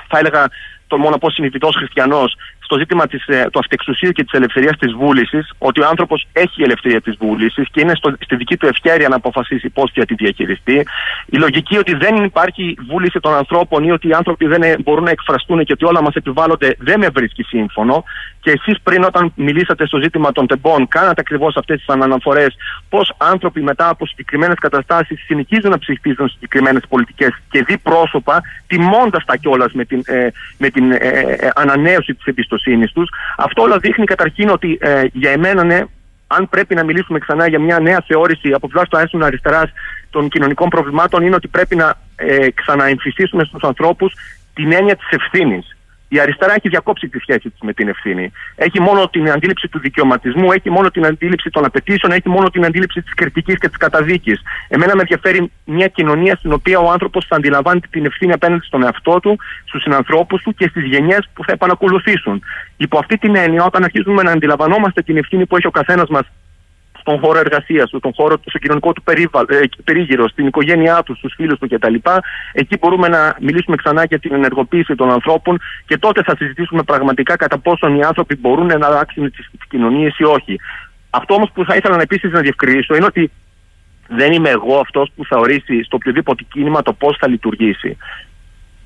θα έλεγα, το μόνο πω συνειδητό χριστιανός, στο ζήτημα της, ε, του αυτεξουσίου και της ελευθερίας της βούλησης, ότι ο άνθρωπος έχει ελευθερία της βούλησης και είναι στο, στη δική του ευχαίρεια να αποφασίσει πώς θα τη διαχειριστεί. Η λογική ότι δεν υπάρχει βούληση των ανθρώπων ή ότι οι άνθρωποι δεν ε, μπορούν να εκφραστούν και ότι όλα μας επιβάλλονται δεν με βρίσκει σύμφωνο. Και εσείς πριν, όταν μιλήσατε στο ζήτημα των τεμπών, κάνατε ακριβώς αυτές τις αναφορές πώς άνθρωποι μετά από συγκεκριμένες καταστάσεις συνεχίζουν να ψηφίζουν συγκεκριμένες πολιτικές και δι πρόσωπα, τιμώντας τα κιόλας με την, ε, με την ε, ε, ανανέωση της εμπιστοσύνης τους. Αυτό όλα δείχνει καταρχήν ότι ε, για εμένα, ναι, αν πρέπει να μιλήσουμε ξανά για μια νέα θεώρηση από πλευράς του αέσθημα αριστεράς των κοινωνικών προβλημάτων, είναι ότι πρέπει να ε, ξαναεμφυσίσουμε στους ανθρώπους την έννοια της ευθύνης. Η αριστερά έχει διακόψει τη σχέση της με την ευθύνη. Έχει μόνο την αντίληψη του δικαιωματισμού, έχει μόνο την αντίληψη των απαιτήσεων, έχει μόνο την αντίληψη της κριτικής και της καταδίκης. Εμένα με ενδιαφέρει μια κοινωνία στην οποία ο άνθρωπος θα αντιλαμβάνεται την ευθύνη απέναντι στον εαυτό του, στους συνανθρώπους του και στις γενιές που θα επανακολουθήσουν. Υπό αυτή την έννοια, όταν αρχίζουμε να αντιλαμβανόμαστε την ευθύνη που έχει ο καθένας μας στον χώρο εργασίας τους, στον χώρο, στο κοινωνικό του ε, περίγυρο, στην οικογένειά τους, στους φίλους του κτλ. Εκεί μπορούμε να μιλήσουμε ξανά για την ενεργοποίηση των ανθρώπων και τότε θα συζητήσουμε πραγματικά κατά πόσον οι άνθρωποι μπορούν να αλλάξουν τις κοινωνίες ή όχι. Αυτό όμως που θα ήθελα επίσης να διευκρινίσω είναι ότι δεν είμαι εγώ αυτός που θα ορίσει στο οποιοδήποτε κίνημα το πώς θα λειτουργήσει.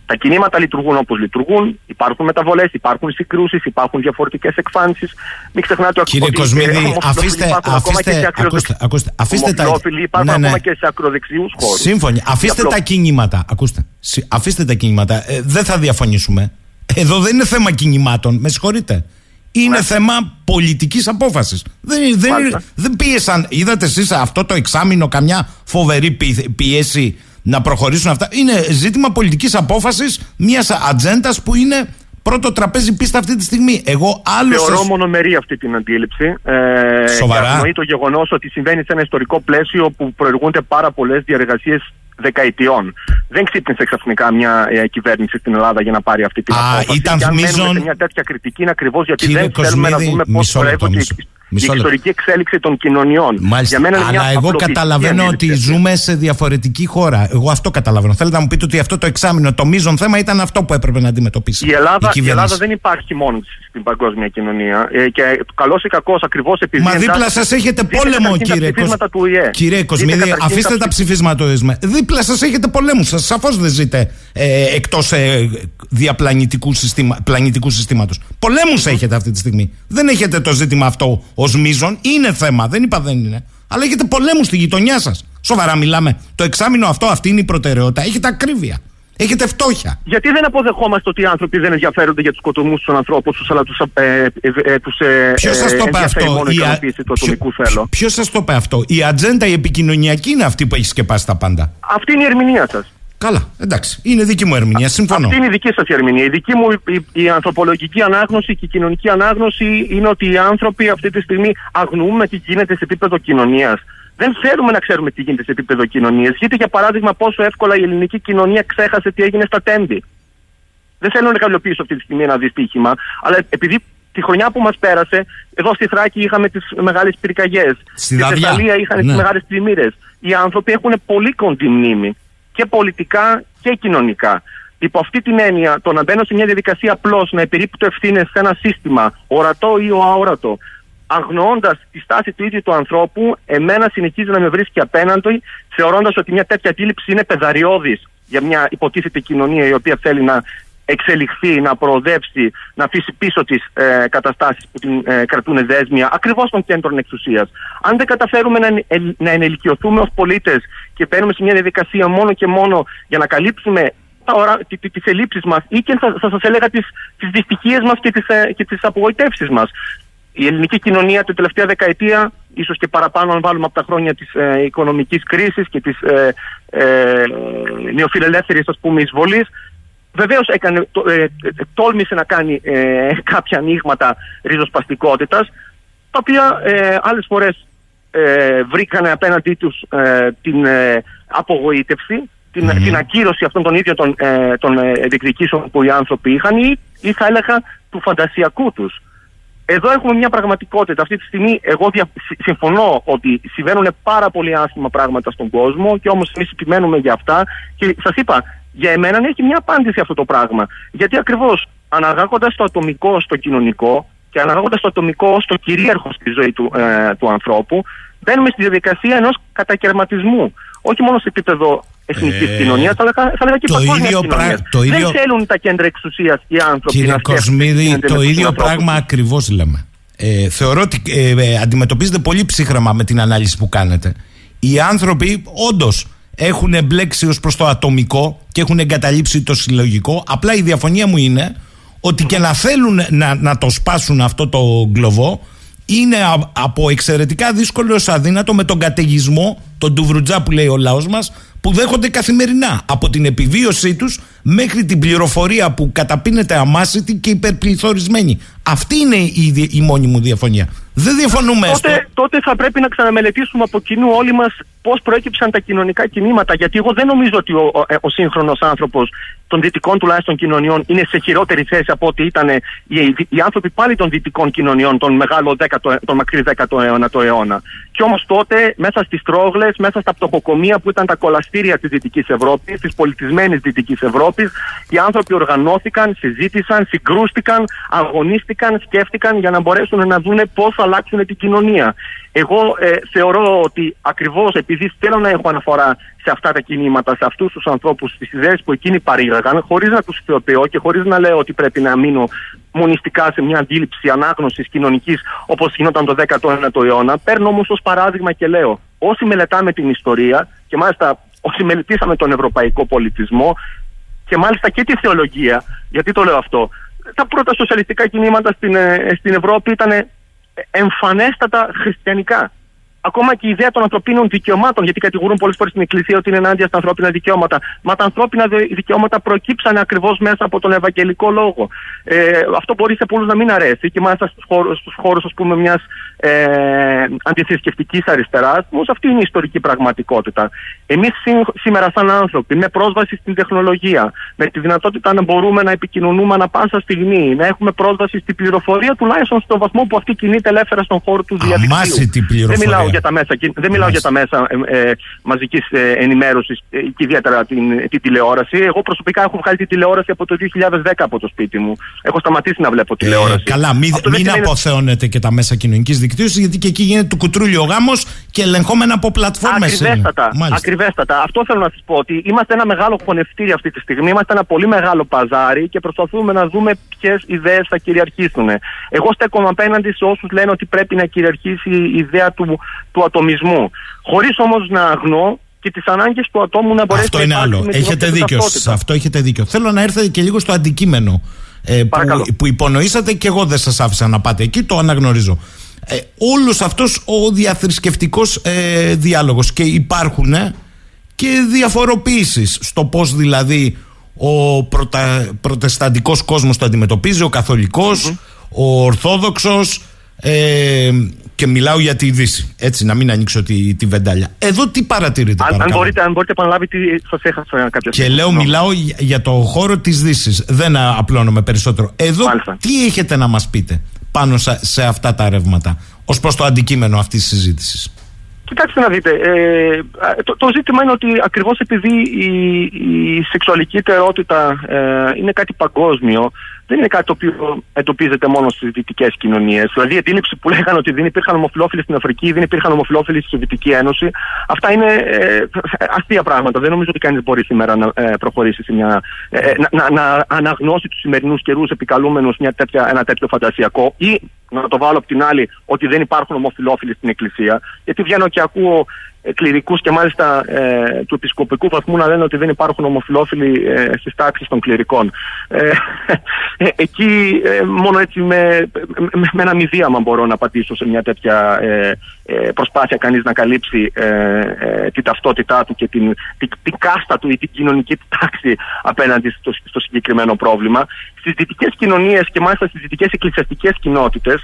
Τα κινήματα λειτουργούν όπως λειτουργούν. Υπάρχουν μεταβολές, υπάρχουν συγκρούσεις, υπάρχουν διαφορετικές εκφάνσεις. Μην ξεχνάτε ότι. Κύριε Κοσμίδη, αφήστε. αφήστε ακούστε, ακούστε, αφήστε τα. Υπάρχουν ναι, ναι. ακόμα και σε ακροδεξιούς χώρους. Σύμφωνοι. Αφήστε τα κινήματα. Ακούστε. Αφήστε τα κινήματα. Ε, δεν θα διαφωνήσουμε. Εδώ δεν είναι θέμα κινημάτων. Με συγχωρείτε. Είναι ναι. θέμα πολιτικής απόφασης. Δεν, δεν, δεν πίεσαν. Είδατε εσείς αυτό το εξάμεινο καμιά φοβερή πίεση να προχωρήσουν αυτά. Είναι ζήτημα πολιτικής απόφασης μιας ατζέντας που είναι πρώτο τραπέζι πίστα αυτή τη στιγμή. Εγώ άλλο. Θεωρώ σας... μονομερή αυτή την αντίληψη. Ε, Σοβαρά. Αγνοεί το γεγονός ότι συμβαίνει σε ένα ιστορικό πλαίσιο που προεργούνται πάρα πολλές διαργασίες δεκαετιών. Δεν ξύπνησε ξαφνικά μια ε, κυβέρνηση στην Ελλάδα για να πάρει αυτή την Α, απόφαση. Ήταν και αν μια τέτοια κριτική είναι ακριβώς γιατί δεν θέλουμε να δούμε πώς προέρχονται Μισό η λεπτό. ιστορική εξέλιξη των κοινωνιών. Μάλιστα. Για μένα είναι μια Αλλά εγώ απλοποιητική καταλαβαίνω ότι αντίληψη. ζούμε σε διαφορετική χώρα. Εγώ αυτό καταλαβαίνω. Θέλετε να μου πείτε ότι αυτό το εξάμεινο, το μείζον θέμα ήταν αυτό που έπρεπε να αντιμετωπίσει. Η Ελλάδα, η κυβέρνηση. Ελλάδα δεν υπάρχει μόνη της στην παγκόσμια κοινωνία. Ε, και καλός ή κακός, ακριβώς επειδή. Μα δίπλα εντάσσεται- σα έχετε δείτε πόλεμο, καταρχήν τα κύριε ψηφίσματα Κος- του ΙΕ. Κύριε Δείτε Κοσμίδη, καταρχήν αφήστε τα ψη- ψηφίσματα του ΕΣΜΕ. Δίπλα σας έχετε πολέμου. Σας σαφώς δεν ζείτε ε, εκτός ε, διαπλανητικού συστήμα, πλανητικού συστήματος. Πολέμους έχετε αυτή τη στιγμή. Δεν έχετε το ζήτημα αυτό ως μείζον. Είναι θέμα, δεν είπα δεν είναι. Αλλά έχετε πολέμους στη γειτονιά σας. Σοβαρά μιλάμε. Το εξάμεινο αυτό, αυτή είναι η προτεραιότητα. Έχετε ακρίβεια. Έχετε φτώχεια. Γιατί δεν αποδεχόμαστε ότι οι άνθρωποι δεν ενδιαφέρονται για τους σκοτωμού των ανθρώπων τους, αλλά τους ε, ε, ε, τους, ε, Ποιος σας ε, το είπε ενδιαφέρει αυτό, μόνο η η α- ικανοποίηση του ποιο- ατομικού θέλω. Ποιο σας το είπε αυτό, Η ατζέντα η επικοινωνιακή είναι αυτή που έχει σκεπάσει τα πάντα. Αυτή είναι η ερμηνεία σας. Καλά, εντάξει. Είναι δική μου ερμηνεία. Συμφωνώ. Αυτή είναι η δική σας ερμηνεία. Η δική μου η, η ανθρωπολογική ανάγνωση και η κοινωνική ανάγνωση είναι ότι οι άνθρωποι αυτή τη στιγμή αγνοούμε τι γίνεται σε επίπεδο κοινωνίας. Δεν θέλουμε να ξέρουμε τι γίνεται σε επίπεδο κοινωνίας. Γιατί, για παράδειγμα, πόσο εύκολα η ελληνική κοινωνία ξέχασε τι έγινε στα τέμπη. Δεν θέλω να καλλιοποιήσω αυτή τη στιγμή ένα δυστύχημα, αλλά επειδή τη χρονιά που μας πέρασε, εδώ στη Θράκη είχαμε τις μεγάλες πυρκαγιές. Στη Στη Δαδιά. Θεσσαλία είχαν Ναι. τι μεγάλες πλημμύρες. Οι άνθρωποι έχουν πολύ κοντή μνήμη και πολιτικά και κοινωνικά. Υπό αυτή την έννοια, το να μπαίνω σε μια διαδικασία απλώς να επιρρύπτω ευθύνες σε ένα σύστημα, ορατό ή ο αόρατο, αγνοώντας τη στάση του ίδιου του ανθρώπου, εμένα συνεχίζει να με βρίσκει απέναντι, θεωρώντας ότι μια τέτοια αντίληψη είναι πεδαριώδη για μια υποτίθεται κοινωνία η οποία θέλει να εξελιχθεί, να προοδεύσει, να αφήσει πίσω τις ε, καταστάσεις που την ε, κρατούν δέσμια ακριβώς των κέντρων εξουσίας. Αν δεν καταφέρουμε να, εν- ε, να ενηλικιωθούμε ως πολίτες και μπαίνουμε σε μια διαδικασία μόνο και μόνο για να καλύψουμε τα ωρα... τι- τι- τις ελλείψεις μας ή και θα, θα σας έλεγα τις, τις δυστυχίες μας και τις, ε, και τις απογοητεύσεις μας. Η ελληνική κοινωνία την τελευταία δεκαετία, ίσως και παραπάνω αν βάλουμε από τα χρόνια της ε, οικονομικής κρίσης και της ε, ε, νεοφιλελεύθερης ας πούμε εισβολής, βεβαίως έκανε, το, ε, ε, τόλμησε να κάνει ε, κάποια ανοίγματα ριζοσπαστικότητας, τα οποία ε, άλλες φορές ε, βρήκανε απέναντί τους ε, την ε, απογοήτευση, την, Μμμ. την ακύρωση αυτών των ίδιων των, ε, των ε, διεκδικήσεων που οι άνθρωποι είχαν ή, ή θα έλεγα του φαντασιακού τους. Εδώ έχουμε μια πραγματικότητα. Αυτή τη στιγμή εγώ δια... συ- συμφωνώ ότι συμβαίνουν πάρα πολύ άσχημα πράγματα στον κόσμο και όμως εμείς επιμένουμε για αυτά και σας είπα, για εμένα έχει μια απάντηση αυτό το πράγμα. Γιατί ακριβώς αναγάγοντας το ατομικό στο κοινωνικό και αναγάγοντας το ατομικό στο κυρίαρχο στη ζωή του, ε, του ανθρώπου, μπαίνουμε στη διαδικασία ενός κατακαιρματισμού. Όχι μόνο σε επίπεδο εθνικής Ε, κοινωνίας, αλλά θα θα έλεγα και το παγκόσμιας ίδιο κοινωνίας. πρά- το ίδιο- Δεν θέλουν τα κέντρα εξουσίας οι άνθρωποι Κύριε να σκέφτονται τι Κοσμίδη, γίνεται με το τους ίδιο ανθρώπους πράγμα τους. ακριβώς λέμε. Ε, θεωρώ ότι ε, ε, αντιμετωπίζετε πολύ ψύχρεμα με την ανάλυση που κάνετε. Οι άνθρωποι όντως έχουν εμπλέξει ως προς το ατομικό και έχουν εγκαταλείψει το συλλογικό. Απλά η διαφωνία μου είναι ότι και να θέλουν να, να το σπάσουν αυτό το γκλωβό είναι α- από εξαιρετικά δύσκολο ως αδύνατο με τον καταιγισμό, τον τουβρουτζά που λέει ο λαός μας, που δέχονται καθημερινά από την επιβίωσή τους μέχρι την πληροφορία που καταπίνεται αμάσιτη και υπερπληθωρισμένη. Αυτή είναι η, δι- η μόνη μου διαφωνία. Δεν διαφωνούμε στο... τότε, τότε θα πρέπει να ξαναμελετήσουμε από κοινού όλοι μας πώς προέκυψαν τα κοινωνικά κινήματα. Γιατί εγώ δεν νομίζω ότι ο, ο, ο σύγχρονος άνθρωπος των δυτικών τουλάχιστον κοινωνιών είναι σε χειρότερη θέση από ό,τι ήταν οι, οι, οι άνθρωποι πάλι των δυτικών κοινωνιών τον μεγάλο 10ο, τον μακρύ 19ο αιώνα. Και όμως τότε μέσα στις τρόγλες, μέσα στα πτωχοκομεία που ήταν τα κολαστήρια της Δυτικής Ευρώπης, της πολιτισμένης Δυτικής Ευρώπης, οι άνθρωποι οργανώθηκαν, συζήτησαν, συγκρούστηκαν, αγωνίστηκαν, σκέφτηκαν για να μπορέσουν να δουν πώς θα αλλάξουν την κοινωνία. Εγώ ε, θεωρώ ότι ακριβώς επειδή θέλω να έχω αναφορά σε αυτά τα κινήματα, σε αυτούς τους ανθρώπους, στις ιδέες που εκείνοι παρήγαγαν, χωρίς να τους θεοποιώ και χωρίς να λέω ότι πρέπει να μείνω μονιστικά σε μια αντίληψη ανάγνωσης κοινωνικής όπως γινόταν το 19ο αιώνα. Παίρνω όμως ως παράδειγμα και λέω, όσοι μελετάμε την ιστορία και μάλιστα όσοι μελετήσαμε τον ευρωπαϊκό πολιτισμό και μάλιστα και τη θεολογία, γιατί το λέω αυτό, τα πρώτα σοσιαλιστικά κινήματα στην, ε, στην Ευρώπη ήταν εμφανέστατα χριστιανικά. Ακόμα και η ιδέα των ανθρωπίνων δικαιωμάτων, γιατί κατηγορούν πολλές φορές την Εκκλησία ότι είναι ενάντια στα ανθρώπινα δικαιώματα. Μα τα ανθρώπινα δικαιώματα προκύψαν ακριβώς μέσα από τον Ευαγγελικό λόγο. Ε, αυτό μπορεί σε πολλούς να μην αρέσει και μάλιστα στους χώρου μιας ε, αντιθρησκευτικής αριστεράς, όμως αυτή είναι η ιστορική πραγματικότητα. Εμείς σήμερα, σαν άνθρωποι, με πρόσβαση στην τεχνολογία, με τη δυνατότητα να μπορούμε να επικοινωνούμε ανα πάσα στιγμή, να έχουμε πρόσβαση στην πληροφορία, τουλάχιστον στον βαθμό που αυτή κινείται ελεύθερα στον χώρο του διαδικτύου. Δεν μιλάω για τα μέσα, δεν μιλάω για τα μέσα ε, ε, μαζικής ε, ενημέρωσης ε, και ιδιαίτερα την, την τηλεόραση. Εγώ προσωπικά έχω βγάλει τη τηλεόραση από το 2010 από το σπίτι μου. Έχω σταματήσει να βλέπω τηλεόραση. Ε, καλά, μην, μην αποθεώνετε και τα μέσα κοινωνικής δικτύωσης, γιατί και εκεί γίνεται του κουτρούλιο γάμος και ελεγχόμενα από πλατφόρμες. Ακριβέστατα, ακριβέστατα. Αυτό θέλω να σας πω ότι είμαστε ένα μεγάλο χωνευτήρι αυτή τη στιγμή. Είμαστε ένα πολύ μεγάλο παζάρι και προσπαθούμε να δούμε ποιες ιδέες θα κυριαρχήσουν. Εγώ στέκομαι απέναντι σε όσους λένε ότι πρέπει να κυριαρχήσει η ιδέα του, του ατομισμού. Χωρίς όμως να αγνώ και τις ανάγκες του ατόμου να μπορέσει αυτό να είναι άλλο. Έχετε δίκιο. Σε αυτό έχετε δίκιο. Θέλω να έρθετε και λίγο στο αντικείμενο ε, που, που υπονοήσατε και εγώ δεν σας άφησα να πάτε εκεί, το αναγνωρίζω. Ε, όλος αυτός ο διαθρησκευτικός ε, διάλογος και υπάρχουν ε, και διαφοροποίησεις στο πώς δηλαδή ο προτα, προτεσταντικός κόσμος το αντιμετωπίζει, ο καθολικος ο ορθόδοξος ε, και μιλάω για τη Δύση. Έτσι, να μην ανοίξω τη, τη βεντάλια. Εδώ τι παρατηρείτε, αν, αν μπορείτε, αν μπορείτε επαναλάβει σα έχασα κάποια Και λέω, μιλάω για το χώρο της Δύσης. Δεν απλώνομαι περισσότερο. Εδώ τι έχετε να μας πείτε πάνω σε αυτά τα ρεύματα, ως προς το αντικείμενο αυτής της συζήτησης; Κοιτάξτε να δείτε, ε, το, το ζήτημα είναι ότι ακριβώς επειδή η, η σεξουαλική ιτερότητα ε, είναι κάτι παγκόσμιο, δεν είναι κάτι το οποίο εντοπίζεται μόνο στις δυτικές κοινωνίες. Δηλαδή, η αντίληψη που λέγανε ότι δεν υπήρχαν ομοφυλόφιλοι στην Αφρική, δεν υπήρχαν ομοφυλόφιλοι στη Σοβιετική Ένωση, αυτά είναι ε, αστεία πράγματα. Δεν νομίζω ότι κανείς μπορεί σήμερα να ε, προχωρήσει σε μια. Ε, να, να, να, αναγνώσει τους σημερινούς καιρούς επικαλούμενους ένα τέτοιο φαντασιακό ή να το βάλω από την άλλη ότι δεν υπάρχουν ομοφυλόφιλοι στην Εκκλησία. Γιατί βγαίνω και ακούω κληρικούς και μάλιστα ε, του επισκοπικού βαθμού να λένε ότι δεν υπάρχουν ομοφιλόφιλοι ε, στις τάξεις των κληρικών. Ε, ε εκεί ε, μόνο έτσι με, με, με, ένα μηδίαμα μπορώ να πατήσω σε μια τέτοια προσπάθεια κανείς να καλύψει την ταυτότητά του και την, την, την, κάστα του ή την κοινωνική τάξη απέναντι στο, στο συγκεκριμένο πρόβλημα. Στις δυτικές κοινωνίες και μάλιστα στις δυτικές εκκλησιαστικές κοινότητες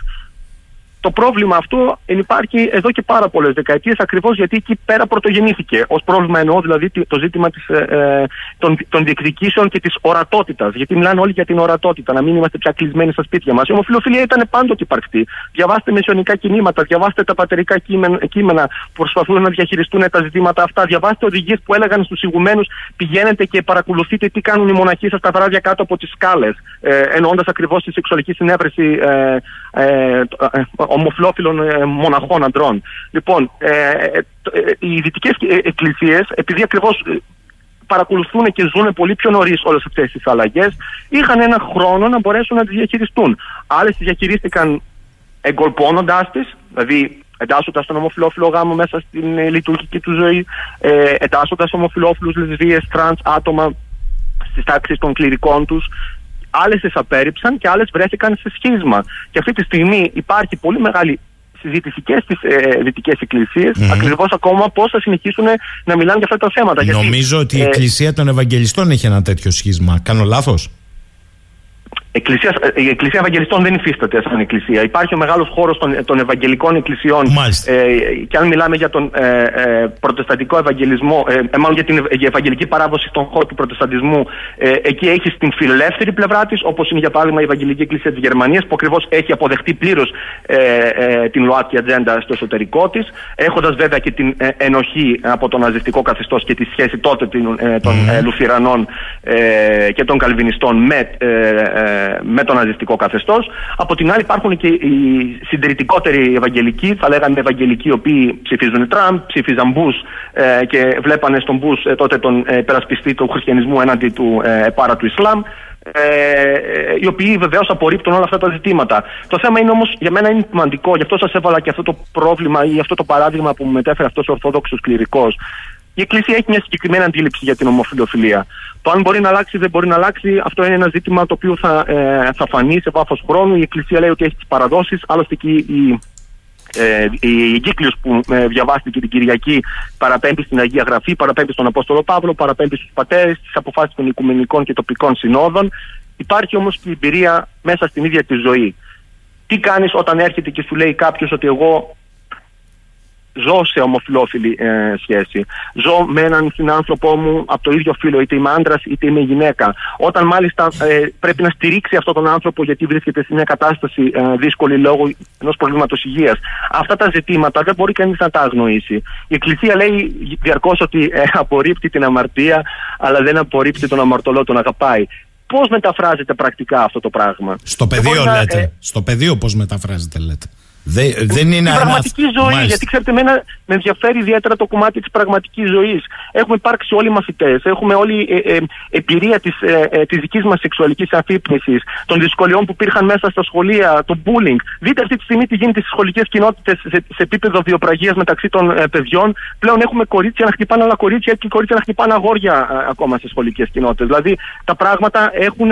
το πρόβλημα αυτό υπάρχει εδώ και πάρα πολλές δεκαετίες, ακριβώς γιατί εκεί πέρα πρωτογεννήθηκε. Ω πρόβλημα εννοώ δηλαδή το ζήτημα της, ε, ε, των, των διεκδικήσεων και της ορατότητας. Γιατί μιλάνε όλοι για την ορατότητα, να μην είμαστε πια κλεισμένοι στα σπίτια μας. Η ομοφιλοφιλία ήταν πάντοτε υπαρκτή. Διαβάστε μεσαιωνικά κινήματα, διαβάστε τα πατερικά κείμενα, κείμενα που προσπαθούν να διαχειριστούν τα ζητήματα αυτά. Διαβάστε οδηγίες που έλεγαν στους ηγουμένους πηγαίνετε και παρακολουθείτε τι κάνουν οι μοναχοί σας τα βράδια κάτω από τις σκάλες. Ε, Εννοώντας ακριβώς τη σεξουαλική συνέβρεση ε, ε, ε ομοφυλόφιλων ε, μοναχών αντρών. Λοιπόν, ε, ε, οι δυτικές εκκλησίες, επειδή ακριβώς παρακολουθούν και ζουν πολύ πιο νωρίς όλες αυτές τις αλλαγές, είχαν ένα χρόνο να μπορέσουν να τις διαχειριστούν. Άλλες τις διαχειρίστηκαν εγκολπώνοντάς τις, δηλαδή εντάσσοντας τον ομοφυλόφιλο γάμο μέσα στην λειτουργική του ζωή, ε, εντάσσοντας ομοφυλόφιλους, λεσβίες, τρανς άτομα στις τάξεις των κληρικών τους άλλες τις απέρριψαν και άλλες βρέθηκαν σε σχίσμα. Και αυτή τη στιγμή υπάρχει πολύ μεγάλη συζήτηση και στις ε, δυτικές εκκλησίες, mm-hmm. ακριβώς ακόμα πώς θα συνεχίσουν να μιλάνε για αυτά τα θέματα. Νομίζω ότι η ε, Εκκλησία των Ευαγγελιστών έχει ένα τέτοιο σχίσμα. Κάνω λάθος; Εκκλησίας, η Εκκλησία Ευαγγελιστών δεν υφίσταται σαν Εκκλησία. Υπάρχει ο μεγάλος χώρος των, των Ευαγγελικών Εκκλησιών. Ε, και αν μιλάμε για τον ε, ε, Προτεσταντικό Ευαγγελισμό, ε, ε, μάλλον για την για Ευαγγελική παράδοση στον χώρο του Προτεσταντισμού, ε, εκεί έχει την φιλελεύθερη πλευρά της, όπως είναι για παράδειγμα η Ευαγγελική Εκκλησία της Γερμανίας, που ακριβώς έχει αποδεχτεί πλήρως ε, ε, την ΛΟΑΤΚΙ ατζέντα στο εσωτερικό της, έχοντας βέβαια και την ενοχή από το ναζιστικό καθεστώς και τη σχέση τότε των mm. Λουθυρανών και των Καλβινιστών με με το ναζιστικό καθεστώς. Από την άλλη, υπάρχουν και οι συντηρητικότεροι Ευαγγελικοί, θα λέγαμε Ευαγγελικοί, οι οποίοι ψηφίζουν Τραμπ, ψήφιζαν Μπούς ε, και βλέπανε στον Μπούς ε, τότε τον ε, περασπιστή του χριστιανισμού έναντι του ε, επάρα του Ισλάμ. Ε, οι οποίοι βεβαίως απορρίπτουν όλα αυτά τα ζητήματα. Το θέμα είναι όμως για μένα είναι σημαντικό, γι' αυτό σας έβαλα και αυτό το πρόβλημα ή αυτό το παράδειγμα που μου μετέφερε αυτός ο Ορθόδοξος κληρικός. Η Εκκλησία έχει μια συγκεκριμένη αντίληψη για την ομοφιλοφιλία. Το αν μπορεί να αλλάξει ή δεν μπορεί να αλλάξει, αυτό είναι ένα ζήτημα το οποίο θα, ε, θα φανεί σε βάθος χρόνου. Η Εκκλησία λέει ότι έχει τις παραδόσεις. Άλλωστε και η, Ε, η εγκύκλιος που ε, διαβάστηκε την Κυριακή παραπέμπει στην Αγία Γραφή, παραπέμπει στον Απόστολο Παύλο, παραπέμπει στους πατέρες, στις αποφάσεις των οικουμενικών και τοπικών συνόδων. Υπάρχει όμως και η εμπειρία μέσα στην ίδια τη ζωή. Τι κάνεις όταν έρχεται και σου λέει κάποιος ότι εγώ ζω σε ομοφυλόφιλη ε, σχέση. Ζω με έναν συνάνθρωπό μου από το ίδιο φύλλο, είτε είμαι άντρας είτε είμαι γυναίκα. Όταν μάλιστα ε, πρέπει να στηρίξει αυτόν τον άνθρωπο γιατί βρίσκεται σε μια κατάσταση ε, δύσκολη λόγω ενός προβλήματος υγείας. Αυτά τα ζητήματα δεν μπορεί κανείς να τα αγνοήσει. Η Εκκλησία λέει διαρκώς ότι ε, απορρίπτει την αμαρτία, αλλά δεν απορρίπτει τον αμαρτωλό, τον αγαπάει. Πώς μεταφράζεται πρακτικά αυτό το πράγμα; Στο πεδίο λέτε. Στο πεδίο πώς μεταφράζεται λέτε. Δεν, δεν είναι Στην πραγματική ζωή, Μάλιστα. γιατί ξέρετε, εμένα με ενδιαφέρει ιδιαίτερα το κομμάτι της πραγματικής ζωής. Έχουμε υπάρξει όλοι μαθητές, έχουμε όλη ε, ε, εμπειρία της ε, ε, της δικής μας σεξουαλικής αφύπνισης, των δυσκολιών που υπήρχαν μέσα στα σχολεία, το bullying. Δείτε αυτή τη στιγμή τι γίνεται στις σχολικές κοινότητες σε, σε επίπεδο βιοπραγίας μεταξύ των ε, παιδιών. Πλέον έχουμε κορίτσια να χτυπάνε άλλα κορίτσια και κορίτσια να χτυπάνε αγόρια ε, ακόμα σε σχολικές κοινότητες. Δηλαδή τα πράγματα έχουν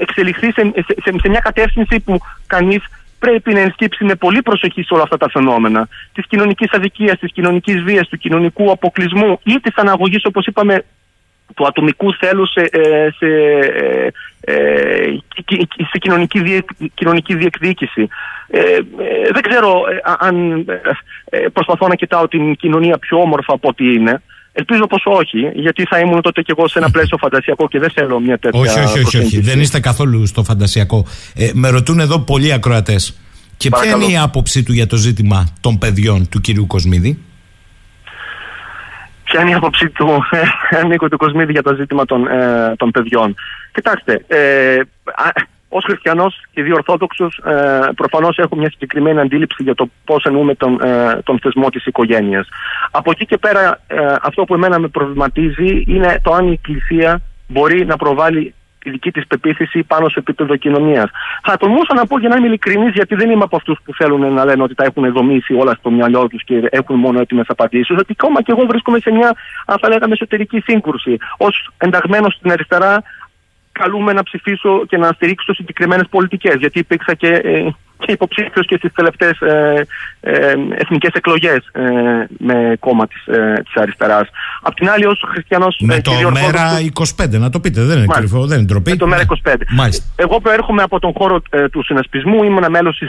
εξελιχθεί σε, σε, σε, σε μια κατεύθυνση που κανείς πρέπει να ενσκύψει με πολύ προσοχή σε όλα αυτά τα φαινόμενα της κοινωνικής αδικίας, της κοινωνικής βίας, του κοινωνικού αποκλεισμού ή της αναγωγής, όπως είπαμε, του ατομικού θέλους σε, ε, σε, ε, ε, σε κοινωνική, κοινωνική διεκδίκηση. δεν ξέρω αν προσπαθώ να κοιτάω την κοινωνία πιο όμορφα από ό,τι είναι. Ελπίζω πως όχι, γιατί θα ήμουν τότε και εγώ σε ένα πλαίσιο φαντασιακό και δεν θέλω μια τέτοια. Όχι, όχι, όχι, όχι. Δεν είστε καθόλου στο φαντασιακό. Ε, με ρωτούν εδώ πολλοί ακροατές. Και Παρακαλώ. ποια είναι η άποψή του για το ζήτημα των παιδιών του κυρίου Κοσμίδη; Ποια είναι η άποψή του ε, Νίκο του Κοσμίδη για το ζήτημα των, ε, των παιδιών; Κοιτάξτε, ε, ως χριστιανός και διορθόδοξο, ε, προφανώς έχω μια συγκεκριμένη αντίληψη για το πώς εννοούμε τον, ε, τον θεσμό της οικογένειας. Από εκεί και πέρα, ε, αυτό που εμένα με προβληματίζει είναι το αν η Εκκλησία μπορεί να προβάλλει τη δική της πεποίθηση πάνω σε επίπεδο κοινωνίας. Θα τολμούσα να πω για να είμαι ειλικρινής, γιατί δεν είμαι από αυτούς που θέλουν να λένε ότι τα έχουν δομήσει όλα στο μυαλό τους και έχουν μόνο έτοιμες απαντήσεις. Ότι ακόμα και εγώ βρίσκομαι σε μια, αν θα λέγαμε, εσωτερική σύγκρουση. Ω ενταγμένος στην αριστερά, καλούμε να ψηφίσω και να στηρίξω συγκεκριμένες πολιτικές. Γιατί υπήρξα και, ε, και υποψήφιος και στις τελευταίες ε, ε, εθνικές εκλογές ε, με κόμμα της ε, της αριστεράς. Απ' την άλλη, ω χριστιανός. Με το Μέρα 25, να το πείτε, δεν είναι κρυφό, δεν είναι ντροπή. Με το Μέρα 25. Μάλιστα. Εγώ προέρχομαι από τον χώρο ε, του συνασπισμού, ήμουν μέλος της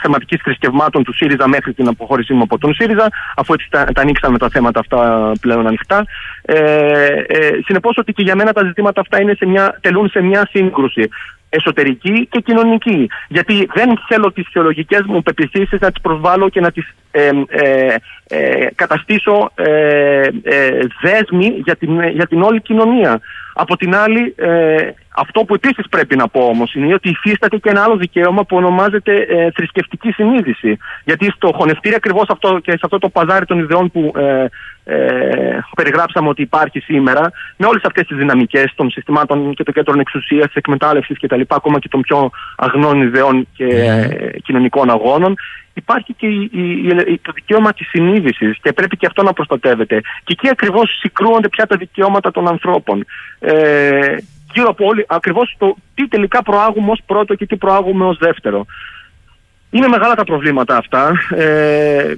θεματικής θρησκευμάτων του ΣΥΡΙΖΑ μέχρι την αποχώρησή μου από τον ΣΥΡΙΖΑ, αφού έτσι τα, τα ανοίξαμε τα θέματα αυτά πλέον ανοιχτά. Ε, ε, Συνεπώς ότι και για μένα τα ζητήματα αυτά είναι σε μια, τελούν σε μια σύγκρουση εσωτερική και κοινωνική. Γιατί δεν θέλω τις θεολογικές μου πεπιθήσεις να τις προσβάλλω και να τις ε, ε, ε, καταστήσω ε, δέσμη για την, για την όλη κοινωνία. Από την άλλη, αυτό που επίσης πρέπει να πω όμως είναι ότι υφίσταται και ένα άλλο δικαίωμα που ονομάζεται θρησκευτική συνείδηση. Γιατί στο χωνευτήρι ακριβώς αυτό και σε αυτό το παζάρι των ιδεών που ε, περιγράψαμε ότι υπάρχει σήμερα, με όλες αυτές τις δυναμικές των συστημάτων και των κέντρων εξουσίας, της εκμετάλλευσης κτλ., ακόμα και των πιο αγνών ιδεών και mm. κοινωνικών αγώνων, υπάρχει και η, η, το δικαίωμα της συνείδησης και πρέπει και αυτό να προστατεύεται. Και εκεί ακριβώς συγκρούονται πια τα δικαιώματα των ανθρώπων. Ε, γύρω από όλοι, ακριβώς το τι τελικά προάγουμε ως πρώτο και τι προάγουμε ως δεύτερο. Είναι μεγάλα τα προβλήματα αυτά. Ε, ε,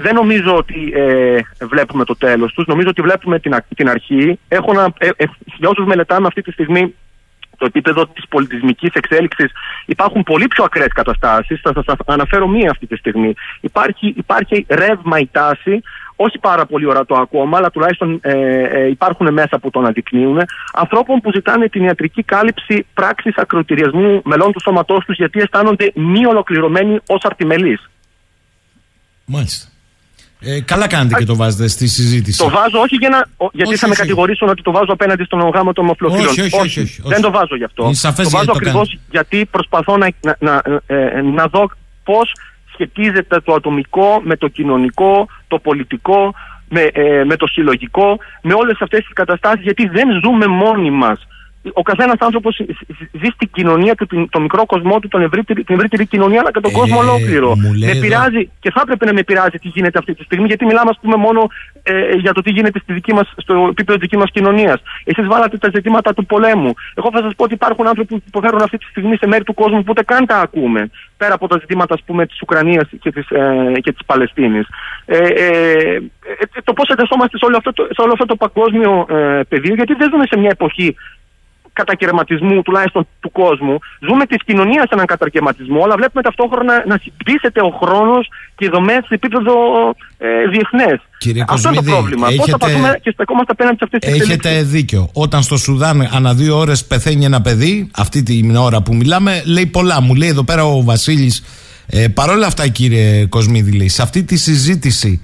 δεν νομίζω ότι ε, βλέπουμε το τέλος τους. Νομίζω ότι βλέπουμε την, την αρχή. Έχω να, ε, ε, για όσους μελετάμε αυτή τη στιγμή το επίπεδο της πολιτισμικής εξέλιξης υπάρχουν πολύ πιο ακραίες καταστάσεις. Θα σας αναφέρω μία αυτή τη στιγμή. Υπάρχει, υπάρχει ρεύμα η τάση όχι πάρα πολύ ορατό ακόμα, αλλά τουλάχιστον ε, ε, υπάρχουν μέσα που τον αναδεικνύουν, ανθρώπων που ζητάνε την ιατρική κάλυψη πράξης ακροτηριασμού μελών του σώματός τους γιατί αισθάνονται μη ολοκληρωμένοι ως αρτιμελείς. Μάλιστα. Ε, καλά κάνετε και το βάζετε στη συζήτηση. Το βάζω όχι για να, γιατί όχι, θα με κατηγορήσουν ότι το βάζω απέναντι στον γάμο των ομοφυλοφίλων. Όχι, όχι, όχι, όχι, Δεν το βάζω γι' αυτό. το βάζω ακριβώς γιατί προσπαθώ να, να, να, ε, να δω πώς σχετίζεται το ατομικό με το κοινωνικό, το πολιτικό, με, ε, με το συλλογικό, με όλες αυτές τις καταστάσεις γιατί δεν ζούμε μόνοι μας ο καθένας άνθρωπος ζει στην κοινωνία του, το μικρό κοσμό του, τον ευρύτερη, την ευρύτερη κοινωνία, αλλά και τον ε, κόσμο ολόκληρο. Με πειράζει και θα έπρεπε να με πειράζει τι γίνεται αυτή τη στιγμή, γιατί μιλάμε, ας πούμε, μόνο ε, για το τι γίνεται στη δική μας, στο επίπεδο της δικής μας κοινωνίας. Εσείς βάλατε τα ζητήματα του πολέμου. Εγώ θα σας πω ότι υπάρχουν άνθρωποι που υποφέρουν αυτή τη στιγμή σε μέρη του κόσμου που ούτε καν τα ακούμε. Πέρα από τα ζητήματα, ας πούμε, της Ουκρανίας και της ε, και της Παλαιστίνης. Ε, ε, ε, το πώς εντασσόμαστε σε όλο αυτό το, σε όλο αυτό το παγκόσμιο ε, πεδίο, γιατί δεν ζούμε σε μια εποχή κατακαιρματισμού τουλάχιστον του κόσμου. Ζούμε της κοινωνίας σε έναν κατακαιρματισμό, αλλά βλέπουμε ταυτόχρονα να συμπτύσσεται ο χρόνος και οι δομές σε επίπεδο ε, διεθνές. Αυτό είναι το πρόβλημα. Έχετε... Πώς θα πατούμε και στεκόμαστε απέναντι σε αυτές τις Έχετε δίκιο. Όταν στο Σουδάν ανά δύο ώρες πεθαίνει ένα παιδί, αυτή την ώρα που μιλάμε, λέει πολλά. Μου λέει εδώ πέρα ο Βασίλης. Ε, Παρ' όλα αυτά, κύριε Κοσμίδη, λέει, σε αυτή τη συζήτηση,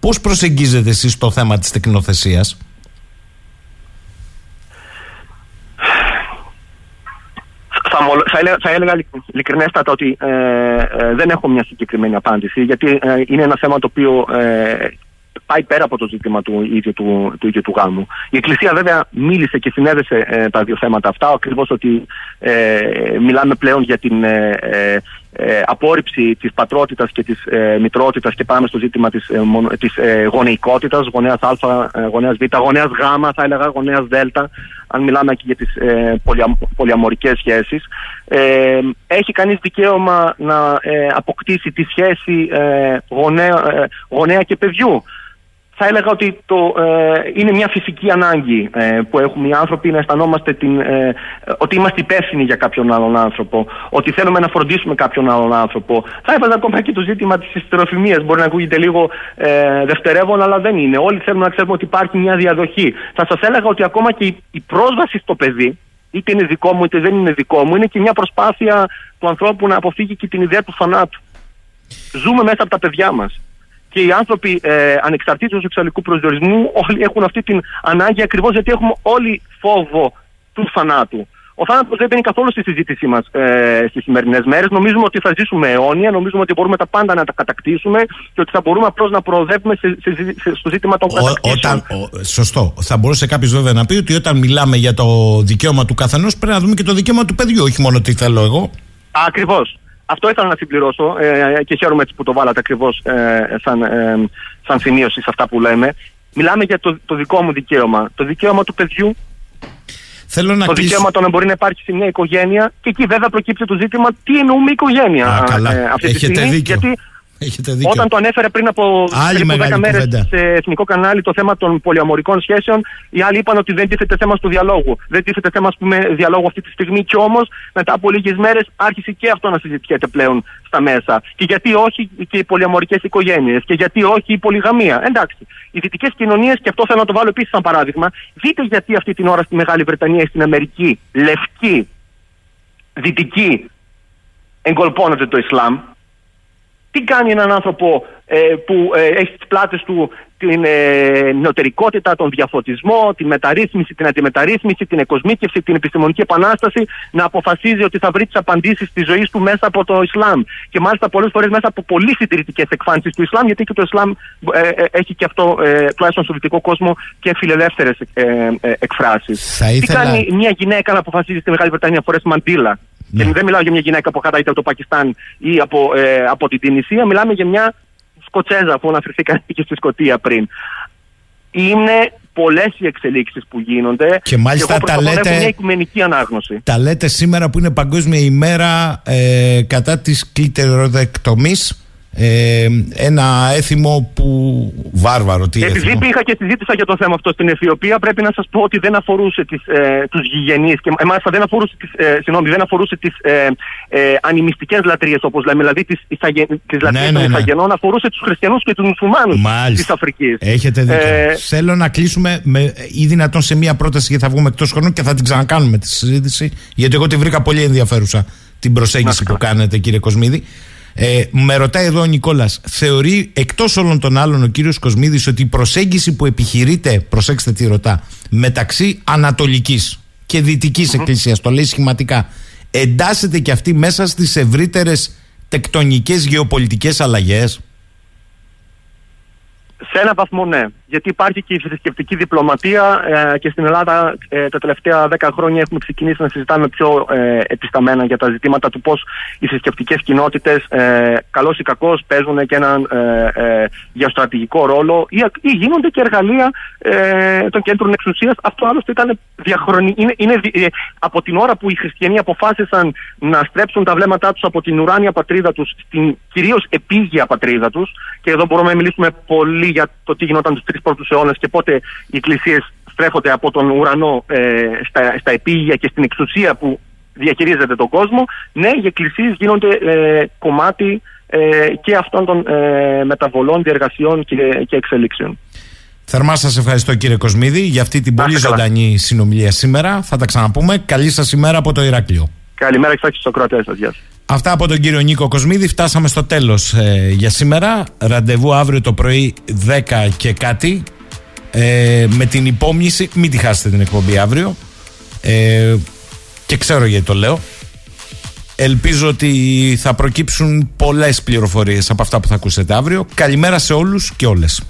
πώς προσεγγίζετε εσείς το θέμα της τεκνοθεσίας; Θα, έλεγα, θα έλεγα ειλικρινέστατα ότι ε, ε, δεν έχω μια συγκεκριμένη απάντηση γιατί ε, είναι ένα θέμα το οποίο πάει πέρα από το ζήτημα του ίδιου του, του, ίδιου του γάμου. Η Εκκλησία βέβαια μίλησε και συνέδεσε τα δύο θέματα αυτά, ακριβώς ότι μιλάμε πλέον για την ε, απόρριψη της πατρότητας και της ε, μητρότητας και πάμε στο ζήτημα της, ε, της ε, γονεϊκότητας, γονέας Α, ε, γονέας Β, γονέας Γ θα έλεγα, γονέας Δ, αν μιλάμε και για τις ε, πολυα, πολυαμορικές σχέσεις. Ε, έχει κανείς δικαίωμα να αποκτήσει τη σχέση γονέα, γονέα και παιδιού θα έλεγα ότι το, ε, είναι μια φυσική ανάγκη ε, που έχουμε οι άνθρωποι να αισθανόμαστε την, ε, ότι είμαστε υπεύθυνοι για κάποιον άλλον άνθρωπο, ότι θέλουμε να φροντίσουμε κάποιον άλλον άνθρωπο. Θα έβαζα ακόμα και το ζήτημα της ιστεροφημίας. Μπορεί να ακούγεται λίγο ε, δευτερεύον, αλλά δεν είναι. Όλοι θέλουμε να ξέρουμε ότι υπάρχει μια διαδοχή. Θα σας έλεγα ότι ακόμα και η, η πρόσβαση στο παιδί, είτε είναι δικό μου είτε δεν είναι δικό μου, είναι και μια προσπάθεια του ανθρώπου να αποφύγει και την ιδέα του θανάτου. Ζούμε μέσα από τα παιδιά μας και οι άνθρωποι ε, ανεξαρτήτως σεξουαλικού προσδιορισμού όλοι έχουν αυτή την ανάγκη ακριβώς γιατί έχουμε όλοι φόβο του θανάτου. Ο θάνατος δεν μπαίνει καθόλου στη συζήτησή μας ε, στις σημερινές μέρες. Νομίζουμε ότι θα ζήσουμε αιώνια, νομίζουμε ότι μπορούμε τα πάντα να τα κατακτήσουμε και ότι θα μπορούμε απλώς να προοδεύουμε σε, σε, σε, στο ζήτημα των κατακτήσεων. σωστό. Θα μπορούσε κάποιος βέβαια να πει ότι όταν μιλάμε για το δικαίωμα του καθενός πρέπει να δούμε και το δικαίωμα του παιδιού, όχι μόνο τι θέλω εγώ. Ακριβώς. Αυτό ήθελα να συμπληρώσω ε, και χαίρομαι έτσι που το βάλατε ακριβώς ε, σαν, ε, σαν σημείωση σε αυτά που λέμε. Μιλάμε για το, το δικό μου δικαίωμα. Το δικαίωμα του παιδιού. Θέλω να το δικαίωμα το να μπορεί να υπάρχει σε μια οικογένεια. Και εκεί βέβαια προκύπτει το ζήτημα τι εννοούμε οικογένεια. Α, καλά. Ε, αυτή Έχετε τη στιγμή, δίκιο. Γιατί Έχετε δίκιο. Όταν το ανέφερε πριν από 10 μέρες σε εθνικό κανάλι το θέμα των πολυαμορικών σχέσεων, οι άλλοι είπαν ότι δεν τίθεται θέμα του διαλόγου. Δεν τίθεται θέμα πούμε, διαλόγου αυτή τη στιγμή. Και όμως μετά από λίγες μέρες άρχισε και αυτό να συζητιέται πλέον στα μέσα. Και γιατί όχι και οι πολυαμορικές οικογένειες. Και γιατί όχι η πολυγαμία. Εντάξει. Οι δυτικές κοινωνίες, και αυτό θέλω να το βάλω επίσης σαν παράδειγμα, δείτε γιατί αυτή την ώρα στη Μεγάλη Βρετανία ή στην Αμερική, λευκή, δυτική, εγκολπώνεται το Ισλάμ τι κάνει έναν άνθρωπο ε, που ε, έχει στις πλάτες του την ε, νεωτερικότητα, τον διαφωτισμό, τη μεταρρύθμιση, την αντιμεταρρύθμιση, την εκοσμίκευση, την επιστημονική επανάσταση, να αποφασίζει ότι θα βρει τις απαντήσεις της ζωής του μέσα από το Ισλάμ. Και μάλιστα πολλές φορές μέσα από πολύ συντηρητικές εκφάνσεις του Ισλάμ, γιατί και το Ισλάμ ε, ε, έχει και αυτό, ε, τουλάχιστον στο δυτικό κόσμο, και φιλελεύθερες ε, ε, εκφράσεις. Ήθελα... Τι κάνει μια γυναίκα να αποφασίζει στη Μεγάλη Βρετανία φορέσει μαντήλα. Ναι. Και δεν μιλάω για μια γυναίκα που είτε από το Πακιστάν ή από, ε, από την Τινησία, μιλάμε για μια Σκοτσέζα που αναφερθήκατε και στη Σκοτία πριν. Είναι πολλές οι εξελίξεις που γίνονται. Και μάλιστα και τα λέτε. μια οικουμενική ανάγνωση. Τα λέτε σήμερα που είναι Παγκόσμια ημέρα ε, κατά της κλιτεροδεκτομής ε, ένα έθιμο που βάρβαρο. Τι Επειδή έθιμο; πήγα και συζήτησα για το θέμα αυτό στην Αιθιοπία, πρέπει να σας πω ότι δεν αφορούσε τις, ε, τους γηγενείς και μάλιστα δεν αφορούσε τις ε, δεν αφορούσε τις ε, ε, ανημιστικές λατρείες, όπως λέμε, δηλαδή τις λατρείες ναι, των Ιθαγενών, ναι. αφορούσε τους χριστιανούς και τους μουσουλμάνους της Αφρικής. Έχετε δίκιο. Ε, Θέλω να κλείσουμε με, ή δυνατόν σε μία πρόταση γιατί θα βγούμε εκτός χρόνου και θα την ξανακάνουμε τη συζήτηση, γιατί εγώ τη βρήκα πολύ ενδιαφέρουσα την προσέγγιση που κάνετε, κύριε Κοσμίδη. Ε, με ρωτάει εδώ ο Νικόλας, θεωρεί εκτός όλων των άλλων ο κύριος Κοσμίδης ότι η προσέγγιση που επιχειρείται, προσέξτε τι ρωτά, μεταξύ Ανατολικής και Δυτικής mm-hmm. Εκκλησίας, το λέει σχηματικά, εντάσσεται και αυτή μέσα στις ευρύτερες τεκτονικές γεωπολιτικές αλλαγές; Σε ένα βαθμό ναι. Γιατί υπάρχει και η θρησκευτική διπλωματία ε, και στην Ελλάδα ε, τα τελευταία δέκα χρόνια έχουμε ξεκινήσει να συζητάμε πιο ε, επισταμένα για τα ζητήματα του πώς οι θρησκευτικές κοινότητες ε, καλώς ή κακώς παίζουν και έναν ε, γεωστρατηγικό ρόλο ή, ή γίνονται και εργαλεία των κέντρων εξουσίας. Αυτό άλλωστε ήταν διαχρονικό. Είναι, είναι, από την ώρα που οι χριστιανοί αποφάσισαν να στρέψουν τα βλέμματά τους από την ουράνια πατρίδα τους στην κυρίως επίγεια πατρίδα τους και εδώ μπορούμε να μιλήσουμε πολύ για το τι γινόταν τους τρεις πρώτους αιώνες και πότε οι εκκλησίες στρέφονται από τον ουρανό ε, στα, στα επίγεια και στην εξουσία που διαχειρίζεται τον κόσμο. Ναι, οι εκκλησίες γίνονται ε, κομμάτι ε, και αυτών των ε, μεταβολών, διεργασιών και, και εξελίξεων. Θερμά σας ευχαριστώ κύριε Κοσμίδη για αυτή την πολύ ζωντανή συνομιλία σήμερα. Θα τα ξαναπούμε. Καλή σας ημέρα από το Ηράκλειο. Καλημέρα και στο Κροατία σας. Γεια Αυτά από τον κύριο Νίκο Κοσμίδη. Φτάσαμε στο τέλος ε, για σήμερα. Ραντεβού αύριο το πρωί 10 και κάτι. Ε, με την υπόμνηση, μην τη χάσετε την εκπομπή αύριο. Ε, και ξέρω γιατί το λέω. Ελπίζω ότι θα προκύψουν πολλές πληροφορίες από αυτά που θα ακούσετε αύριο. Καλημέρα σε όλους και όλες.